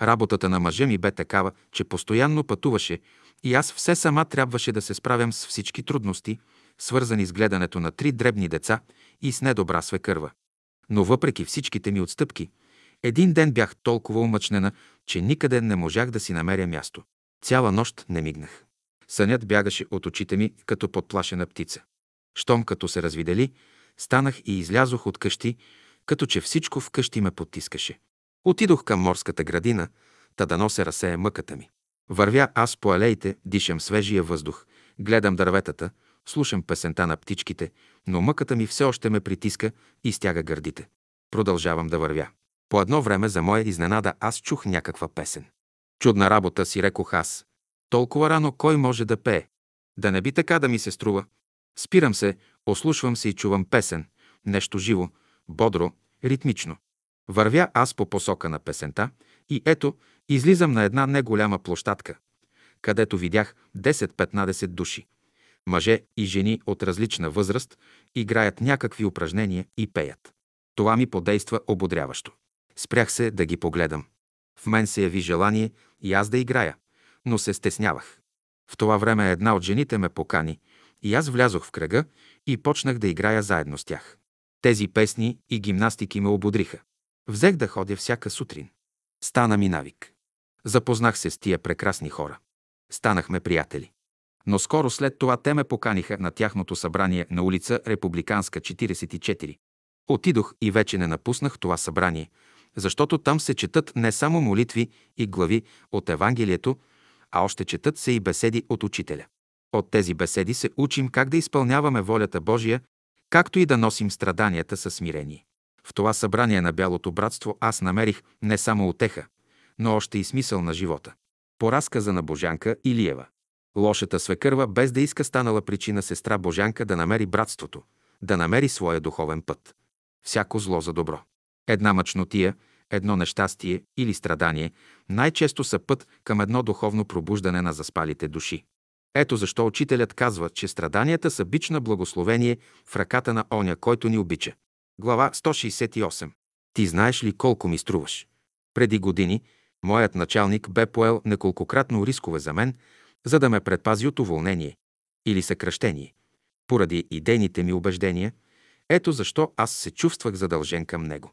Работата на мъжа ми бе такава, че постоянно пътуваше и аз все сама трябваше да се справям с всички трудности, свързани с гледането на три дребни деца и с недобра свекърва. Но въпреки всичките ми отстъпки, един ден бях толкова умъчнена, че никъде не можах да си намеря място. Цяла нощ не мигнах. Сънят бягаше от очите ми като подплашена птица. Щом като се развидели, станах и излязох от къщи, като че всичко в къщи ме потискаше. Отидох към морската градина, та да нося разсея мъката ми. Вървя аз по алеите, дишам свежия въздух, гледам дърветата, слушам песента на птичките, но мъката ми все още ме притиска и стяга гърдите. Продължавам да вървя. По едно време за моя изненада аз чух някаква песен. Чудна работа си рекох аз. Толкова рано кой може да пее? Да не би така да ми се струва. Спирам се, ослушвам се и чувам песен. Нещо живо, бодро, ритмично. Вървя аз по посока на песента и ето, излизам на една неголяма площадка, където видях 10-15 души. Мъже и жени от различна възраст играят някакви упражнения и пеят. Това ми подейства ободряващо. Спрях се да ги погледам. В мен се яви желание и аз да играя, но се стеснявах. В това време една от жените ме покани и аз влязох в кръга и почнах да играя заедно с тях. Тези песни и гимнастики ме ободриха. Взех да ходя всяка сутрин. Стана ми навик. Запознах се с тия прекрасни хора. Станахме приятели. Но скоро след това те ме поканиха на тяхното събрание на улица Републиканска 44. Отидох и вече не напуснах това събрание, защото там се четат не само молитви и глави от Евангелието, а още четат се и беседи от учителя. От тези беседи се учим как да изпълняваме волята Божия, както и да носим страданията със смирение. В това събрание на Бялото братство аз намерих не само отеха, но още и смисъл на живота. По разказа на Божанка Илиева. Лошата свекърва, без да иска, станала причина сестра Божанка да намери братството, да намери своя духовен път. Всяко зло за добро. Една мъчнотия, едно нещастие или страдание най-често са път към едно духовно пробуждане на заспалите души. Ето защо учителят казва, че страданията са бична благословение в ръката на оня, който ни обича. Глава 168. Ти знаеш ли колко ми струваш? Преди години моят началник бе поел неколкократно рискове за мен, за да ме предпази от уволнение или съкръщение. Поради идейните ми убеждения, ето защо аз се чувствах задължен към него.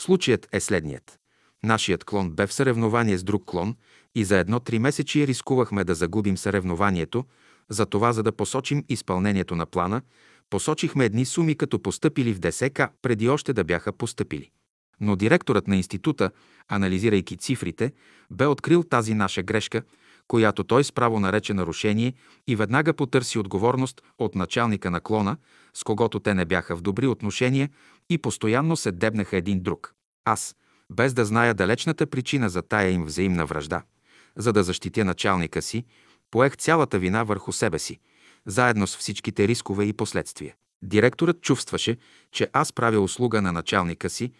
Случаят е следният. Нашият клон бе в съревнование с друг клон и за едно три месечи рискувахме да загубим съревнованието, за това, за да посочим изпълнението на плана, посочихме едни суми като постъпили в ДСК, преди още да бяха постъпили. Но директорът на института, анализирайки цифрите, бе открил тази наша грешка, която той справо нарече нарушение и веднага потърси отговорност от началника на клона, с когото те не бяха в добри отношения и постоянно се дебнаха един друг. Аз, без да зная далечната причина за тая им взаимна връжда, за да защитя началника си, поех цялата вина върху себе си, заедно с всичките рискове и последствия. Директорът чувстваше, че аз правя услуга на началника си,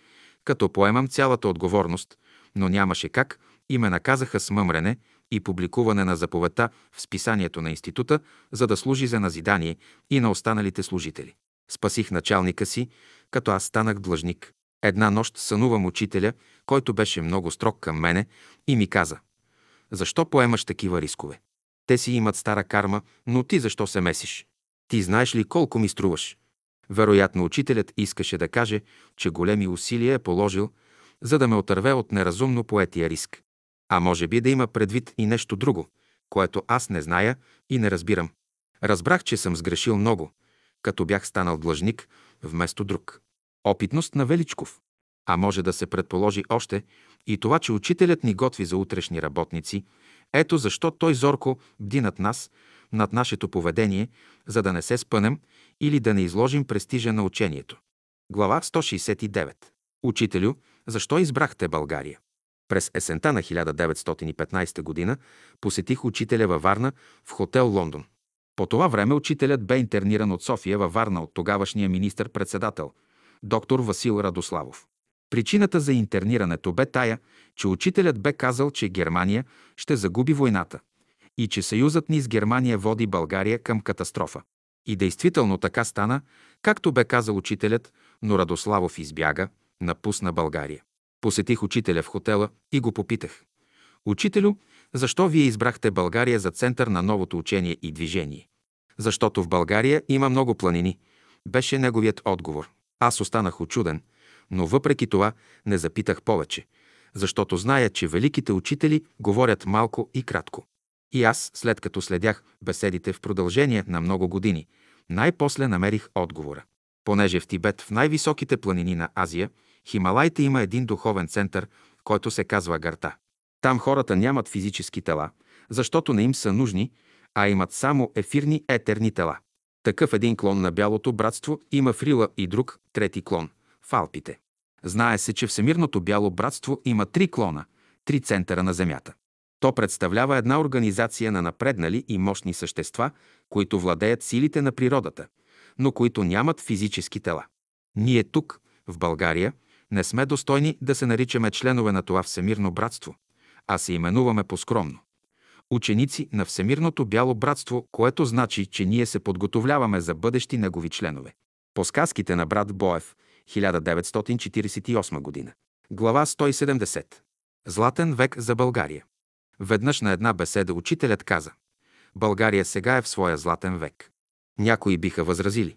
като поемам цялата отговорност, но нямаше как и ме наказаха с мъмрене и публикуване на заповедта в списанието на института, за да служи за назидание и на останалите служители. Спасих началника си, като аз станах длъжник. Една нощ сънувам учителя, който беше много строг към мене и ми каза «Защо поемаш такива рискове? Те си имат стара карма, но ти защо се месиш? Ти знаеш ли колко ми струваш?» Вероятно учителят искаше да каже, че големи усилия е положил, за да ме отърве от неразумно поетия риск. А може би да има предвид и нещо друго, което аз не зная и не разбирам. Разбрах, че съм сгрешил много, като бях станал длъжник вместо друг. Опитност на Величков. А може да се предположи още и това, че учителят ни готви за утрешни работници. Ето защо той зорко бди над нас, над нашето поведение, за да не се спънем или да не изложим престижа на учението. Глава 169. Учителю, защо избрахте България? През есента на 1915 г. посетих учителя във Варна в хотел Лондон. По това време учителят бе интерниран от София във Варна от тогавашния министър-председател, доктор Васил Радославов. Причината за интернирането бе тая, че учителят бе казал, че Германия ще загуби войната и че съюзът ни с Германия води България към катастрофа. И действително така стана, както бе казал учителят, но Радославов избяга, напусна България. Посетих учителя в хотела и го попитах. Учителю, защо вие избрахте България за център на новото учение и движение? Защото в България има много планини, беше неговият отговор. Аз останах очуден, но въпреки това не запитах повече, защото зная, че великите учители говорят малко и кратко. И аз, след като следях беседите в продължение на много години, най-после намерих отговора. Понеже в Тибет, в най-високите планини на Азия, Хималайте има един духовен център, който се казва Гарта. Там хората нямат физически тела, защото не им са нужни, а имат само ефирни етерни тела. Такъв един клон на Бялото братство има в Рила и друг, трети клон – в Алпите. Знае се, че Всемирното бяло братство има три клона, три центъра на Земята. То представлява една организация на напреднали и мощни същества, които владеят силите на природата, но които нямат физически тела. Ние тук, в България, не сме достойни да се наричаме членове на това всемирно братство, а се именуваме по-скромно. Ученици на Всемирното бяло братство, което значи, че ние се подготовляваме за бъдещи негови членове. По сказките на брат Боев, 1948 година. Глава 170. Златен век за България. Веднъж на една беседа учителят каза България сега е в своя златен век. Някои биха възразили.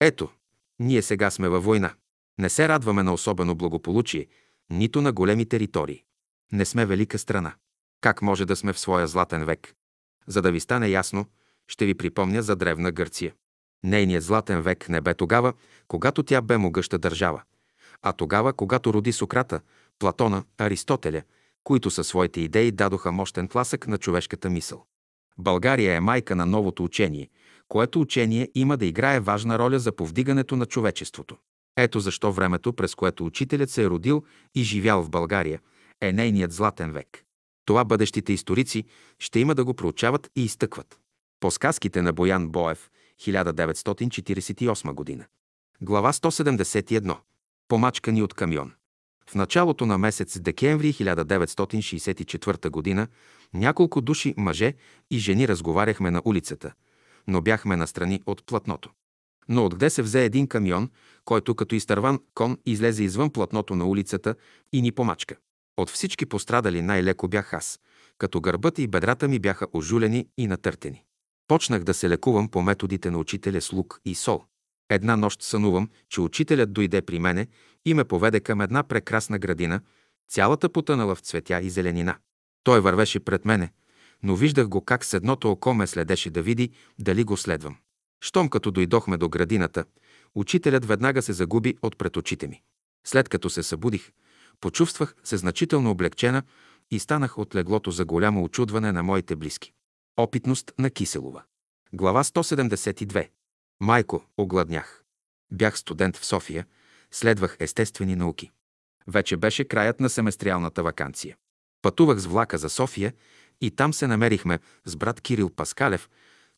Ето, ние сега сме във война. Не се радваме на особено благополучие, нито на големи територии. Не сме велика страна. Как може да сме в своя златен век? За да ви стане ясно, ще ви припомня за древна Гърция. Нейният златен век не бе тогава, когато тя бе могъща държава, а тогава, когато роди Сократа, Платона, Аристотеля, които със своите идеи дадоха мощен тласък на човешката мисъл. България е майка на новото учение, което учение има да играе важна роля за повдигането на човечеството. Ето защо времето, през което учителят се е родил и живял в България, е нейният златен век. Това бъдещите историци ще има да го проучават и изтъкват. По сказките на Боян Боев, 1948 година. Глава 171. Помачкани от камион. В началото на месец декември 1964 г. няколко души мъже и жени разговаряхме на улицата, но бяхме настрани от платното. Но откъде се взе един камион, който като изтърван кон излезе извън платното на улицата и ни помачка. От всички пострадали най-леко бях аз, като гърбът и бедрата ми бяха ожулени и натъртени. Почнах да се лекувам по методите на учителя с лук и сол. Една нощ сънувам, че учителят дойде при мене и ме поведе към една прекрасна градина, цялата потънала в цветя и зеленина. Той вървеше пред мене, но виждах го как с едното око ме следеше да види дали го следвам. Щом като дойдохме до градината, учителят веднага се загуби от пред очите ми. След като се събудих, почувствах се значително облегчена и станах от леглото за голямо очудване на моите близки. Опитност на Киселова. Глава 172. Майко, огладнях. Бях студент в София, следвах естествени науки. Вече беше краят на семестриалната вакансия. Пътувах с влака за София и там се намерихме с брат Кирил Паскалев,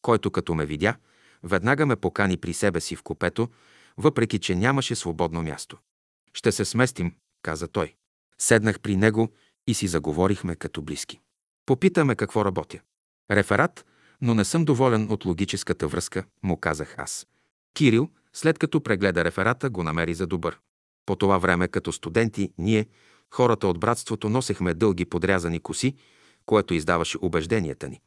който като ме видя, веднага ме покани при себе си в купето, въпреки че нямаше свободно място. Ще се сместим, каза той. Седнах при него и си заговорихме като близки. Попитаме какво работя. Реферат, но не съм доволен от логическата връзка, му казах аз. Кирил, след като прегледа реферата, го намери за добър. По това време, като студенти, ние, хората от братството, носехме дълги подрязани коси, което издаваше убежденията ни.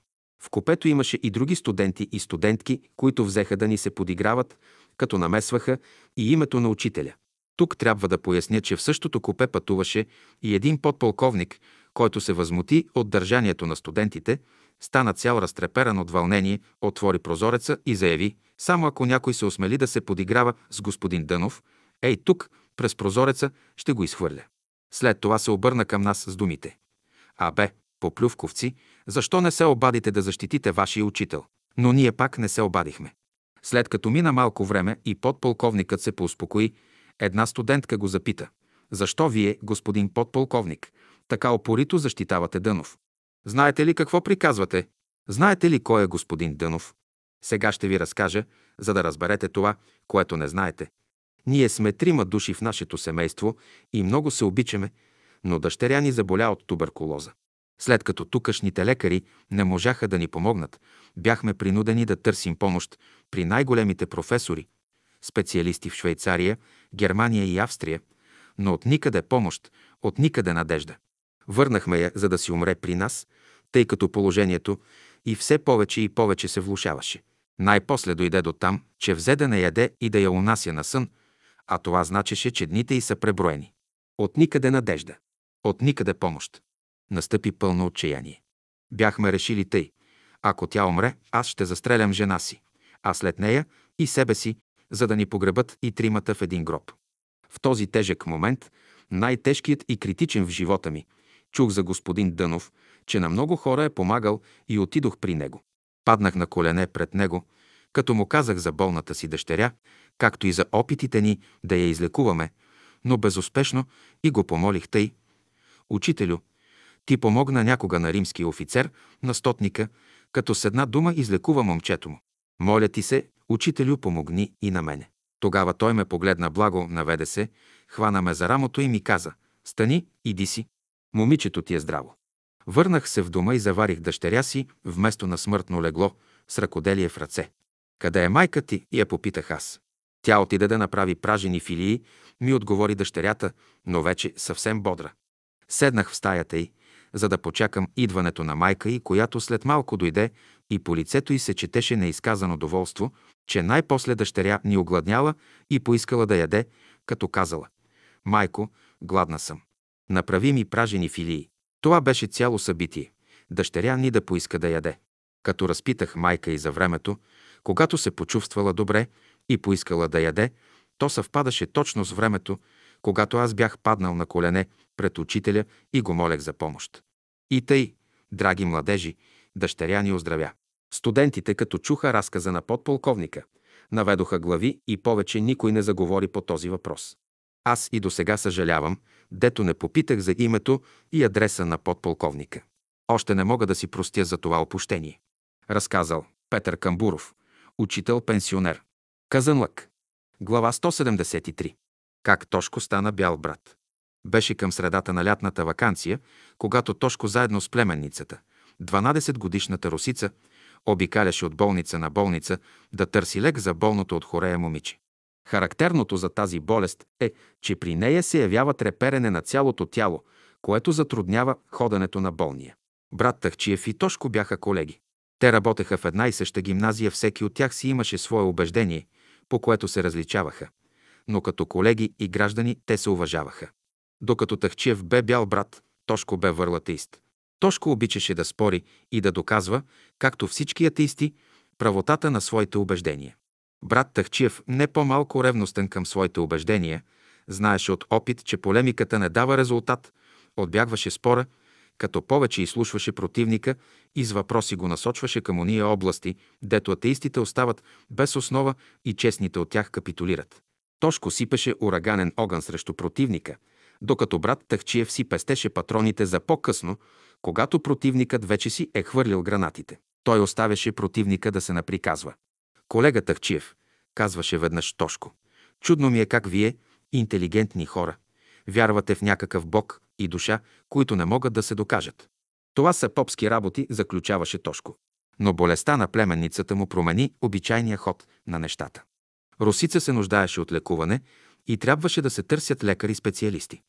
В купето имаше и други студенти и студентки, които взеха да ни се подиграват, като намесваха и името на учителя. Тук трябва да поясня, че в същото купе пътуваше и един подполковник, който се възмути от държанието на студентите, стана цял разтреперан от вълнение, отвори прозореца и заяви, само ако някой се осмели да се подиграва с господин Дънов, ей тук, през прозореца, ще го изхвърля. След това се обърна към нас с думите. Абе, поплювковци, защо не се обадите да защитите вашия учител? Но ние пак не се обадихме. След като мина малко време и подполковникът се поуспокои, една студентка го запита. Защо вие, господин подполковник, така опорито защитавате Дънов? Знаете ли какво приказвате? Знаете ли кой е господин Дънов? Сега ще ви разкажа, за да разберете това, което не знаете. Ние сме трима души в нашето семейство и много се обичаме, но дъщеря ни заболя от туберкулоза. След като тукашните лекари не можаха да ни помогнат, бяхме принудени да търсим помощ при най-големите професори, специалисти в Швейцария, Германия и Австрия, но от никъде помощ, от никъде надежда. Върнахме я, за да си умре при нас, тъй като положението и все повече и повече се влушаваше. Най-после дойде до там, че взе да не яде и да я унася на сън, а това значеше, че дните й са преброени. От никъде надежда. От никъде помощ. Настъпи пълно отчаяние. Бяхме решили тъй. Ако тя умре, аз ще застрелям жена си, а след нея и себе си, за да ни погребат и тримата в един гроб. В този тежък момент, най-тежкият и критичен в живота ми, чух за господин Дънов, че на много хора е помагал и отидох при него. Паднах на колене пред него, като му казах за болната си дъщеря, както и за опитите ни да я излекуваме, но безуспешно и го помолих тъй. Учителю, ти помогна някога на римски офицер, на стотника, като с една дума излекува момчето му. Моля ти се, учителю, помогни и на мене. Тогава той ме погледна благо, наведе се, хвана ме за рамото и ми каза, стани, иди си. Момичето ти е здраво. Върнах се в дома и заварих дъщеря си вместо на смъртно легло с ръкоделие в ръце. Къде е майка ти? Я попитах аз. Тя отиде да направи пражени филии, ми отговори дъщерята, но вече съвсем бодра. Седнах в стаята й, за да почакам идването на майка й, която след малко дойде и по лицето й се четеше неизказано доволство, че най-после дъщеря ни огладняла и поискала да яде, като казала «Майко, гладна съм. Направи ми пражени филии». Това беше цяло събитие. Дъщеря ни да поиска да яде. Като разпитах майка и за времето, когато се почувствала добре и поискала да яде, то съвпадаше точно с времето, когато аз бях паднал на колене пред учителя и го молех за помощ. И тъй, драги младежи, дъщеря ни оздравя. Студентите, като чуха разказа на подполковника, наведоха глави и повече никой не заговори по този въпрос. Аз и до сега съжалявам, дето не попитах за името и адреса на подполковника. Още не мога да си простя за това опущение. Разказал Петър Камбуров, учител-пенсионер. Казанлък. Глава 173. Как Тошко стана бял брат. Беше към средата на лятната вакансия, когато Тошко заедно с племенницата, 12-годишната русица, обикаляше от болница на болница да търси лек за болното от хорея момиче. Характерното за тази болест е, че при нея се явява треперене на цялото тяло, което затруднява ходенето на болния. Брат Тахчиев и Тошко бяха колеги. Те работеха в една и съща гимназия, всеки от тях си имаше свое убеждение, по което се различаваха. Но като колеги и граждани те се уважаваха. Докато Тахчиев бе бял брат, Тошко бе върлатеист. Тошко обичаше да спори и да доказва, както всички атеисти, правотата на своите убеждения. Брат Тахчиев, не по-малко ревностен към своите убеждения, знаеше от опит, че полемиката не дава резултат, отбягваше спора, като повече изслушваше противника и с въпроси го насочваше към уния области, дето атеистите остават без основа и честните от тях капитулират. Тошко сипеше ураганен огън срещу противника, докато брат Тахчиев си пестеше патроните за по-късно, когато противникът вече си е хвърлил гранатите. Той оставяше противника да се наприказва. Колега Тахчиев, казваше веднъж Тошко, чудно ми е как вие, интелигентни хора, вярвате в някакъв бог и душа, които не могат да се докажат. Това са попски работи, заключаваше Тошко. Но болестта на племенницата му промени обичайния ход на нещата. Русица се нуждаеше от лекуване и трябваше да се търсят лекари-специалисти.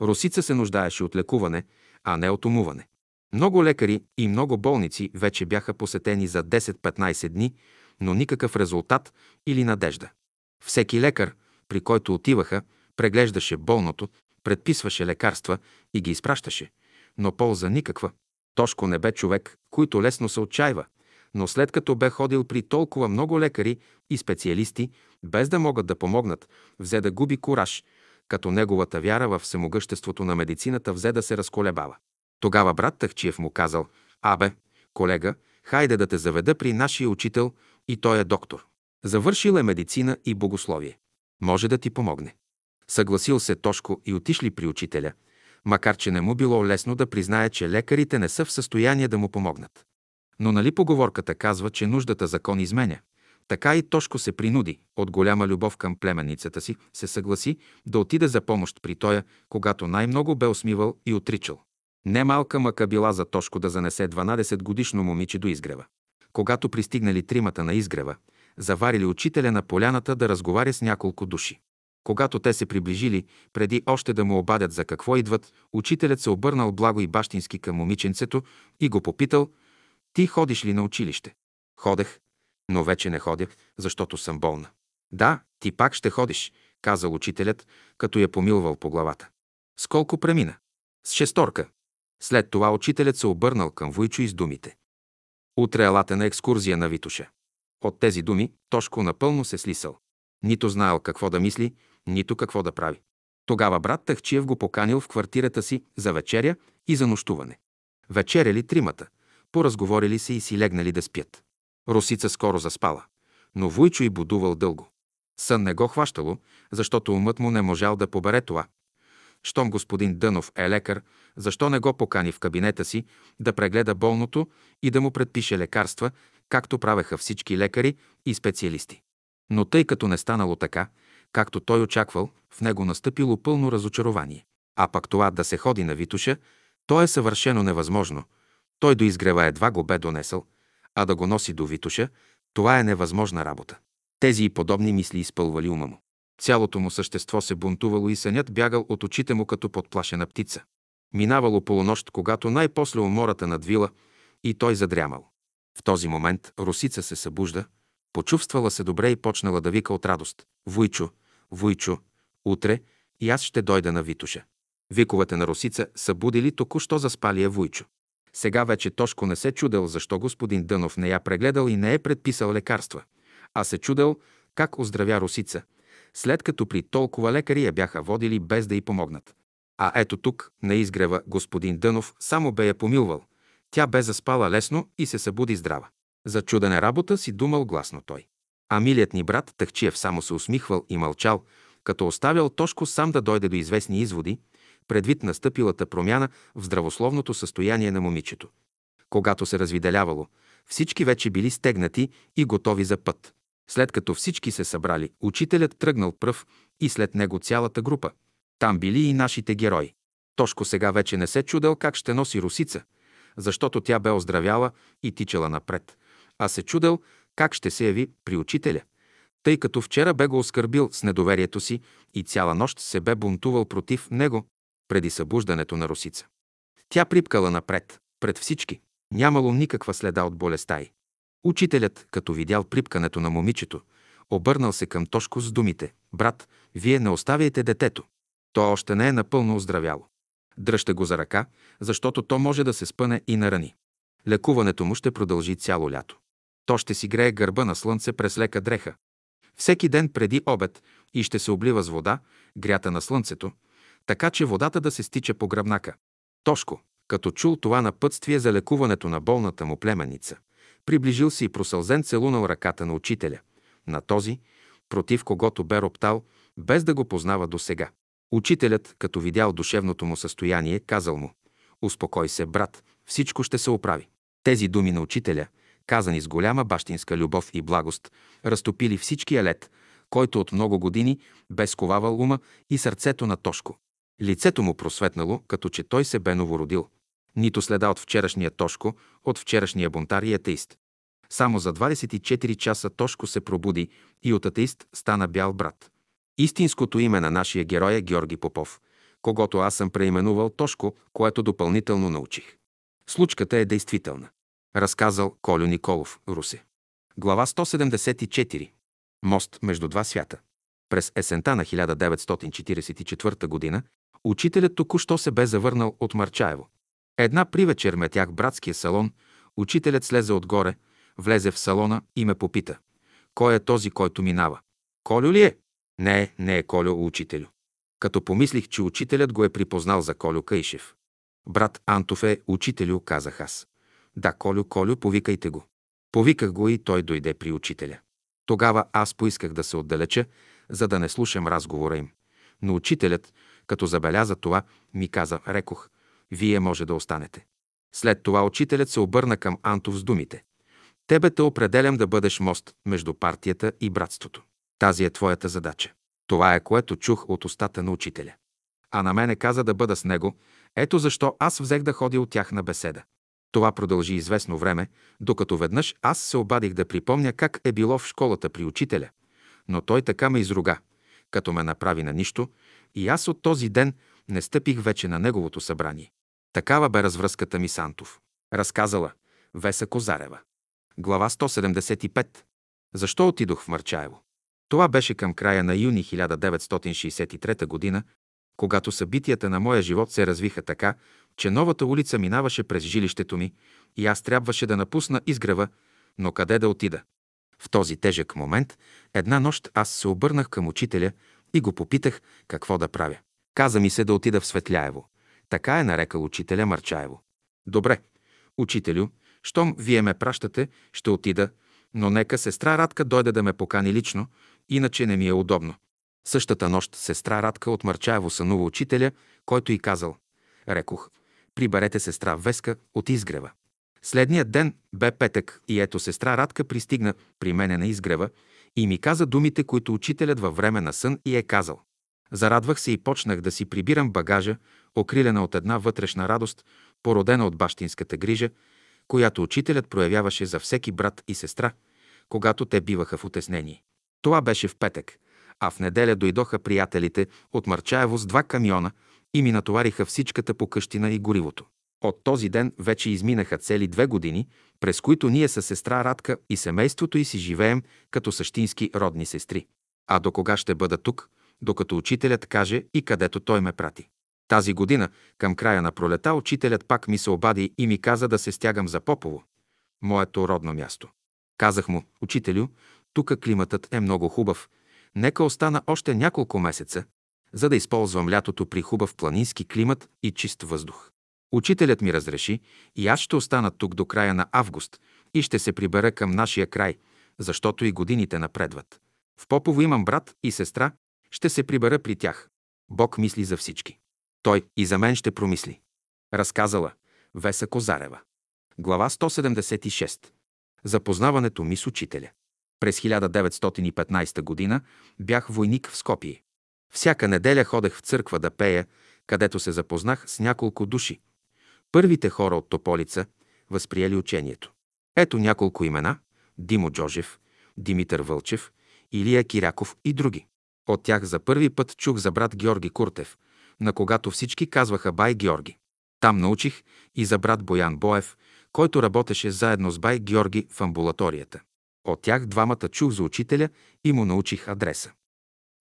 Русица се нуждаеше от лекуване, а не от умуване. Много лекари и много болници вече бяха посетени за 10-15 дни, но никакъв резултат или надежда. Всеки лекар, при който отиваха, преглеждаше болното, предписваше лекарства и ги изпращаше, но полза никаква. Тошко не бе човек, който лесно се отчаива, но след като бе ходил при толкова много лекари и специалисти, без да могат да помогнат, взе да губи кураж, като неговата вяра в всемогъществото на медицината взе да се разколебава. Тогава брат Тахчиев му казал, «Абе, колега, хайде да те заведа при нашия учител и той е доктор. Завършил е медицина и богословие. Може да ти помогне». Съгласил се Тошко и отишли при учителя, макар че не му било лесно да признае, че лекарите не са в състояние да му помогнат. Но нали поговорката казва, че нуждата закон изменя? Така и Тошко се принуди, от голяма любов към племенницата си, се съгласи да отиде за помощ при тоя, когато най-много бе усмивал и отричал. Немалка мъка била за Тошко да занесе 12-годишно момиче до изгрева. Когато пристигнали тримата на изгрева, заварили учителя на поляната да разговаря с няколко души. Когато те се приближили, преди още да му обадят за какво идват, учителят се обърнал благо и бащински към момиченцето и го попитал «Ти ходиш ли на училище?» «Ходех, но вече не ходя, защото съм болна». «Да, ти пак ще ходиш», казал учителят, като я помилвал по главата. С колко премина? С шесторка. След това учителят се обърнал към Войчо и с думите. Утре елате на екскурзия на Витуша. От тези думи Тошко напълно се слисал. Нито знаел какво да мисли, нито какво да прави. Тогава брат Тахчиев го поканил в квартирата си за вечеря и за нощуване. Вечеряли тримата, поразговорили се и си легнали да спят. Русица скоро заспала, но Войчо и будувал дълго. Сън не го хващало, защото умът му не можал да побере това. Щом господин Дънов е лекар, защо не го покани в кабинета си да прегледа болното и да му предпише лекарства, както правеха всички лекари и специалисти. Но тъй като не станало така, както той очаквал, в него настъпило пълно разочарование. А пък това да се ходи на Витуша, то е съвършено невъзможно. Той до изгрева едва го бе донесъл, а да го носи до Витуша, това е невъзможна работа. Тези и подобни мисли изпълвали ума му. Цялото му същество се бунтувало и сънят бягал от очите му като подплашена птица. Минавало полунощ, когато най-после умората надвила и той задрямал. В този момент Русица се събужда, почувствала се добре и почнала да вика от радост. Войчо, Войчо, утре и аз ще дойда на Витуша. Виковете на Русица събудили току-що заспалия Войчо. Сега вече Тошко не се чудел защо господин Дънов не я прегледал и не е предписал лекарства, а се чудел как оздравя Русица, след като при толкова лекари я бяха водили без да й помогнат. А ето тук, на изгрева, господин Дънов само бе я помилвал. Тя бе заспала лесно и се събуди здрава. За чудене работа си думал гласно той. А милият ни брат Тахчиев само се усмихвал и мълчал, като оставял Тошко сам да дойде до известни изводи, предвид настъпилата промяна в здравословното състояние на момичето. Когато се развиделявало, всички вече били стегнати и готови за път. След като всички се събрали, учителят тръгнал пръв и след него цялата група. Там били и нашите герои. Тошко сега вече не се чудел как ще носи русица, защото тя бе оздравяла и тичала напред, а се чудел как ще се яви при учителя, тъй като вчера бе го оскърбил с недоверието си и цяла нощ се бе бунтувал против него преди събуждането на русица. Тя припкала напред, пред всички. Нямало никаква следа от болестта й. Учителят, като видял припкането на момичето, обърнал се към Тошко с думите «Брат, вие не оставяйте детето. То още не е напълно оздравяло. Дръжте го за ръка, защото то може да се спъне и нарани. Лекуването му ще продължи цяло лято. То ще си грее гърба на слънце през лека дреха. Всеки ден преди обед и ще се облива с вода, грята на слънцето, така че водата да се стича по гръбнака. Тошко, като чул това напътствие за лекуването на болната му племеница, приближил се и просълзен целунал ръката на учителя, на този, против когото бе роптал, без да го познава до сега. Учителят, като видял душевното му състояние, казал му «Успокой се, брат, всичко ще се оправи». Тези думи на учителя, казани с голяма бащинска любов и благост, разтопили всичкия лед, който от много години бе сковавал ума и сърцето на Тошко. Лицето му просветнало, като че той се бе новородил. Нито следа от вчерашния Тошко, от вчерашния бунтар и атеист. Само за 24 часа Тошко се пробуди и от атеист стана бял брат. Истинското име на нашия герой е Георги Попов, когато аз съм преименувал Тошко, което допълнително научих. Случката е действителна. Разказал Колю Николов, Русе. Глава 174. Мост между два свята. През есента на 1944 г. учителят току-що се бе завърнал от Марчаево. Една привечер метях братския салон, учителят слезе отгоре, влезе в салона и ме попита. Кой е този, който минава? Колю ли е? Не, не е Колю, учителю. Като помислих, че учителят го е припознал за Колю Кайшев. Брат Антов е учителю, казах аз. Да, Колю, Колю, повикайте го. Повиках го и той дойде при учителя. Тогава аз поисках да се отдалеча, за да не слушам разговора им. Но учителят, като забеляза това, ми каза, рекох, вие може да останете. След това учителят се обърна към Антов с думите. Тебе те определям да бъдеш мост между партията и братството. Тази е твоята задача. Това е което чух от устата на учителя. А на мене каза да бъда с него, ето защо аз взех да ходя от тях на беседа. Това продължи известно време, докато веднъж аз се обадих да припомня как е било в школата при учителя. Но той така ме изруга, като ме направи на нищо, и аз от този ден не стъпих вече на неговото събрание. Такава бе развръзката ми с Антов. Разказала Веса Козарева. Глава 175. Защо отидох в Марчаево? Това беше към края на юни 1963 г., когато събитията на моя живот се развиха така, че новата улица минаваше през жилището ми и аз трябваше да напусна изгрева, но къде да отида? В този тежък момент една нощ аз се обърнах към учителя и го попитах какво да правя. Каза ми се да отида в Светляево. Така е нарекал учителя Марчаево. Добре, учителю, щом вие ме пращате, ще отида, но нека сестра Радка дойде да ме покани лично, иначе не ми е удобно. Същата нощ сестра Радка от Марчаево сънува учителя, който и казал. Рекох, приберете сестра Веска от изгрева. Следният ден бе петък и ето сестра Радка пристигна при мене на изгрева и ми каза думите, които учителят във време на сън и е казал. Зарадвах се и почнах да си прибирам багажа, окрилена от една вътрешна радост, породена от бащинската грижа, която учителят проявяваше за всеки брат и сестра, когато те биваха в утеснение. Това беше в петък, а в неделя дойдоха приятелите от Марчаево с два камиона и ми натовариха всичката по къщина и горивото. От този ден вече изминаха цели две години, през които ние с сестра Радка и семейството й си живеем като същински родни сестри. А до кога ще бъда тук, докато учителят каже и където той ме прати. Тази година, към края на пролета, учителят пак ми се обади и ми каза да се стягам за Попово, моето родно място. Казах му, учителю, тук климатът е много хубав. Нека остана още няколко месеца, за да използвам лятото при хубав планински климат и чист въздух. Учителят ми разреши и аз ще остана тук до края на август и ще се прибера към нашия край, защото и годините напредват. В Попово имам брат и сестра, ще се прибера при тях. Бог мисли за всички. Той и за мен ще промисли. Разказала Веса Козарева. Глава 176. Запознаването ми с учителя. През 1915 година бях войник в Скопие. Всяка неделя ходех в църква да пея, където се запознах с няколко души. Първите хора от Тополица възприели учението. Ето няколко имена – Димо Джожев, Димитър Вълчев, Илия Киряков и други. От тях за първи път чух за брат Георги Куртев, на когато всички казваха Бай Георги. Там научих и за брат Боян Боев, който работеше заедно с Бай Георги в амбулаторията. От тях двамата чух за учителя и му научих адреса.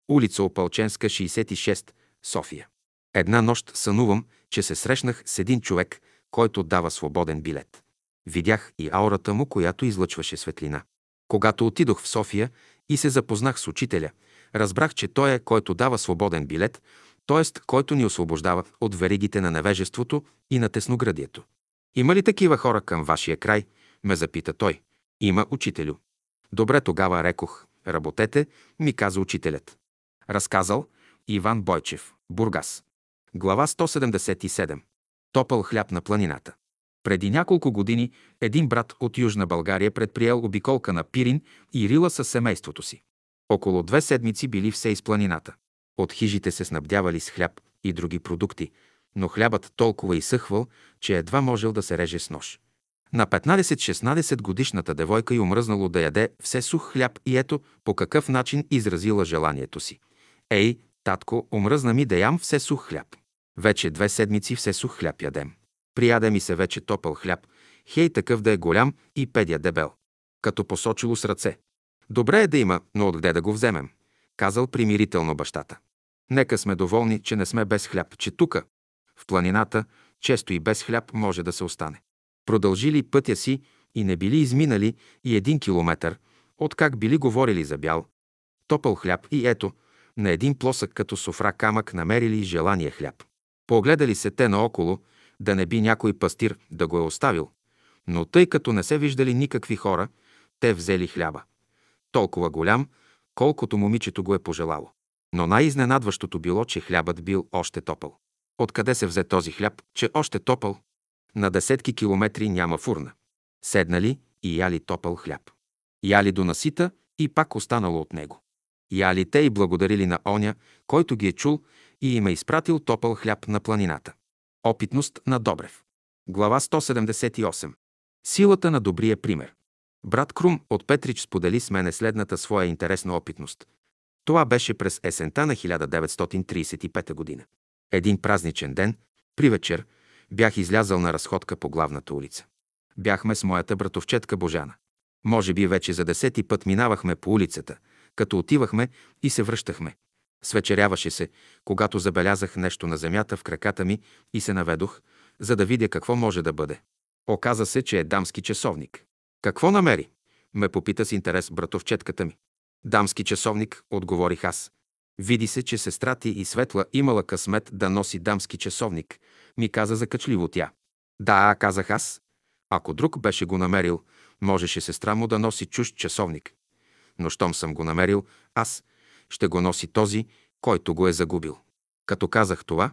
Улица Опалченска, 66, София. Една нощ сънувам, че се срещнах с един човек, който дава свободен билет. Видях и аурата му, която излъчваше светлина. Когато отидох в София и се запознах с учителя, разбрах, че той е, който дава свободен билет, т.е. който ни освобождава от веригите на невежеството и на тесноградието. Има ли такива хора към вашия край? ме запита той. Има, учителю. Добре, тогава рекох. Работете, ми каза учителят. Разказал Иван Бойчев, Бургас. Глава 177. Топъл хляб на планината. Преди няколко години един брат от Южна България предприел обиколка на Пирин и Рила със семейството си. Около две седмици били все из планината. От хижите се снабдявали с хляб и други продукти, но хлябът толкова изсъхвал, че едва можел да се реже с нож. На 15-16 годишната девойка й умръзнало да яде все сух хляб и ето по какъв начин изразила желанието си. Ей, татко, умръзна ми да ям все сух хляб. Вече две седмици все сух хляб ядем. Прияде ми се вече топъл хляб, хей такъв да е голям и педя дебел. Като посочило с ръце. Добре е да има, но откъде да го вземем? Казал примирително бащата. Нека сме доволни, че не сме без хляб, че тука, в планината, често и без хляб може да се остане. Продължили пътя си и не били изминали и един километър, откак били говорили за бял, топъл хляб и ето, на един плосък като софра камък намерили желания хляб. Погледали се те наоколо, да не би някой пастир да го е оставил, но тъй като не се виждали никакви хора, те взели хляба. Толкова голям, колкото момичето го е пожелало. Но най-изненадващото било, че хлябът бил още топъл. Откъде се взе този хляб, че още топъл? На десетки километри няма фурна. Седнали и яли топъл хляб. Яли до насита и пак останало от него. Яли те и благодарили на оня, който ги е чул и им е изпратил топъл хляб на планината. Опитност на Добрев. Глава 178. Силата на добрия пример. Брат Крум от Петрич сподели с мене следната своя интересна опитност. Това беше през есента на 1935 година. Един празничен ден, при вечер, бях излязъл на разходка по главната улица. Бяхме с моята братовчетка Божана. Може би вече за десети път минавахме по улицата, като отивахме и се връщахме. Свечеряваше се, когато забелязах нещо на земята в краката ми и се наведох, за да видя какво може да бъде. Оказа се, че е дамски часовник. Какво намери? ме попита с интерес братовчетката ми. Дамски часовник, отговорих аз. Види се, че сестра ти и Светла имала късмет да носи дамски часовник, ми каза закачливо тя. Да, казах аз. Ако друг беше го намерил, можеше сестра му да носи чужд часовник. Но щом съм го намерил, аз ще го носи този, който го е загубил. Като казах това,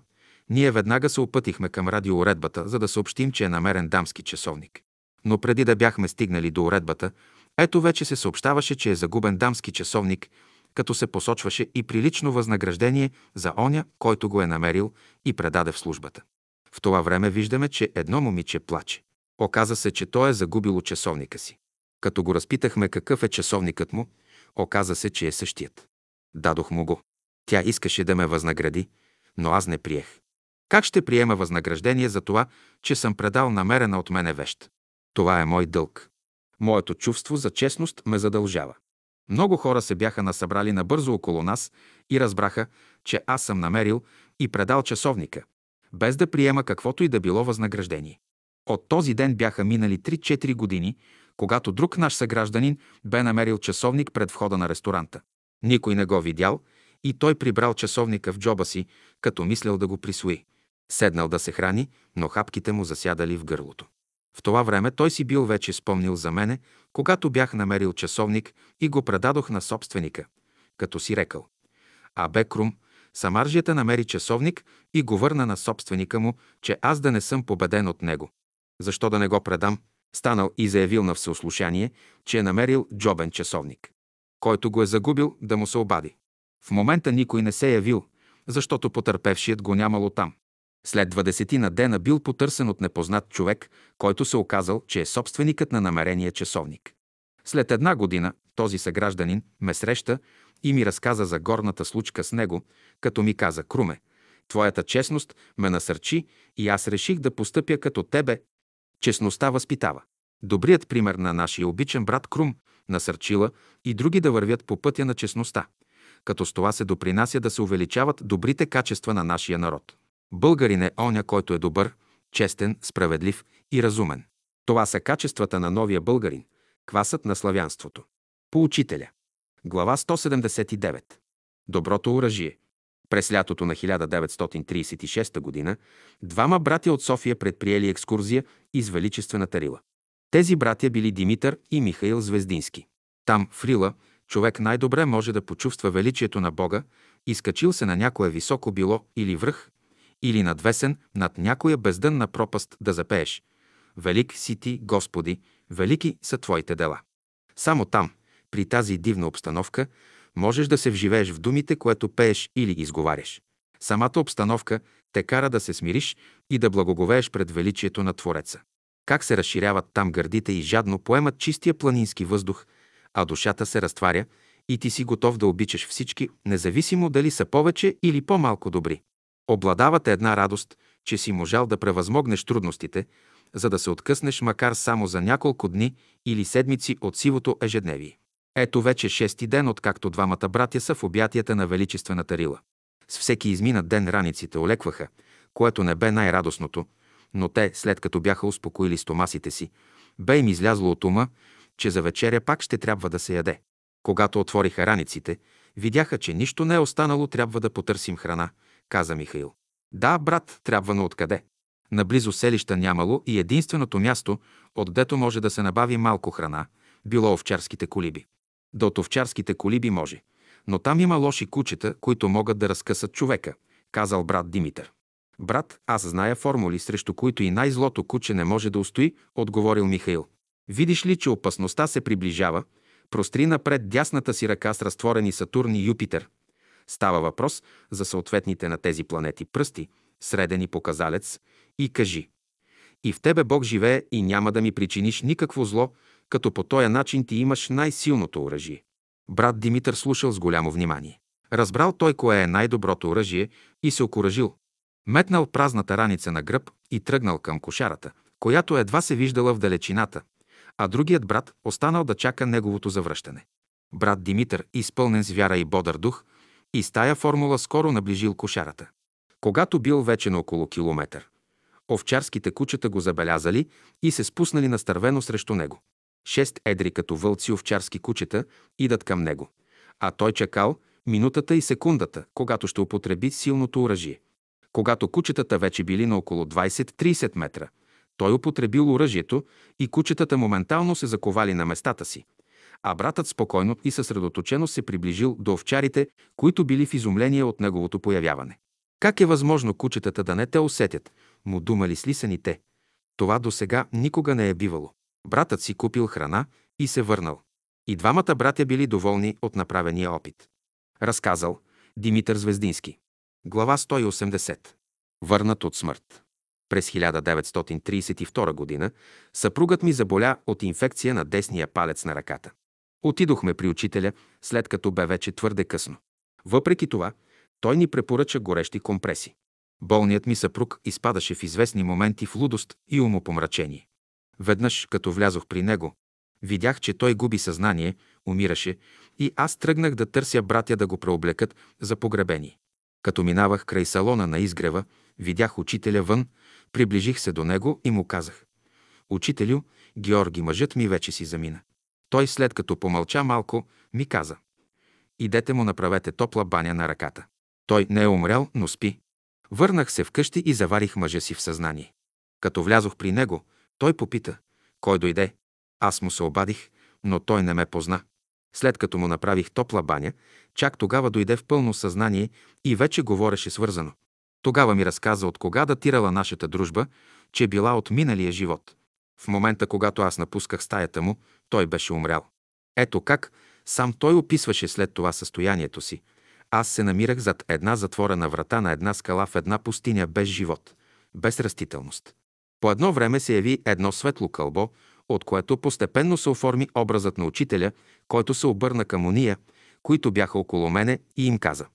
ние веднага се опътихме към радиоуредбата, за да съобщим, че е намерен дамски часовник. Но преди да бяхме стигнали до уредбата, ето вече се съобщаваше, че е загубен дамски часовник, като се посочваше и прилично възнаграждение за оня, който го е намерил и предаде в службата. В това време виждаме, че едно момиче плаче. Оказа се, че той е загубило часовника си. Като го разпитахме какъв е часовникът му, оказа се, че е същият. Дадох му го. Тя искаше да ме възнагради, но аз не приех. Как ще приема възнаграждение за това, че съм предал намерена от мене вещ? Това е мой дълг. Моето чувство за честност ме задължава. Много хора се бяха насъбрали набързо около нас и разбраха, че аз съм намерил и предал часовника, без да приема каквото и да било възнаграждение. От този ден бяха минали 3-4 години, когато друг наш съгражданин бе намерил часовник пред входа на ресторанта. Никой не го видял и той прибрал часовника в джоба си, като мислял да го присвои. Седнал да се храни, но хапките му засядали в гърлото. В това време той си бил вече спомнил за мене, когато бях намерил часовник и го предадох на собственика, като си рекал. А бе Крум, Самаржията намери часовник и го върна на собственика му, че аз да не съм победен от него. Защо да не го предам? Станал и заявил на всеослушание, че е намерил джобен часовник. Който го е загубил, да му се обади. В момента никой не се е явил, защото потърпевшият го нямало там. След 20 на дена бил потърсен от непознат човек, който се оказал, че е собственикът на намерения часовник. След една година този съгражданин ме среща и ми разказа за горната случка с него, като ми каза Круме, твоята честност ме насърчи и аз реших да постъпя като тебе. Честността възпитава. Добрият пример на нашия обичен брат Крум насърчила и други да вървят по пътя на честността, като с това се допринася да се увеличават добрите качества на нашия народ. Българин е оня, който е добър, честен, справедлив и разумен. Това са качествата на новия българин, квасът на славянството. Поучителя. Глава 179. Доброто оръжие. През лятото на 1936 г. двама братя от София предприели екскурзия из Величествената Рила. Тези братя били Димитър и Михаил Звездински. Там, в Рила, човек най-добре може да почувства величието на Бога, изкачил се на някое високо било или връх, или надвесен над някоя бездънна пропаст да запееш. Велик си ти, Господи, велики са Твоите дела. Само там, при тази дивна обстановка, можеш да се вживееш в думите, което пееш или изговаряш. Самата обстановка те кара да се смириш и да благоговееш пред величието на Твореца. Как се разширяват там гърдите и жадно поемат чистия планински въздух, а душата се разтваря и ти си готов да обичаш всички, независимо дали са повече или по-малко добри. Обладавате една радост, че си можал да превъзмогнеш трудностите, за да се откъснеш макар само за няколко дни или седмици от сивото ежедневие. Ето вече шести ден, откакто двамата братя са в обятията на Величествената Рила. С всеки изминат ден раниците олекваха, което не бе най-радостното, но те, след като бяха успокоили стомасите си, бе им излязло от ума, че за вечеря пак ще трябва да се яде. Когато отвориха раниците, видяха, че нищо не е останало, трябва да потърсим храна, каза Михаил. Да, брат, трябва, но откъде? Наблизо селища нямало и единственото място, отдето може да се набави малко храна, било овчарските колиби. До от овчарските колиби може, но там има лоши кучета, които могат да разкъсат човека, казал брат Димитър. Брат, аз зная формули, срещу които и най-злото куче не може да устои, отговорил Михаил. Видиш ли, че опасността се приближава, простри напред дясната си ръка с разтворени Сатурн и Юпитер. Става въпрос за съответните на тези планети пръсти, средени показалец и кажи. И в тебе Бог живее и няма да ми причиниш никакво зло, като по този начин ти имаш най-силното оръжие. Брат Димитър слушал с голямо внимание. Разбрал той кое е най-доброто оръжие и се окоръжил. Метнал празната раница на гръб и тръгнал към кошарата, която едва се виждала в далечината, а другият брат останал да чака неговото завръщане. Брат Димитър, изпълнен с вяра и бодър дух, и с тая формула скоро наближил кошарата. Когато бил вече на около километър, овчарските кучета го забелязали и се спуснали настървено срещу него. Шест едри като вълци овчарски кучета идат към него, а той чакал минутата и секундата, когато ще употреби силното оръжие. Когато кучетата вече били на около 20-30 метра, той употребил оръжието и кучетата моментално се заковали на местата си, а братът спокойно и съсредоточено се приближил до овчарите, които били в изумление от неговото появяване. Как е възможно кучетата да не те усетят, му думали слисаните. Това до сега никога не е бивало. Братът си купил храна и се върнал. И двамата братя били доволни от направения опит. Разказал Димитър Звездински. Глава 180. Върнат от смърт. През 1932 г. съпругът ми заболя от инфекция на десния палец на ръката. Отидохме при учителя, след като бе вече твърде късно. Въпреки това, той ни препоръча горещи компреси. Болният ми съпруг изпадаше в известни моменти в лудост и умопомрачение. Веднъж, като влязох при него, видях, че той губи съзнание, умираше и аз тръгнах да търся братя да го преоблекат за погребение. Като минавах край салона на изгрева, видях учителя вън, приближих се до него и му казах. Учителю, Георги, мъжът ми вече си замина. Той след като помълча малко, ми каза. Идете му направете топла баня на ръката. Той не е умрял, но спи. Върнах се вкъщи и заварих мъжа си в съзнание. Като влязох при него, той попита, кой дойде. Аз му се обадих, но той не ме позна. След като му направих топла баня, чак тогава дойде в пълно съзнание и вече говореше свързано. Тогава ми разказа от кога датирала нашата дружба, че била от миналия живот. В момента, когато аз напусках стаята му, той беше умрял. Ето как сам той описваше след това състоянието си. Аз се намирах зад една затворена врата на една скала в една пустиня без живот, без растителност. По едно време се яви едно светло кълбо, от което постепенно се оформи образът на учителя, който се обърна към уния, които бяха около мене и им каза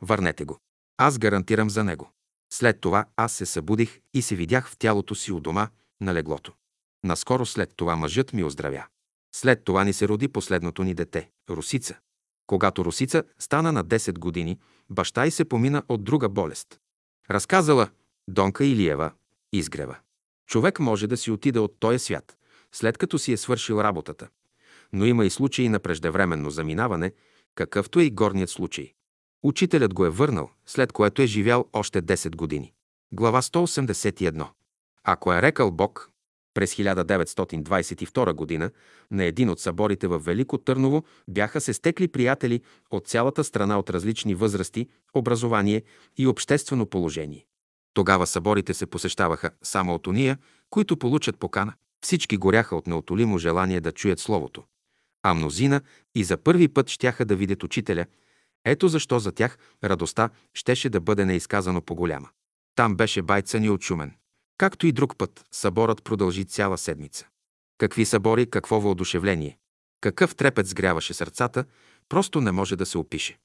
«Върнете го. Аз гарантирам за него». След това аз се събудих и се видях в тялото си у дома, на леглото. Наскоро след това мъжът ми оздравя. След това ни се роди последното ни дете – Русица. Когато Русица стана на 10 години, баща й се помина от друга болест. Разказала Донка Илиева, изгрева. Човек може да си отиде от този свят, след като си е свършил работата. Но има и случаи на преждевременно заминаване, какъвто е и горният случай. Учителят го е върнал, след което е живял още 10 години. Глава 181. Ако е рекал Бог, през 1922 година на един от съборите в Велико Търново бяха се стекли приятели от цялата страна от различни възрасти, образование и обществено положение. Тогава съборите се посещаваха само от уния, които получат покана. Всички горяха от неотолимо желание да чуят Словото. А мнозина и за първи път щяха да видят учителя. Ето защо за тях радостта щеше да бъде неизказано по-голяма. Там беше байца ни от Шумен. Както и друг път, съборът продължи цяла седмица. Какви събори, какво въодушевление. Какъв трепет сгряваше сърцата, просто не може да се опише.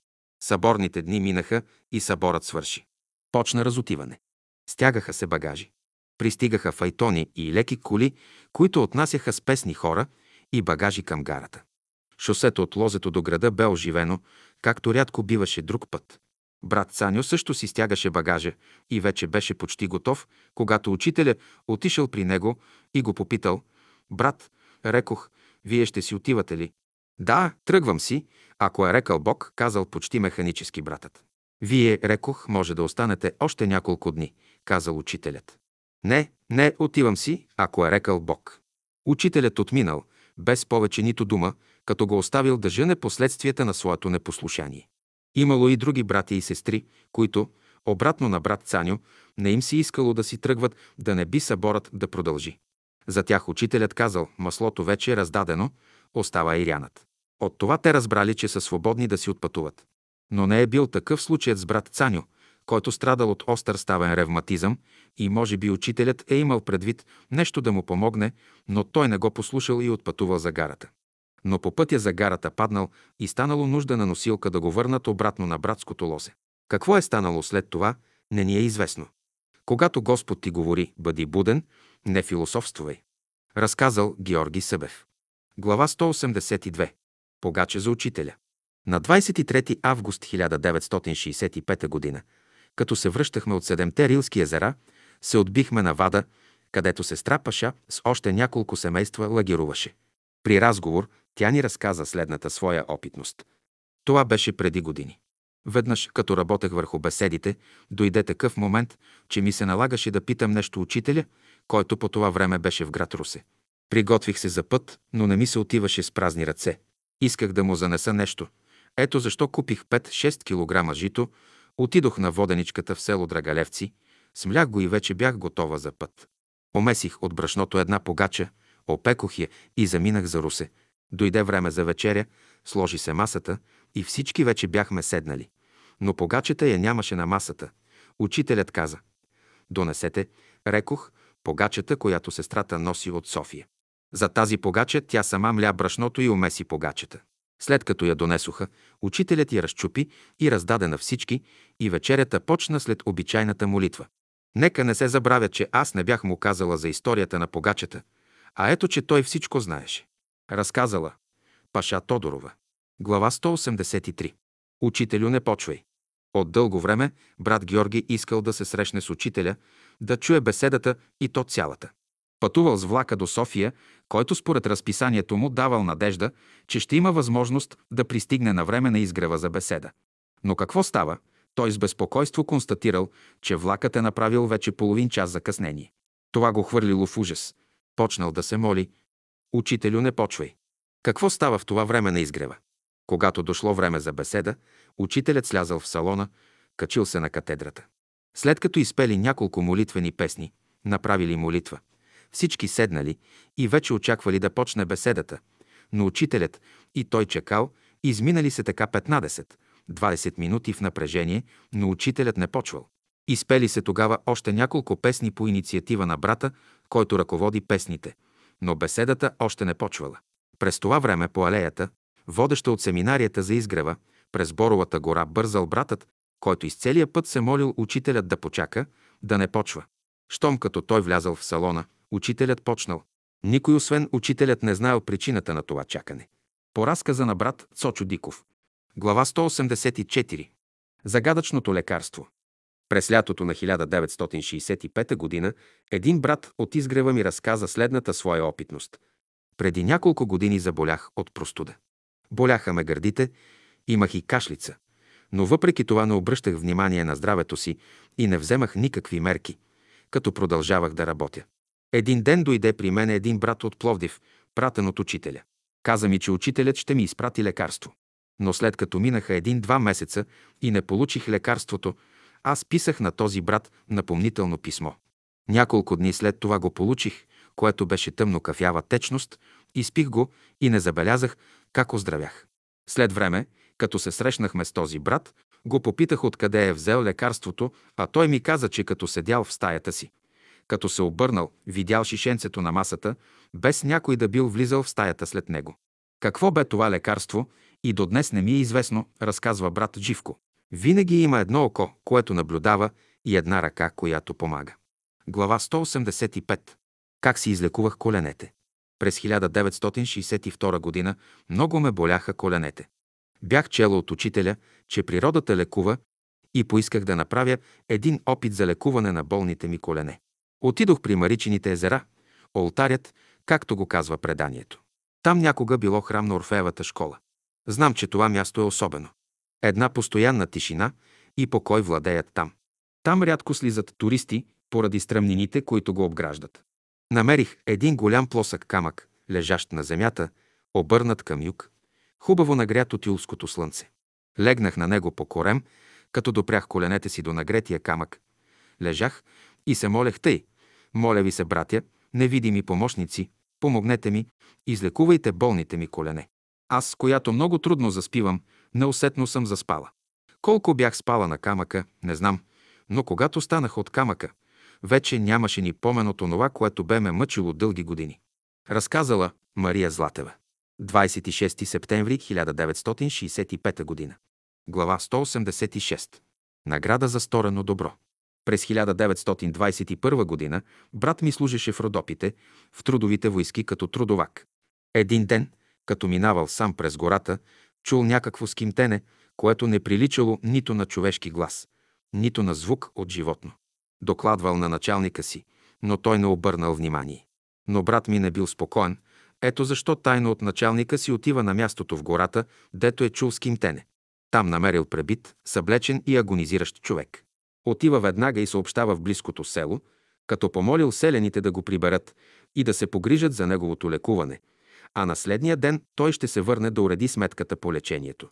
Съборните дни минаха и съборът свърши. Почна разотиване. Стягаха се багажи. Пристигаха файтони и леки коли, които отнасяха с песни хора и багажи към гарата. Шосето от лозето до града бе оживено, както рядко биваше друг път. Брат Саню също си стягаше багажа и вече беше почти готов, когато учителя отишъл при него и го попитал. Брат, рекох, вие ще си отивате ли? Да, тръгвам си, ако е рекал Бог, казал почти механически братът. Вие, рекох, може да останете още няколко дни, казал учителят. Не, не, отивам си, ако е рекал Бог. Учителят отминал, без повече нито дума, като го оставил да жене последствията на своето непослушание. Имало и други брати и сестри, които, обратно на брат Цаню, не им си искало да си тръгват, да не би съборът да продължи. За тях учителят казал, маслото вече е раздадено, остава и рянат. От това те разбрали, че са свободни да си отпътуват. Но не е бил такъв случаят с брат Цаню, който страдал от остър ставен ревматизъм и може би учителят е имал предвид нещо да му помогне, но той не го послушал и отпътувал за гарата но по пътя за гарата паднал и станало нужда на носилка да го върнат обратно на братското лозе. Какво е станало след това, не ни е известно. Когато Господ ти говори, бъди буден, не философствувай. Разказал Георги Събев. Глава 182. Погаче за учителя. На 23 август 1965 г., като се връщахме от седемте Рилски езера, се отбихме на Вада, където сестра Паша с още няколко семейства лагеруваше. При разговор тя ни разказа следната своя опитност. Това беше преди години. Веднъж, като работех върху беседите, дойде такъв момент, че ми се налагаше да питам нещо учителя, който по това време беше в град Русе. Приготвих се за път, но не ми се отиваше с празни ръце. Исках да му занеса нещо. Ето защо купих 5-6 кг жито, отидох на воденичката в село Драгалевци, смлях го и вече бях готова за път. Омесих от брашното една погача, опекох я и заминах за Русе. Дойде време за вечеря, сложи се масата и всички вече бяхме седнали. Но погачата я нямаше на масата. Учителят каза, донесете, рекох, погачата, която сестрата носи от София. За тази погача тя сама мля брашното и умеси погачата. След като я донесоха, учителят я разчупи и раздаде на всички, и вечерята почна след обичайната молитва. Нека не се забравя, че аз не бях му казала за историята на погачата, а ето, че той всичко знаеше. Разказала Паша Тодорова. Глава 183. Учителю не почвай. От дълго време брат Георги искал да се срещне с учителя, да чуе беседата и то цялата. Пътувал с влака до София, който според разписанието му давал надежда, че ще има възможност да пристигне на време на изгрева за беседа. Но какво става? Той с безпокойство констатирал, че влакът е направил вече половин час закъснение. Това го хвърлило в ужас. Почнал да се моли. Учителю, не почвай. Какво става в това време на изгрева? Когато дошло време за беседа, учителят слязал в салона, качил се на катедрата. След като изпели няколко молитвени песни, направили молитва, всички седнали и вече очаквали да почне беседата, но учителят и той чекал, изминали се така 15-20 минути в напрежение, но учителят не почвал. Изпели се тогава още няколко песни по инициатива на брата, който ръководи песните, но беседата още не почвала. През това време по алеята, водеща от семинарията за изгрева, през Боровата гора бързал братът, който из целия път се молил учителят да почака, да не почва. Щом като той влязал в салона, учителят почнал. Никой освен учителят не знаел причината на това чакане. По разказа на брат Цочо Диков. Глава 184. Загадъчното лекарство. През лятото на 1965 г. един брат от изгрева ми разказа следната своя опитност. Преди няколко години заболях от простуда. Боляха ме гърдите, имах и кашлица. Но въпреки това не обръщах внимание на здравето си и не вземах никакви мерки, като продължавах да работя. Един ден дойде при мен един брат от Пловдив, пратен от учителя. Каза ми, че учителят ще ми изпрати лекарство. Но след като минаха един-два месеца и не получих лекарството, аз писах на този брат напомнително писмо. Няколко дни след това го получих, което беше тъмно кафява течност, изпих го и не забелязах как оздравях. След време, като се срещнахме с този брат, го попитах откъде е взел лекарството, а той ми каза, че като седял в стаята си, като се обърнал, видял шишенцето на масата, без някой да бил влизал в стаята след него. Какво бе това лекарство и до днес не ми е известно, разказва брат Живко. Винаги има едно око, което наблюдава и една ръка, която помага. Глава 185. Как си излекувах коленете? През 1962 г. много ме боляха коленете. Бях чела от учителя, че природата лекува и поисках да направя един опит за лекуване на болните ми колене. Отидох при Маричините езера, олтарят, както го казва преданието. Там някога било храм на Орфеевата школа. Знам, че това място е особено. Една постоянна тишина и покой владеят там. Там рядко слизат туристи, поради стръмнините, които го обграждат. Намерих един голям плосък камък, лежащ на земята, обърнат към юг, хубаво нагрят от юлското слънце. Легнах на него по корем, като допрях коленете си до нагретия камък. Лежах и се молех тъй. Моля ви се, братя, невидими помощници, помогнете ми, излекувайте болните ми колене. Аз, която много трудно заспивам, неусетно съм заспала. Колко бях спала на камъка, не знам, но когато станах от камъка, вече нямаше ни помен от онова, което бе ме мъчило дълги години. Разказала Мария Златева. 26 септември 1965 г. Глава 186. Награда за сторено добро. През 1921 г. брат ми служеше в Родопите, в трудовите войски като трудовак. Един ден, като минавал сам през гората, чул някакво скимтене, което не приличало нито на човешки глас, нито на звук от животно. Докладвал на началника си, но той не обърнал внимание. Но брат ми не бил спокоен, ето защо тайно от началника си отива на мястото в гората, дето е чул скимтене. Там намерил пребит, съблечен и агонизиращ човек. Отива веднага и съобщава в близкото село, като помолил селените да го приберат и да се погрижат за неговото лекуване, а на следния ден той ще се върне да уреди сметката по лечението.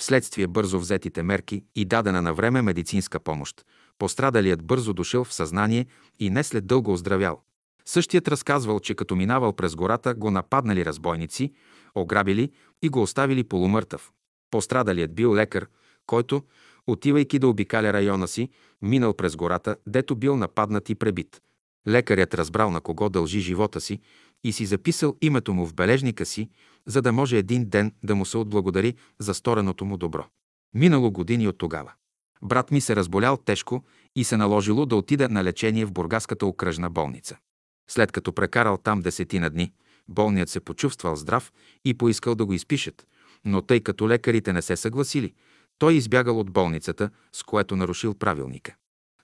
Вследствие бързо взетите мерки и дадена на време медицинска помощ, пострадалият бързо дошъл в съзнание и не след дълго оздравял. Същият разказвал, че като минавал през гората, го нападнали разбойници, ограбили и го оставили полумъртъв. Пострадалият бил лекар, който, отивайки да обикаля района си, минал през гората, дето бил нападнат и пребит. Лекарят разбрал на кого дължи живота си и си записал името му в бележника си, за да може един ден да му се отблагодари за стореното му добро. Минало години от тогава. Брат ми се разболял тежко и се наложило да отида на лечение в Бургаската окръжна болница. След като прекарал там десетина дни, болният се почувствал здрав и поискал да го изпишат, но тъй като лекарите не се съгласили, той избягал от болницата, с което нарушил правилника.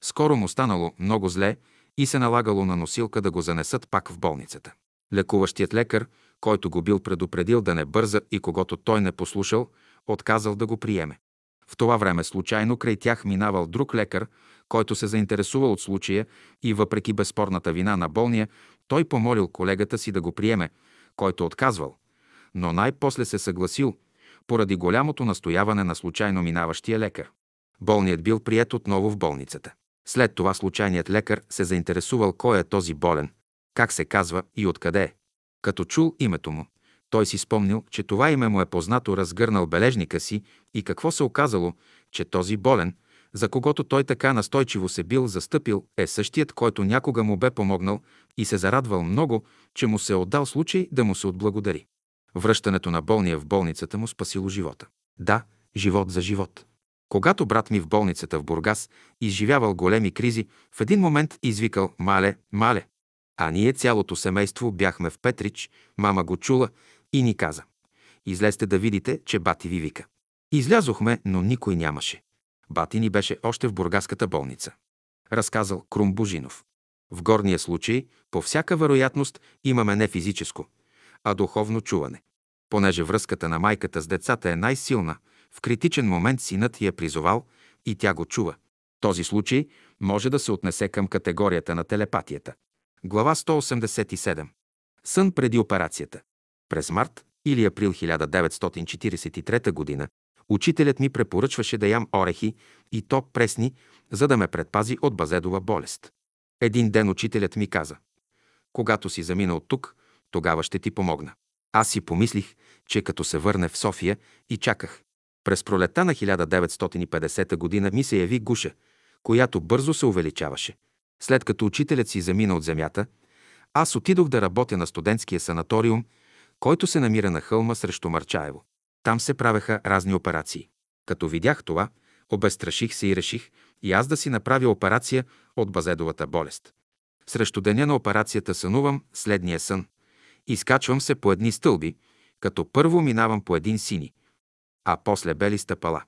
Скоро му станало много зле и се налагало на носилка да го занесат пак в болницата. Лекуващият лекар, който го бил предупредил да не бърза и когато той не послушал, отказал да го приеме. В това време случайно край тях минавал друг лекар, който се заинтересувал от случая и въпреки безспорната вина на болния, той помолил колегата си да го приеме, който отказвал, но най-после се съгласил, поради голямото настояване на случайно минаващия лекар. Болният бил прият отново в болницата. След това случайният лекар се заинтересувал кой е този болен, как се казва и откъде е. Като чул името му, той си спомнил, че това име му е познато, разгърнал бележника си и какво се оказало, че този болен, за когото той така настойчиво се бил застъпил, е същият, който някога му бе помогнал и се зарадвал много, че му се е отдал случай да му се отблагодари. Връщането на болния в болницата му спасило живота. Да, живот за живот. Когато брат ми в болницата в Бургас изживявал големи кризи, в един момент извикал «Мале, мале!» А ние цялото семейство бяхме в Петрич, мама го чула и ни каза «Излезте да видите, че бати ви вика». Излязохме, но никой нямаше. Бати ни беше още в бургаската болница. Разказал Крум Божинов. В горния случай, по всяка вероятност, имаме не физическо, а духовно чуване. Понеже връзката на майката с децата е най-силна, в критичен момент синът я призовал и тя го чува. Този случай може да се отнесе към категорията на телепатията. Глава 187. Сън преди операцията. През март или април 1943 г. учителят ми препоръчваше да ям орехи и то пресни, за да ме предпази от базедова болест. Един ден учителят ми каза, когато си замина от тук, тогава ще ти помогна. Аз си помислих, че като се върне в София и чаках. През пролета на 1950 година ми се яви гуша, която бързо се увеличаваше. След като учителят си замина от земята, аз отидох да работя на студентския санаториум, който се намира на хълма срещу Марчаево. Там се правеха разни операции. Като видях това, обестраших се и реших и аз да си направя операция от базедовата болест. Срещу деня на операцията сънувам следния сън. Изкачвам се по едни стълби, като първо минавам по един сини, а после бели стъпала.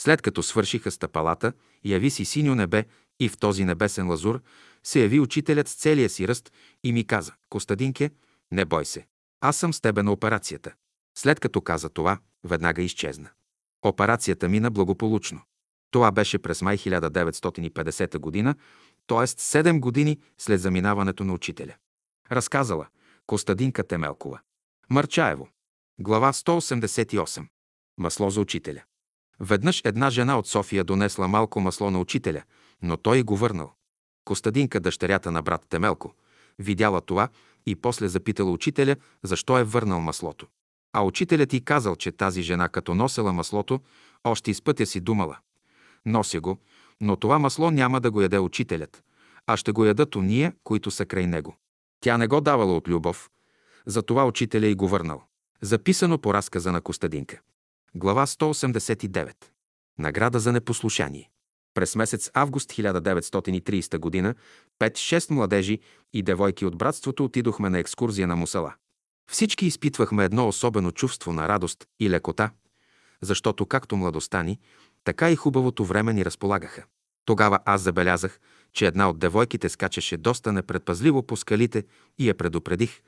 След като свършиха стъпалата, яви си синьо небе и в този небесен лазур се яви учителят с целия си ръст и ми каза, Костадинке, не бой се, аз съм с тебе на операцията. След като каза това, веднага изчезна. Операцията мина благополучно. Това беше през май 1950 година, т.е. 7 години след заминаването на учителя. Разказала Костадинка Темелкова. Марчаево. Глава 188. Масло за учителя. Веднъж една жена от София донесла малко масло на учителя, но той го върнал. Костадинка, дъщерята на брат Темелко, видяла това и после запитала учителя, защо е върнал маслото. А учителят ти казал, че тази жена, като носела маслото, още из пътя си думала. Нося го, но това масло няма да го яде учителят, а ще го ядат уния, които са край него. Тя не го давала от любов, затова учителя и го върнал. Записано по разказа на Костадинка. Глава 189. Награда за непослушание. През месец август 1930 г. 5-6 младежи и девойки от братството отидохме на екскурзия на Мусала. Всички изпитвахме едно особено чувство на радост и лекота, защото както младостта ни, така и хубавото време ни разполагаха. Тогава аз забелязах, че една от девойките скачаше доста непредпазливо по скалите и я предупредих,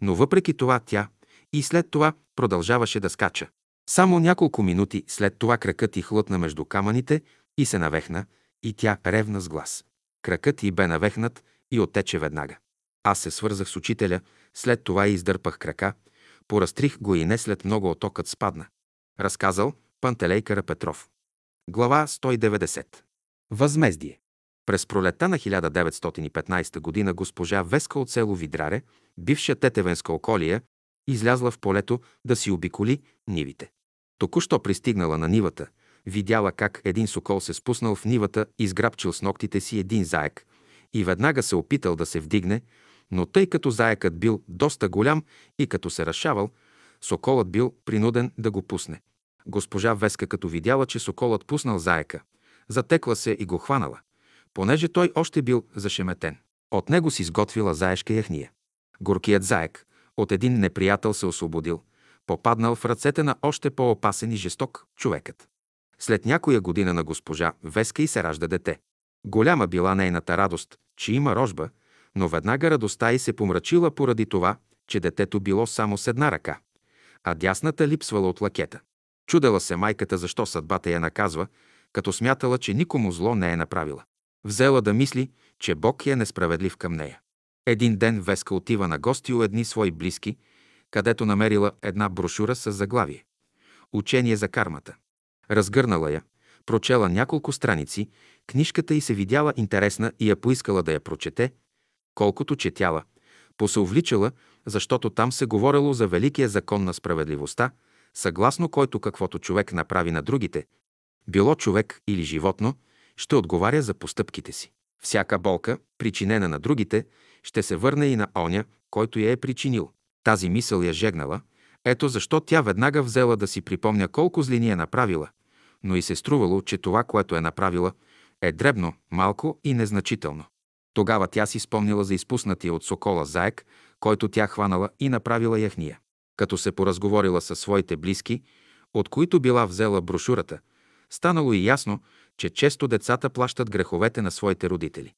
но въпреки това тя и след това продължаваше да скача. Само няколко минути след това кракът й хлътна между камъните и се навехна, и тя ревна с глас. Кракът й бе навехнат и оттече веднага. Аз се свързах с учителя, след това издърпах крака, поразтрих го и не след много отокът спадна. Разказал Пантелей Карапетров. Глава 190. Възмездие. През пролета на 1915 г. госпожа Веска от село Видраре, бивша Тетевенска околия, излязла в полето да си обиколи нивите. Току-що пристигнала на нивата, видяла как един сокол се спуснал в нивата и сграбчил с ногтите си един заек и веднага се опитал да се вдигне, но тъй като заекът бил доста голям и като се разшавал, соколът бил принуден да го пусне. Госпожа Веска, като видяла, че соколът пуснал заека, затекла се и го хванала, понеже той още бил зашеметен. От него си сготвила заешка яхния. Горкият заек от един неприятел се освободил, попаднал в ръцете на още по-опасен и жесток човекът. След някоя година на госпожа Веска и се ражда дете. Голяма била нейната радост, че има рожба, но веднага радостта й се помрачила поради това, че детето било само с една ръка, а дясната липсвала от лакета. Чудела се майката защо съдбата я наказва, като смятала, че никому зло не е направила. Взела да мисли, че Бог е несправедлив към нея. Един ден Веска отива на гости у едни свои близки, където намерила една брошура с заглавие Учение за кармата. Разгърнала я, прочела няколко страници, книжката й се видяла интересна и я поискала да я прочете, колкото четяла, посъувличала, защото там се говорело за великия закон на справедливостта, съгласно който каквото човек направи на другите, било човек или животно, ще отговаря за постъпките си. Всяка болка, причинена на другите, ще се върне и на оня, който я е причинил. Тази мисъл я жегнала, ето защо тя веднага взела да си припомня колко злини е направила, но и се струвало, че това, което е направила, е дребно, малко и незначително. Тогава тя си спомнила за изпуснатия от сокола заек, който тя хванала и направила яхния. Като се поразговорила със своите близки, от които била взела брошурата, станало и ясно, че често децата плащат греховете на своите родители.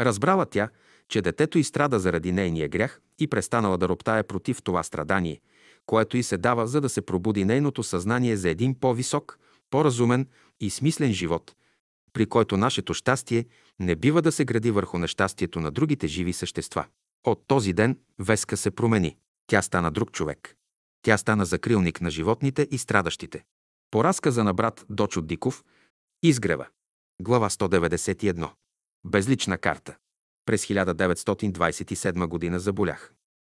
Разбрала тя, че детето изстрада заради нейния грях и престанала да роптае против това страдание, което й се дава, за да се пробуди нейното съзнание за един по-висок, по-разумен и смислен живот, при който нашето щастие не бива да се гради върху нещастието на другите живи същества. От този ден Веска се промени. Тя стана друг човек. Тя стана закрилник на животните и страдащите. По разказа на брат Дочо Диков, Изгрева. Глава 191. Безлична карта. През 1927 година заболях.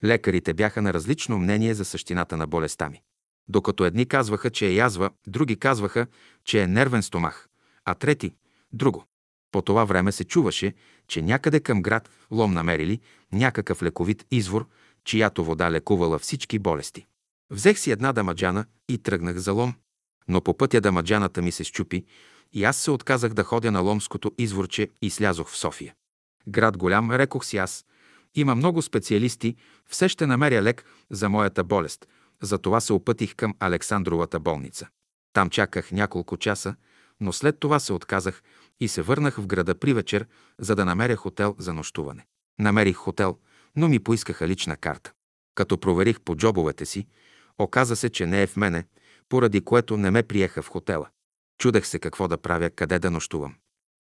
Лекарите бяха на различно мнение за същината на болестта ми. Докато едни казваха, че е язва, други казваха, че е нервен стомах, а трети – друго. По това време се чуваше, че някъде към град Лом намерили някакъв лековит извор, чиято вода лекувала всички болести. Взех си една дамаджана и тръгнах за Лом. Но по пътя дамаджаната ми се щупи и аз се отказах да ходя на Ломското изворче и слязох в София. Град голям, рекох си аз. Има много специалисти, все ще намеря лек за моята болест. Затова се опътих към Александровата болница. Там чаках няколко часа, но след това се отказах и се върнах в града при вечер, за да намеря хотел за нощуване. Намерих хотел, но ми поискаха лична карта. Като проверих по джобовете си, оказа се, че не е в мене, поради което не ме приеха в хотела. Чудех се какво да правя, къде да нощувам.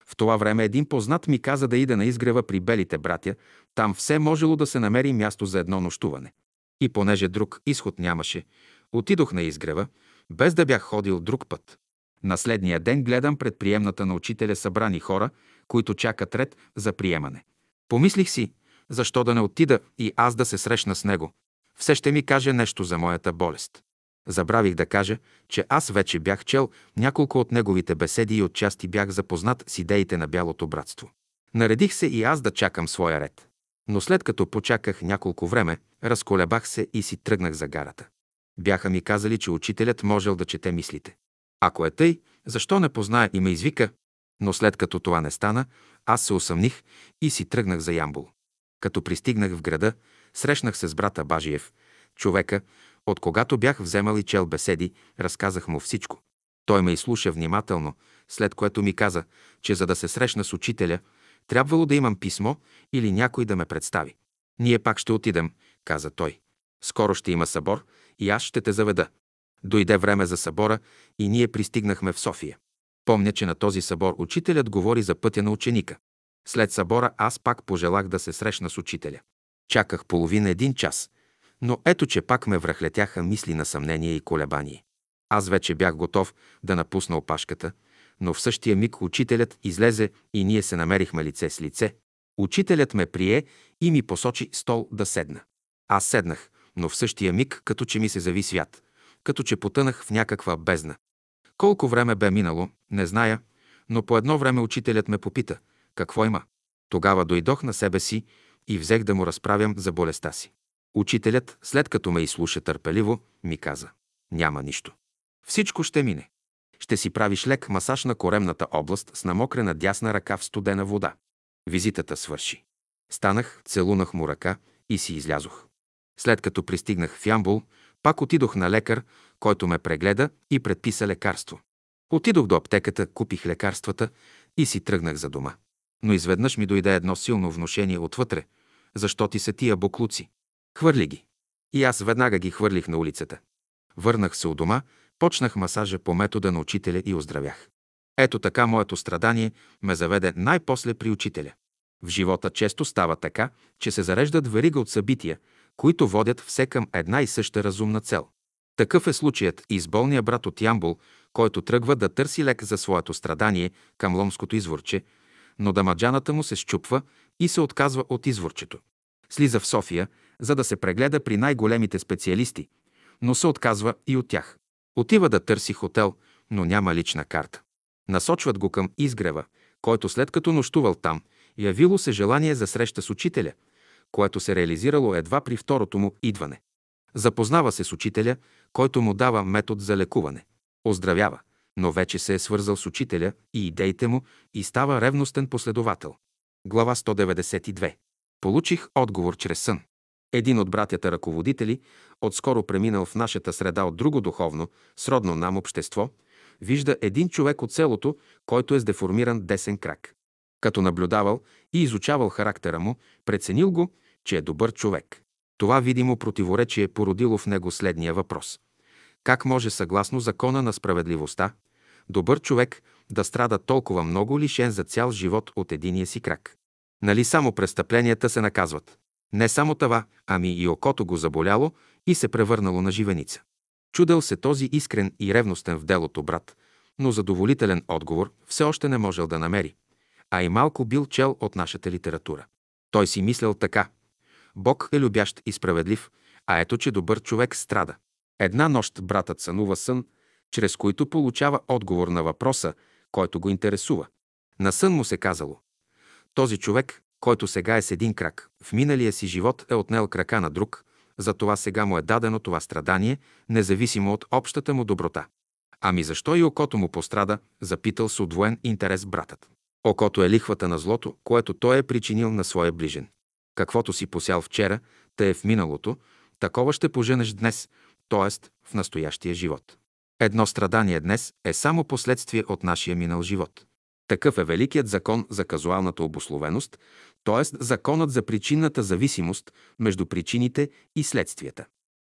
В това време един познат ми каза да ида на изгрева при белите братя, там все можело да се намери място за едно нощуване. И понеже друг изход нямаше, отидох на изгрева, без да бях ходил друг път. На следния ден гледам пред приемната на учителя събрани хора, които чакат ред за приемане. Помислих си, защо да не отида и аз да се срещна с него. Все ще ми каже нещо за моята болест. Забравих да кажа, че аз вече бях чел няколко от неговите беседи и отчасти бях запознат с идеите на Бялото братство. Наредих се и аз да чакам своя ред. Но след като почаках няколко време, разколебах се и си тръгнах за гарата. Бяха ми казали, че учителят можел да чете мислите. Ако е тъй, защо не познае и ме извика? Но след като това не стана, аз се усъмних и си тръгнах за Ямбул. Като пристигнах в града, срещнах се с брата Бажиев, човека, от когато бях вземал и чел беседи, разказах му всичко. Той ме изслуша внимателно, след което ми каза, че за да се срещна с учителя, трябвало да имам писмо или някой да ме представи. Ние пак ще отидем, каза той. Скоро ще има събор и аз ще те заведа. Дойде време за събора и ние пристигнахме в София. Помня, че на този събор учителят говори за пътя на ученика. След събора аз пак пожелах да се срещна с учителя. Чаках половина един час, но ето, че пак ме връхлетяха мисли на съмнение и колебание. Аз вече бях готов да напусна опашката, но в същия миг учителят излезе и ние се намерихме лице с лице. Учителят ме прие и ми посочи стол да седна. Аз седнах, но в същия миг, като че ми се зави свят, като че потънах в някаква бездна. Колко време бе минало, не зная, но по едно време учителят ме попита, какво има. Тогава дойдох на себе си и взех да му разправям за болестта си. Учителят, след като ме изслуша търпеливо, ми каза «Няма нищо. Всичко ще мине. Ще си правиш лек масаж на коремната област с намокрена дясна ръка в студена вода. Визитата свърши. Станах, целунах му ръка и си излязох. След като пристигнах в Ямбул, пак отидох на лекар, който ме прегледа и предписа лекарство. Отидох до аптеката, купих лекарствата и си тръгнах за дома. Но изведнъж ми дойде едно силно внушение отвътре. Защо ти са тия буклуци? Хвърли ги. И аз веднага ги хвърлих на улицата. Върнах се у дома, почнах масажа по метода на учителя и оздравях. Ето така моето страдание ме заведе най-после при учителя. В живота често става така, че се зареждат верига от събития, които водят все към една и съща разумна цел. Такъв е случаят и с болния брат от Ямбул, който тръгва да търси лек за своето страдание към ломското изворче, но дамаджаната му се щупва и се отказва от изворчето. Слиза в София, за да се прегледа при най-големите специалисти, но се отказва и от тях. Отива да търси хотел, но няма лична карта. Насочват го към изгрева, който след като нощувал там, явило се желание за среща с учителя, което се реализирало едва при второто му идване. Запознава се с учителя, който му дава метод за лекуване. Оздравява, но вече се е свързал с учителя и идеите му и става ревностен последовател. Глава 192. Получих отговор чрез сън. Един от братята ръководители, отскоро преминал в нашата среда от друго духовно, сродно нам общество, вижда един човек от селото, който е с деформиран десен крак. Като наблюдавал и изучавал характера му, преценил го, че е добър човек. Това видимо противоречие породило в него следния въпрос. Как може съгласно закона на справедливостта, добър човек да страда толкова много лишен за цял живот от единия си крак? Нали само престъпленията се наказват? Не само това, ами и окото го заболяло и се превърнало на живеница. Чудел се този искрен и ревностен в делото брат, но задоволителен отговор все още не можел да намери, а и малко бил чел от нашата литература. Той си мислял така. Бог е любящ и справедлив, а ето, че добър човек страда. Една нощ братът сънува сън, чрез който получава отговор на въпроса, който го интересува. На сън му се казало. Този човек, който сега е с един крак, в миналия си живот е отнел крака на друг, затова сега му е дадено това страдание, независимо от общата му доброта. Ами защо и окото му пострада, запитал с удвоен интерес братът. Окото е лихвата на злото, което той е причинил на своя ближен. Каквото си посял вчера, те е в миналото, такова ще поженеш днес, т.е. в настоящия живот. Едно страдание днес е само последствие от нашия минал живот. Такъв е великият закон за казуалната обословеност, т.е. законът за причинната зависимост между причините и следствията.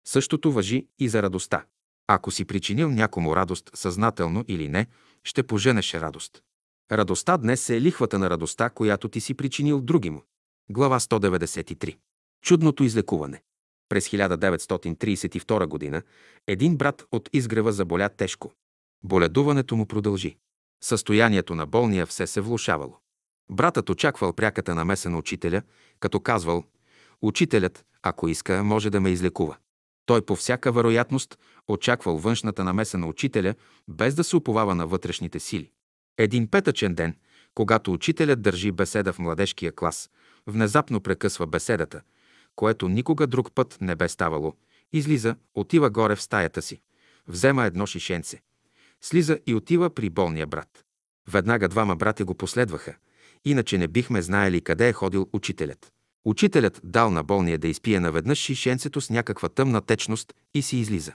Същото въжи и за радостта. Ако си причинил някому радост, съзнателно или не, ще поженеш радост. Радостта днес е лихвата на радостта, която ти си причинил другиму. Глава 193. Чудното излекуване. През 1932 г. един брат от изгрева заболя тежко. Боледуването му продължи. Състоянието на болния все се влушавало. Братът очаквал пряката намеса на учителя, като казвал «Учителят, ако иска, може да ме излекува». Той по всяка вероятност очаквал външната намеса на учителя, без да се уповава на вътрешните сили. Един петъчен ден, когато учителят държи беседа в младежкия клас, внезапно прекъсва беседата, което никога друг път не бе ставало, излиза, отива горе в стаята си, взема едно шишенце, слиза и отива при болния брат. Веднага двама братя го последваха, иначе не бихме знаели къде е ходил учителят. Учителят дал на болния да изпие наведнъж шишенцето с някаква тъмна течност и си излиза.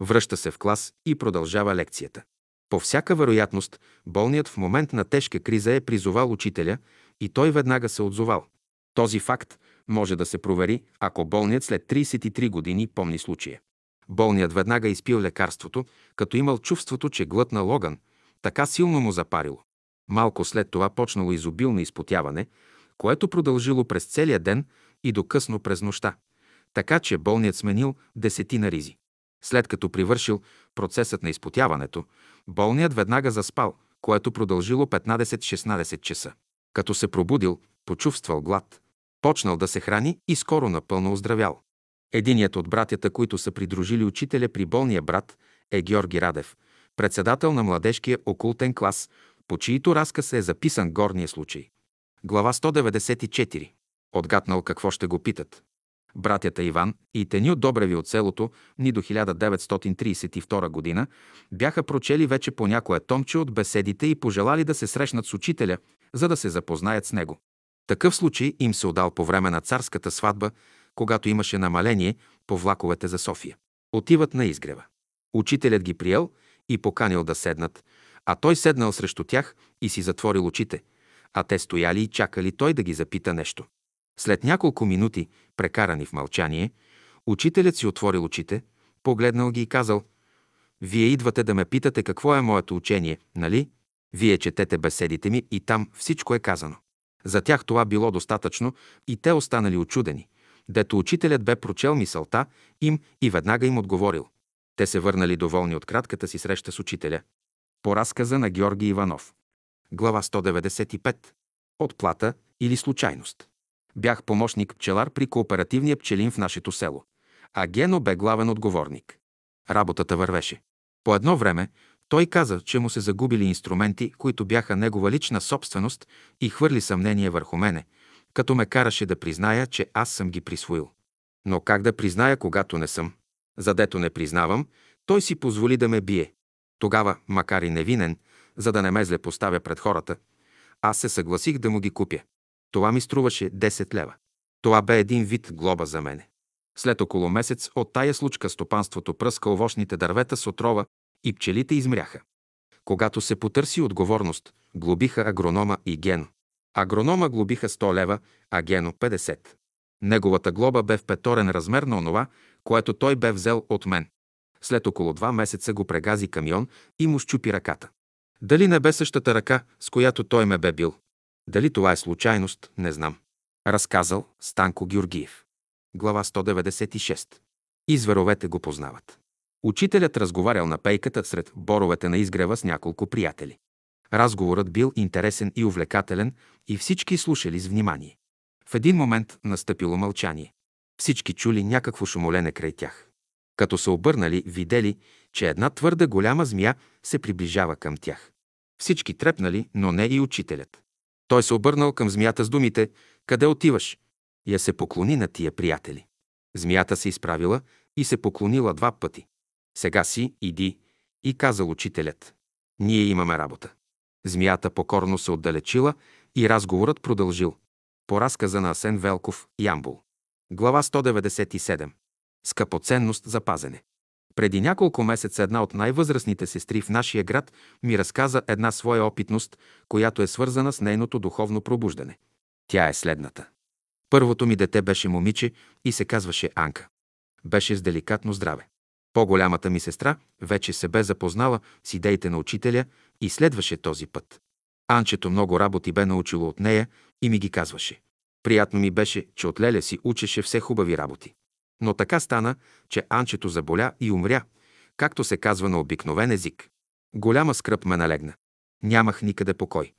Връща се в клас и продължава лекцията. По всяка вероятност, болният в момент на тежка криза е призовал учителя и той веднага се отзовал. Този факт може да се провери, ако болният след 33 години помни случая. Болният веднага изпил лекарството, като имал чувството, че глътнал огън, така силно му запарило. Малко след това почнало изобилно изпотяване, което продължило през целия ден и до късно през нощта, така че болният сменил десетина ризи. След като привършил процесът на изпотяването, болният веднага заспал, което продължило 15-16 часа. Като се пробудил, почувствал глад, почнал да се храни и скоро напълно оздравял. Единият от братята, които са придружили учителя при болния брат, е Георги Радев, председател на младежкия окултен клас, по чието разказ е записан горния случай. Глава 194. Отгатнал какво ще го питат. Братята Иван и Теню Добреви от селото ни до 1932 година бяха прочели вече по някое томче от беседите и пожелали да се срещнат с учителя, за да се запознаят с него. Такъв случай им се отдал по време на царската сватба, когато имаше намаление по влаковете за София. Отиват на изгрева. Учителят ги приел и поканил да седнат, а той седнал срещу тях и си затворил очите, а те стояли и чакали той да ги запита нещо. След няколко минути, прекарани в мълчание, учителят си отворил очите, погледнал ги и казал «Вие идвате да ме питате какво е моето учение, нали? Вие четете беседите ми и там всичко е казано». За тях това било достатъчно и те останали очудени, дето учителят бе прочел мисълта им и веднага им отговорил. Те се върнали доволни от кратката си среща с учителя. По разказа на Георги Иванов. Глава 195. Отплата или случайност. Бях помощник пчелар при кооперативния пчелин в нашето село, а Гено бе главен отговорник. Работата вървеше. По едно време той каза, че му се загубили инструменти, които бяха негова лична собственост и хвърли съмнение върху мене, като ме караше да призная, че аз съм ги присвоил. Но как да призная, когато не съм? Задето не признавам, той си позволи да ме бие. Тогава, макар и невинен, за да не ме зле поставя пред хората, аз се съгласих да му ги купя. Това ми струваше 10 лева. Това бе един вид глоба за мене. След около месец от тая случка стопанството пръска овощните дървета с отрова и пчелите измряха. Когато се потърси отговорност, глобиха агронома и Гено. Агронома глобиха 100 лева, а Гено 50. Неговата глоба бе в петорен размер на онова, което той бе взел от мен. След около два месеца го прегази камион и му щупи ръката. Дали не бе същата ръка, с която той ме бе бил? Дали това е случайност, не знам. Разказал Станко Георгиев. Глава 196. И зверовете го познават. Учителят разговарял на пейката сред боровете на изгрева с няколко приятели. Разговорът бил интересен и увлекателен и всички слушали с внимание. В един момент настъпило мълчание. Всички чули някакво шумолене край тях. Като се обърнали, видели, че една твърда голяма змия се приближава към тях. Всички трепнали, но не и учителят. Той се обърнал към змията с думите «Къде отиваш?» Я се поклони на тия приятели. Змията се изправила и се поклонила два пъти. Сега си, иди, и казал учителят. Ние имаме работа. Змията покорно се отдалечила и разговорът продължил. По разказа на Асен Велков, Ямбул. Глава 197. Скъпоценност за пазене. Преди няколко месеца една от най-възрастните сестри в нашия град ми разказа една своя опитност, която е свързана с нейното духовно пробуждане. Тя е следната. Първото ми дете беше момиче и се казваше Анка. Беше с деликатно здраве. По-голямата ми сестра вече се бе запознала с идеите на учителя и следваше този път. Анчето много работи бе научило от нея и ми ги казваше. Приятно ми беше, че от Леля си учеше все хубави работи. Но така стана, че Анчето заболя и умря, както се казва на обикновен език. Голяма скръп ме налегна. Нямах никъде покой.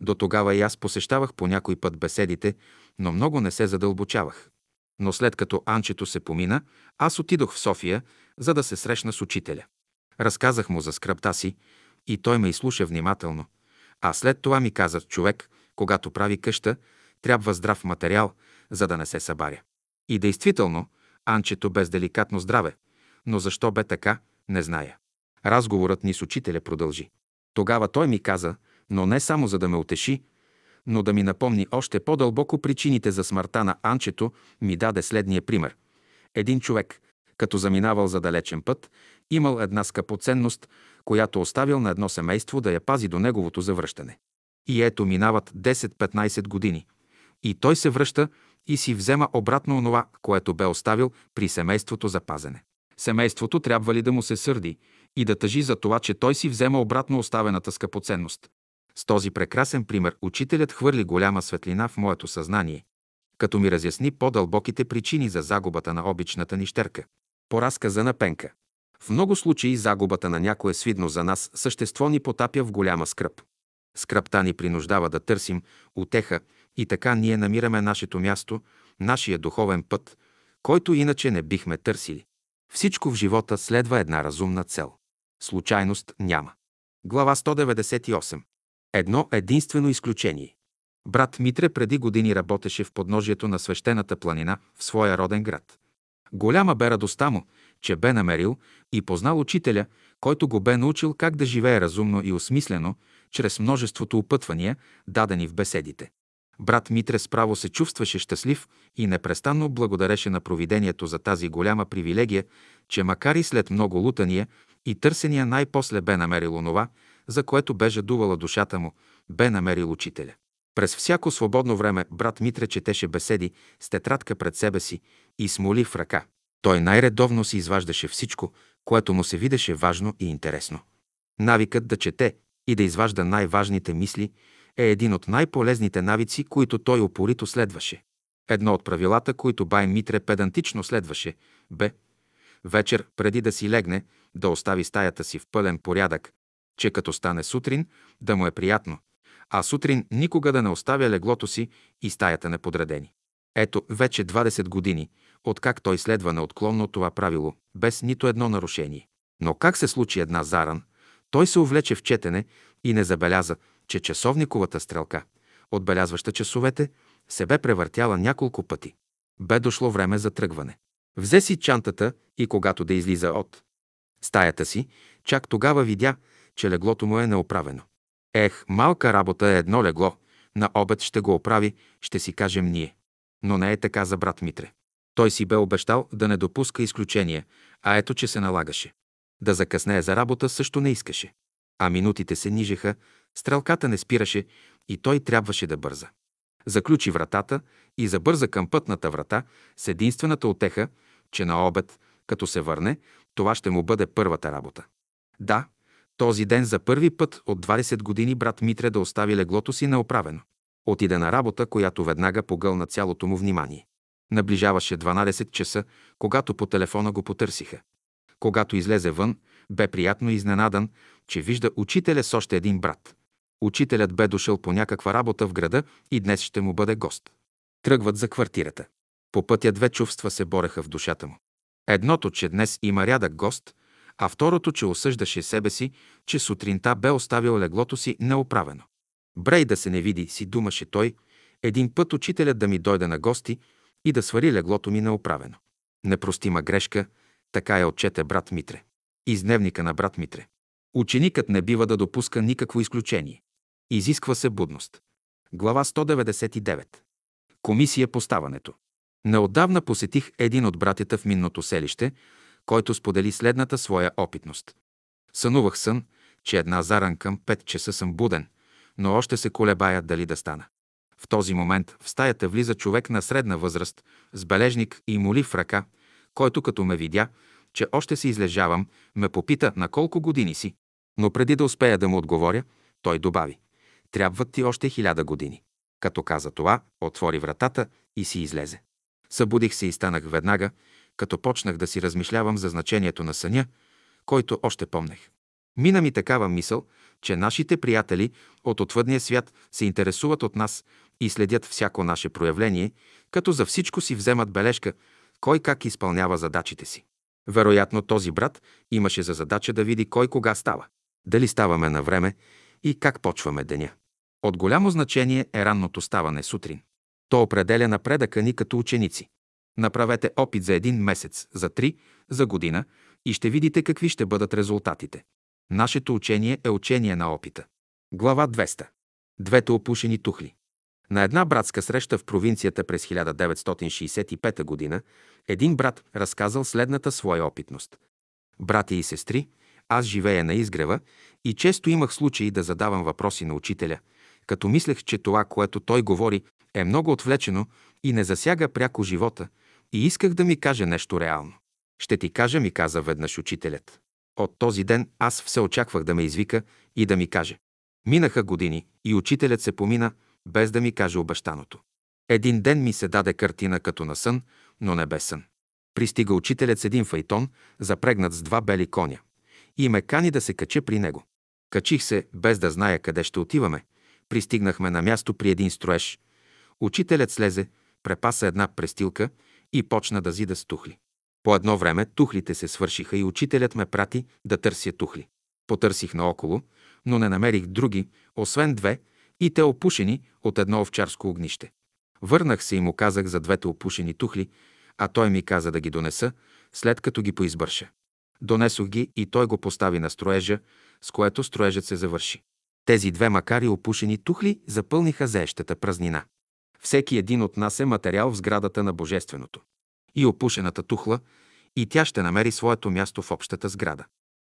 До тогава и аз посещавах по някой път беседите, но много не се задълбочавах. Но след като Анчето се помина, аз отидох в София, за да се срещна с учителя. Разказах му за скръпта си и той ме изслуша внимателно. А след това ми каза, човек, когато прави къща, трябва здрав материал, за да не се събаря. И действително, Анчето без деликатно здраве, но защо бе така, не зная. Разговорът ни с учителя продължи. Тогава той ми каза, но не само за да ме утеши, но да ми напомни още по-дълбоко причините за смъртта на Анчето, ми даде следния пример. Един човек, като заминавал за далечен път, имал една скъпоценност, която оставил на едно семейство да я пази до неговото завръщане. И ето минават 10-15 години. И той се връща и си взема обратно онова, което бе оставил при семейството за пазене. Семейството трябва ли да му се сърди и да тъжи за това, че той си взема обратно оставената скъпоценност. С този прекрасен пример учителят хвърли голяма светлина в моето съзнание, като ми разясни по-дълбоките причини за загубата на обичната нищерка. По разказа на Пенка. В много случаи загубата на някое свидно за нас същество ни потапя в голяма скръп. Скръпта ни принуждава да търсим утеха и така ние намираме нашето място, нашия духовен път, който иначе не бихме търсили. Всичко в живота следва една разумна цел. Случайност няма. Глава 198. Едно единствено изключение. Брат Митре преди години работеше в подножието на свещената планина в своя роден град. Голяма бе радостта му, че бе намерил и познал учителя, който го бе научил как да живее разумно и осмислено, чрез множеството опътвания, дадени в беседите. Брат Митре справо се чувстваше щастлив и непрестанно благодареше на провидението за тази голяма привилегия, че макар и след много лутания и търсения най-после бе намерил онова, за което бе жадувала душата му, бе намерил учителя. През всяко свободно време брат Митре четеше беседи с тетрадка пред себе си и с моли в ръка. Той най-редовно си изваждаше всичко, което му се видеше важно и интересно. Навикът да чете и да изважда най-важните мисли е един от най-полезните навици, които той опорито следваше. Едно от правилата, които бай Митре педантично следваше, бе вечер, преди да си легне, да остави стаята си в пълен порядък, че като стане сутрин, да му е приятно, а сутрин никога да не оставя леглото си и стаята неподредени. Ето, вече 20 години, откак той следва неотклонно това правило, без нито едно нарушение. Но как се случи една заран, той се увлече в четене и не забеляза, че часовниковата стрелка, отбелязваща часовете, се бе превъртяла няколко пъти. Бе дошло време за тръгване. Взе си чантата и когато да излиза от стаята си, чак тогава видя, че леглото му е неоправено. Ех, малка работа е едно легло, на обед ще го оправи, ще си кажем ние. Но не е така за брат Митре. Той си бе обещал да не допуска изключения, а ето, че се налагаше. Да закъснее за работа също не искаше. А минутите се нижеха, стрелката не спираше и той трябваше да бърза. Заключи вратата и забърза към пътната врата с единствената отеха, че на обед, като се върне, това ще му бъде първата работа. Да, този ден за първи път от 20 години брат Митре да остави леглото си неоправено. Отиде на работа, която веднага погълна цялото му внимание. Наближаваше 12 часа, когато по телефона го потърсиха. Когато излезе вън, бе приятно изненадан, че вижда учителя с още един брат. Учителят бе дошъл по някаква работа в града и днес ще му бъде гост. Тръгват за квартирата. По пътя две чувства се бореха в душата му. Едното, че днес има рядък гост, а второто, че осъждаше себе си, че сутринта бе оставил леглото си неоправено. Брей да се не види, си думаше той, един път учителят да ми дойде на гости и да свари леглото ми неоправено. Непростима грешка, така е отчете брат Митре. Из дневника на брат Митре. Ученикът не бива да допуска никакво изключение. Изисква се будност. Глава 199. Комисия по ставането. Неотдавна посетих един от братята в минното селище, който сподели следната своя опитност. Сънувах сън, че една заран към 5 часа съм буден, но още се колебая дали да стана. В този момент в стаята влиза човек на средна възраст, с бележник и моли в ръка, който като ме видя, че още се излежавам, ме попита на колко години си. Но преди да успея да му отговоря, той добави – трябват ти още хиляда години. Като каза това, отвори вратата и си излезе. Събудих се и станах веднага, като почнах да си размишлявам за значението на съня, който още помнех. Мина ми такава мисъл, че нашите приятели от отвъдния свят се интересуват от нас и следят всяко наше проявление, като за всичко си вземат бележка, кой как изпълнява задачите си. Вероятно този брат имаше за задача да види кой кога става, дали ставаме на време и как почваме деня. От голямо значение е ранното ставане сутрин. То определя напредъка ни като ученици. Направете опит за един месец, за три, за година и ще видите какви ще бъдат резултатите. Нашето учение е учение на опита. Глава 200. Двете опушени тухли. На една братска среща в провинцията през 1965 г. един брат разказал следната своя опитност. Брати и сестри, аз живея на изгрева и често имах случаи да задавам въпроси на учителя, като мислех, че това, което той говори, е много отвлечено и не засяга пряко живота, и исках да ми каже нещо реално. Ще ти кажа, ми каза веднъж учителят. От този ден аз все очаквах да ме извика и да ми каже. Минаха години и учителят се помина, без да ми каже обещаното. Един ден ми се даде картина като на сън, но не без сън. Пристига учителят с един файтон, запрегнат с два бели коня, и ме кани да се кача при него. Качих се, без да зная къде ще отиваме. Пристигнахме на място при един строеж. Учителят слезе, препаса една престилка и почна да зида с тухли. По едно време тухлите се свършиха и учителят ме прати да търся тухли. Потърсих наоколо, но не намерих други, освен две, и те опушени от едно овчарско огнище. Върнах се и му казах за двете опушени тухли, а той ми каза да ги донеса, след като ги поизбърша. Донесох ги и той го постави на строежа, с което строежът се завърши. Тези две макари опушени тухли запълниха заещата празнина. Всеки един от нас е материал в сградата на Божественото. И опушената тухла, и тя ще намери своето място в общата сграда.